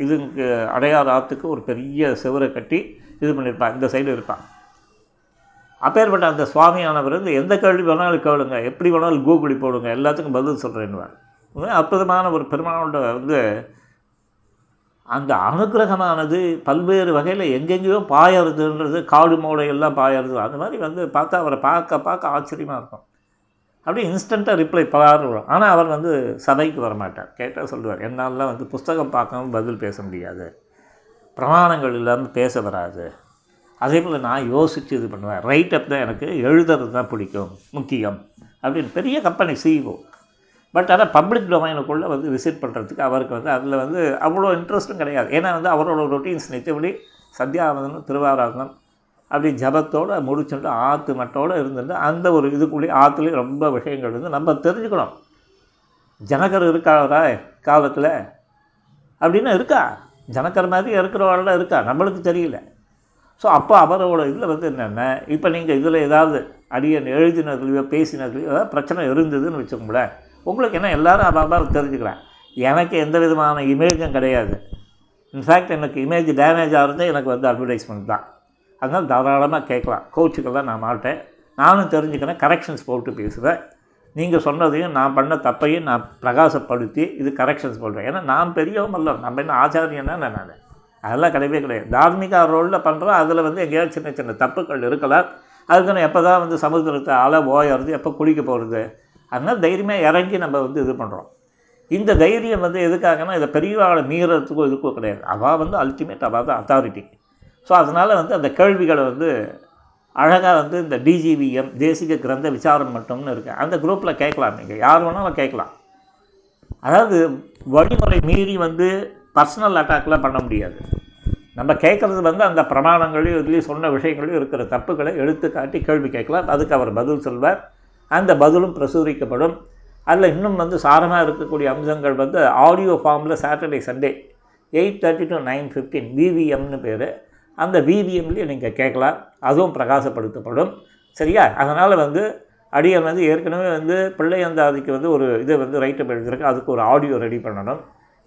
இதுக்கு அடையார் ஆற்றுக்கு ஒரு பெரிய சுவரை கட்டி இது பண்ணியிருப்பான் இந்த சைடு இருப்பான் அப்பேற்பட்ட அந்த சுவாமியானவர் வந்து எந்த கேள்வி வேணாலும் கேளுங்க. எப்படி வேணாலும் கூகுளி போடுங்க. எல்லாத்துக்கும் பதில் சொல்கிறேன்னு அற்புதமான ஒரு பெருமானோட வந்து அந்த அனுகிரகமானது பல்வேறு வகையில் எங்கெங்கேயோ பாயறதுன்றது காடு மோடை எல்லாம் பாயறது அந்த மாதிரி வந்து பார்த்தா அவரை பார்க்க பார்க்க ஆச்சரியமாக இருக்கும். அப்படியே இன்ஸ்டண்ட்டாக ரிப்ளை பலாறு வரும் ஆனால் அவர் வந்து சபைக்கு வரமாட்டார். கேட்டால் சொல்லுவார் என்னாலலாம் வந்து புஸ்தகம் பார்க்காம பதில் பேச முடியாது. பிரமாணங்கள் இல்லாமல் பேச வராது. அதே போல் நான் யோசித்து இது பண்ணுவேன். ரைட்டப் தான் எனக்கு எழுதுறது தான் பிடிக்கும் முக்கியம். அப்படின்னு பெரிய கம்பெனி சிஇஓ பட் ஆனால் பப்ளிக் டொமைனுக்குள்ளே வந்து விசிட் பண்ணுறதுக்கு அவருக்கு வந்து அதில் வந்து அவ்வளோ இன்ட்ரெஸ்ட்டும் கிடையாது. ஏன்னா வந்து அவரோட ரொட்டீன்ஸ் நித்தபடி சத்தியாவதனம் திருவாராதனம் அப்படி ஜபத்தோடு முடிச்சுட்டு ஆற்று மட்டோடு இருந்துட்டு அந்த ஒரு இதுக்குள்ளேயே ஆற்றுலேயும் ரொம்ப விஷயங்கள் இருந்து நம்ம தெரிஞ்சுக்கணும். ஜனகர் இருக்காரா காலத்தில்? அப்படின்னு இருக்கா? ஜனக்கர் மாதிரி இருக்கிறவாள்லாம் இருக்கா? நம்மளுக்கு தெரியல. ஸோ அப்போ அவரோட இதில் வந்து என்னென்ன? இப்போ நீங்கள் இதில் ஏதாவது அடியன் எழுதினதுலையோ பேசினதுலையோ ஏதாவது பிரச்சனை இருந்ததுன்னு வச்சுக்கோங்களேன். உங்களுக்கு என்ன எல்லாரும் அபாபா தெரிஞ்சுக்கிறேன். எனக்கு எந்த விதமான இமேஜும் கிடையாது. இன்ஃபேக்ட் எனக்கு இமேஜ் டேமேஜ் ஆகிறதே எனக்கு வந்து அட்வர்டைஸ்மெண்ட் தான். அதனால் தாராளமாக கேட்கலாம். கோச்சுக்கெல்லாம் நான் மாட்டேன். நானும் தெரிஞ்சுக்கிறேன். கரெக்ஷன்ஸ் போட்டு பேசுவேன். நீங்கள் சொன்னதையும் நான் பண்ண தப்பையும் நான் பிரகாசப்படுத்தி இது கரெக்ஷன்ஸ் போடுறேன் ஏன்னா நான் பெரியவங்க இல்லை நம்ம என்ன ஆச்சாரியன்னா நான்? அதெல்லாம் கிடையவே கிடையாது. தார்மிக ரோலில் பண்ணுறோம் அதில் வந்து எங்கேயாவது சின்ன சின்ன தப்புகள் இருக்கலாம். அதுக்குன்னு எப்போ தான் வந்து சமுத்திரத்தை அலை ஓயறது எப்போ குளிக்க போகிறது அதனால் தைரியமாக இறங்கி நம்ம வந்து இது பண்ணுறோம் இந்த தைரியம் வந்து எதுக்காகனா இதை பெரியவாளை மீறத்துக்கும் இதுக்கும் கிடையாது. அவள் வந்து அல்டிமேட் அவள் தான் அத்தாரிட்டி ஸோ அதனால் வந்து அந்த கேள்விகளை வந்து அழகாக வந்து இந்த டிஜிவிஎம் தேசிக கிரந்த விசாரம் மட்டும்னு இருக்குது அந்த குரூப்பில் கேட்கலாம் நீங்கள் யார் வேணாலும் கேட்கலாம். அதாவது வழிமுறை மீறி வந்து பர்சனல் அட்டாக்லாம் பண்ண முடியாது. நம்ம கேட்குறது வந்து அந்த பிரமாணங்களையும் இதுலேயும் சொன்ன விஷயங்களையும் இருக்கிற தப்புகளை எடுத்து காட்டி கேள்வி கேட்கலாம். அதுக்கு அவர் பதில் சொல்வார். அந்த பதிலும் பிரசுரிக்கப்படும். அதில் இன்னும் வந்து சாரமாக இருக்கக்கூடிய அம்சங்கள் வந்து ஆடியோ ஃபார்மில் Saturday Sunday eight thirty to nine fifteen விவிஎம்னு பேர். அந்த விவிஎம்லேயே நீங்கள் கேட்கலாம். அதுவும் பிரகாசப்படுத்தப்படும். சரியா? அதனால் வந்து அடியன் வந்து ஏற்கனவே வந்து பிள்ளையந்தாதிக்கு வந்து ஒரு இது வந்து ரைட்டு எழுதியிருக்கு. அதுக்கு ஒரு ஆடியோ ரெடி பண்ணணும்.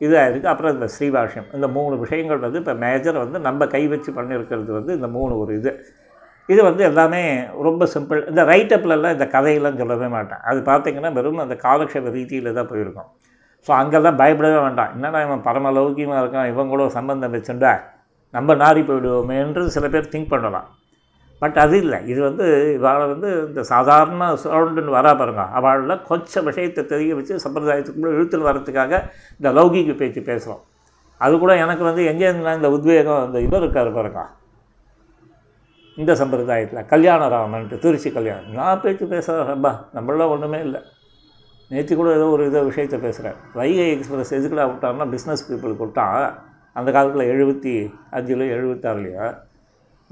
இதாக இருக்குது. அப்புறம் இந்த ஸ்ரீபாஷ்யம் இந்த மூணு விஷயங்கள் வந்து இப்போ மேஜர் வந்து நம்ம கை வச்சு பண்ணியிருக்கிறது வந்து இந்த மூணு ஒரு இது. இது வந்து எல்லாமே ரொம்ப சிம்பிள். இந்த ரைட்டப்லலாம் இந்த கதையெல்லாம் சொல்லவே மாட்டேன். அது பார்த்திங்கன்னா வெறும் அந்த காலக்ஷேப ரீதியில் தான் போயிருக்கும். ஸோ அங்கெல்லாம் பயப்படவே வேண்டாம். என்னடா இவன் பரம லௌகியமாக இருக்கான்? இவன் கூட சம்பந்தம் வச்சுண்டா? நம்ம நாரி போயிடுவோமேன்றது சில பேர் திங்க் பண்ணலாம். பட் அது இல்லை. இது வந்து இவாளை வந்து இந்த சாதாரண சவுண்டுன்னு வரா பாருங்க. அவளில் கொஞ்சம் விஷயத்தை தெரிய வச்சு சம்பிரதாயத்துக்குள்ளே இழுத்துன்னு வரத்துக்காக இந்த லௌகிக பேச்சு பேசுகிறோம் அது கூட எனக்கு வந்து எங்கேருந்துனா இந்த உத்வேகம் இந்த இவர் இருக்கார் பாருங்க. இந்த சம்பிரதாயத்தில் கல்யாணராமன்ட்டு திருச்சி கல்யாணம். நான் பேச்சு பேசுகிறேன் நம்மளாம் ஒன்றுமே இல்லை. நேற்று கூட ஏதோ ஒரு இதை விஷயத்தை பேசுகிறேன் வைகை எக்ஸ்பிரஸ் எதுக்குடா விட்டாங்கன்னா பிஸ்னஸ் பீப்புளுக்கு விட்டான் அந்த காலத்தில் எழுபத்தி அஞ்சில் எழுபத்தாறுலையோ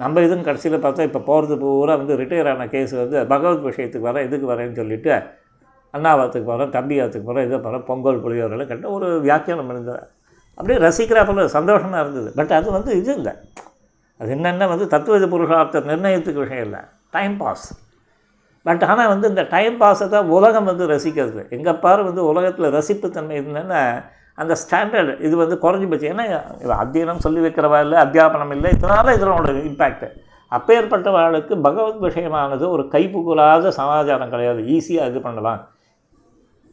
நம்ம இதுன்னு கடைசியில் பார்த்தா இப்போ போகிறது பூரா வந்து ரிட்டையர் ஆன கேஸ் வந்து பகவத் விஷயத்துக்கு வரேன் இதுக்கு வரேன்னு சொல்லிவிட்டு அண்ணாவாத்துக்கு போகிறேன் தம்பியாத்துக்கு போகிறேன் இதை போகிறேன் பொங்கல் புளியோரெல்லாம் கேட்டால் ஒரு வியாக்கியானம் இருந்தது. அப்படியே ரசிக்கிறாப்பில் சந்தோஷமாக இருந்தது. பட் அது வந்து இது இல்லை. அது என்னென்ன வந்து தத்துவ புருஷார்த்த நிர்ணயத்துக்கு விஷயம் இல்லை டைம் பாஸ் பட் ஆனால் வந்து இந்த டைம் பாஸை தான் உலகம் வந்து ரசிக்கிறது. எங்கள் பாரு வந்து உலகத்தில் ரசிப்புத்தன்மை என்னென்னா அந்த ஸ்டாண்டர்டு இது வந்து குறைஞ்சி போச்சு. ஏன்னா அத்தியனம் சொல்லி வைக்கிறவா இல்லை அத்தியாபனம் இல்லை இதனால இதனோட இம்பேக்ட்டு அப்பேற்பட்டவர்களுக்கு பகவத் விஷயமானது ஒரு கைப்புகழாத சமாச்சாரம் கிடையாது. ஈஸியாக இது பண்ணலாம்.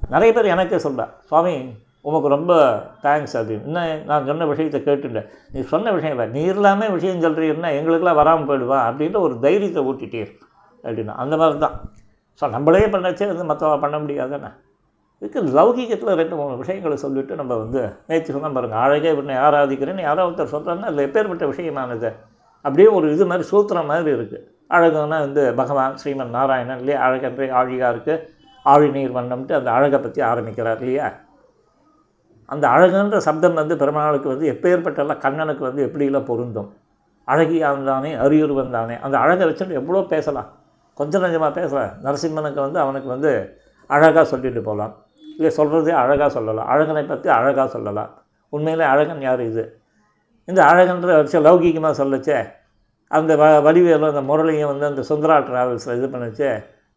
நிறைய பேர் எனக்கே சொல்ல சுவாமி உமக்கு ரொம்ப தேங்க்ஸ் அப்படின்னு இன்னும் நான் சொன்ன விஷயத்தை கேட்டுட்டேன் நீ சொன்ன விஷயம் இல்லை நீ எல்லாமே விஷயம் சொல்கிறீன்னா எங்களுக்கெல்லாம் வராமல் போயிடுவா அப்படின்ற ஒரு தைரியத்தை ஊட்டிட்டே அப்படின்னா. அந்த மாதிரி தான் ஸோ நம்மளே பண்ணச்சே வந்து மற்றவங்க பண்ண முடியாதானே இதுக்கு லௌகிகத்தில் ரெண்டு மூணு விஷயங்களை சொல்லிவிட்டு நம்ம வந்து நேற்று சொன்னால் பாருங்கள் அழகே உன்னை ஆராதிக்கிறேன்னு யாரோ ஒருத்தர் சொல்கிறாங்கன்னா அதில் எப்பேற்பட்ட விஷயமானது? அப்படியே ஒரு இது மாதிரி சூத்திரம் மாதிரி இருக்குது அழகுன்னா வந்து பகவான் ஸ்ரீமன் நாராயணன் இல்லையா? அழகன்றே ஆழியாக இருக்குது ஆழி நீர் வண்ணம்ட்டு அந்த அழகை பற்றி ஆரம்பிக்கிறார் இல்லையா? அந்த அழகுன்ற சப்தம் வந்து பெருமாளுக்கு வந்து எப்பேற்பட்டெல்லாம் கண்ணனுக்கு வந்து எப்படிலாம் பொருந்தும்? அழகியான் தானே அரியுருவன் தானே அந்த அழகை வச்சுட்டு எவ்வளோ பேசலாம்? கொஞ்சம் கொஞ்சமாக பேசலாம். நரசிம்மனுக்கு வந்து அவனுக்கு வந்து அழகாக சொல்லிட்டு போகலாம். இல்லை சொல்கிறதே அழகாக சொல்லலாம். அழகனை பற்றி அழகாக சொல்லலாம். உண்மையிலே அழகன் யார் இது? இந்த அழகன்ற வச்சு லௌகிகமாக சொல்லச்சே. அந்த வ வடிவேலும் அந்த முரளியும் வந்து அந்த சுந்தரா ட்ராவல்ஸில் இது பண்ணிச்சு.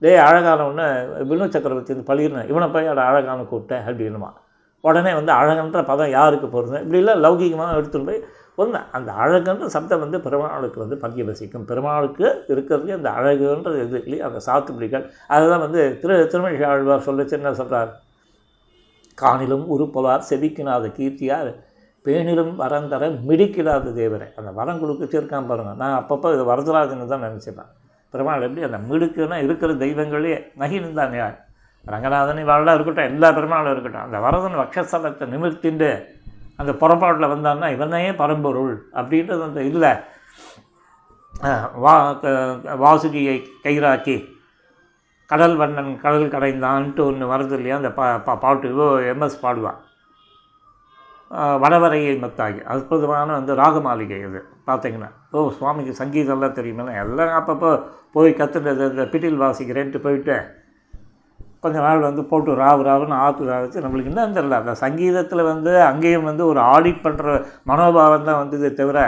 டே அழகானவொன்னே வினு சக்கரவர்த்தி வந்து பழிர்னு இவனை போய் அட அழகான கூப்பிட்டேன் அப்படின்னுமா உடனே வந்து அழகன்ற பதம் யாருக்கு பொருந்தும்? இப்படிலாம் லௌகிகமாக எடுத்துட்டு போய் ஒன்று அந்த அழகுன்ற சப்தம் வந்து பெருமாளுக்கு வந்து பங்கியவசிக்கும் பெருமாளுக்கு இருக்கிறதுலே அந்த அழகுன்றது இது இல்லையா அந்த சாத்துப்பிடிகள் அதுதான் வந்து திரு திருமணி ஆழ்வார் சொல்ல சின்ன சொல்கிறார் காணிலும் உருப்பவார் செவிக்கினாத கீர்த்தியார் பேணிலும் வரம் தர மிடிக்கிடாத தேவரை. அந்த வரம் கொடுக்க இருக்கான் நான் அப்பப்போ இது வரதராஜன்னு தான் நினச்சிப்பேன். பெருமாள் எப்படி அந்த மிடுக்குன்னா இருக்கிற தெய்வங்களே நகின்னு ரங்கநாதன் இவாளெல்லாம் இருக்கட்டும் எல்லா பெருமாளும் இருக்கட்டும். அந்த வரதன் வக்ஷஸ்தலத்தை நிமிர்த்திண்டு அந்த புறப்பாட்டில் வந்தான்னா இவனே பரம்பொருள் அப்படின்றது அந்த இல்லை வா க- வாசுகியை கைராக்கி கடல் வண்ணன் கடல் கடைந்தான்ட்டு ஒன்று வருது இல்லையா அந்த பா பா- பாட்டு இதோ எம்எஸ் பாடுவான். வடவரையை மத்தாகி அற்புதமான வந்து ராகமாளிகை இது பார்த்தீங்கன்னா ஓ சுவாமிக்கு சங்கீதம்லாம் தெரியுமில்ல எல்லாம் அப்பப்போ போய் கற்றுட்டு இந்த பிட்டில் வாசிக்கிறேன்ட்டு போயிட்டு கொஞ்ச நாள் வந்து போட்டு ராவு ராவுன்னு ஆற்று ராவிச்சு நம்மளுக்கு இன்னும் தெரில அந்த சங்கீதத்தில் வந்து அங்கேயும் வந்து ஒரு ஆடிட் பண்ணுற மனோபாவம் தான் வந்ததே தவிர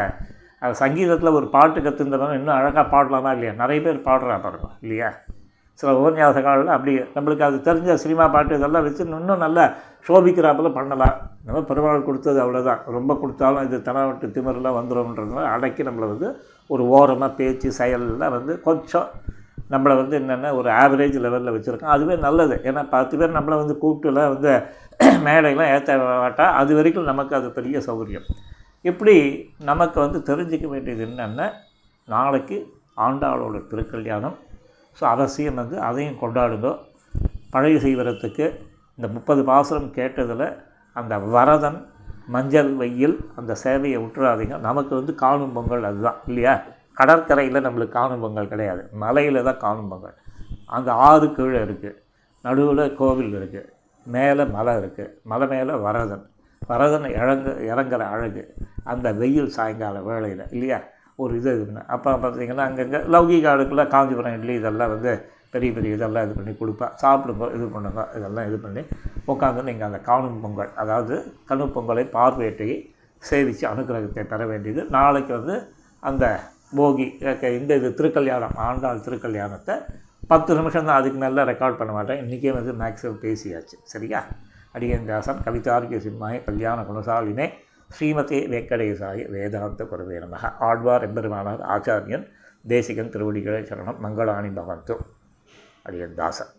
அது சங்கீதத்தில் ஒரு பாட்டு கற்றுருந்தவங்க இன்னும் அழகாக பாடலாமா இல்லையா? நிறைய பேர் பாடுறா பாருங்க இல்லையா? சில உபன்யாசகாலில் அப்படி நம்மளுக்கு அது தெரிஞ்ச சினிமா பாட்டு இதெல்லாம் வச்சு இன்னும் நல்லா சோபிக்கிறாப்பில் பண்ணலாம். நம்ம பெருமாள் கொடுத்தது அவ்வளோதான் ரொம்ப கொடுத்தாலும் இது தனவட்டு திமிரெலாம் வந்துடும்ன்றதுனால அடக்கி நம்மளை வந்து ஒரு ஓரமாக பேச்சு செயலில் வந்து கொஞ்சம் நம்மளை வந்து என்னென்ன ஒரு ஆவரேஜ் லெவலில் வச்சுருக்கோம் அதுவே நல்லது. ஏன்னா பத்து பேர் நம்மளை வந்து கூப்பிட்டுலாம் வந்து மேடையெல்லாம் ஏற்ற மாட்டால் அது வரைக்கும் நமக்கு அது பெரிய சௌகரியம். இப்படி நமக்கு வந்து தெரிஞ்சிக்க வேண்டியது என்னென்ன நாளைக்கு ஆண்டாளோட திருக்கல்யாணம். ஸோ அவசியம் வந்து அதையும் கொண்டாடுங்க. பழைய செய்வரத்துக்கு இந்த முப்பது பாசுரம் கேட்டதில் அந்த வரதன் மஞ்சள் வெயில் அந்த சேவையை விட்டுறாதீங்க நமக்கு வந்து காணும் பொங்கல் அதுதான் இல்லையா? கடற்கரையில் நம்மளுக்கு காணும் பொங்கல் கிடையாது. மலையில் தான் காணும் பொங்கல் அந்த ஆறு கீழே இருக்குது நடுவில் கோவில் இருக்குது மேலே மலை இருக்குது மலை மேலே வரதன். வரதன் இறங்கு இறங்குற அழகு. அந்த வெயில் சாயங்கால வேளையில் இல்லையா? ஒரு இது இருக்குன்னு அப்போ பார்த்தீங்கன்னா அங்கங்கே லௌகிக ஆளுக்குள்ள காஞ்சிபுரம் இட்லி இதெல்லாம் வந்து பெரிய பெரிய இதெல்லாம் இது பண்ணி கொடுப்பேன் சாப்பிடுங்க இது பண்ணுங்க இதெல்லாம் இது பண்ணி உட்காந்து நீங்கள் அந்த காணும் பொங்கல் அதாவது கணு பொங்கலை பார்வையிட்டு சேவித்து அனுகிரகத்தை பெற வேண்டியது. நாளைக்கு வந்து அந்த போகி இந்த இது திருக்கல்யாணம் ஆண்டாள் திருக்கல்யாணத்தை பத்து நிமிஷம் தான் அதுக்கு மேலே ரெக்கார்ட் பண்ண மாட்டேன் இன்றைக்கே வந்து மேக்ஸிமம் பேசியாச்சு சரியா? அடியன் தாசன் கவிதார்க்கிய சிம்மாய கல்யாண குணசாலினே ஸ்ரீமதே வெங்கடேசாய வேதாந்த குருவே நமக. ஆழ்வார் எம்பெருமானார் ஆச்சாரியன் தேசிகன் திருவடிகளை சரணம் மங்களாணி பவந்து அடியன் தாசன்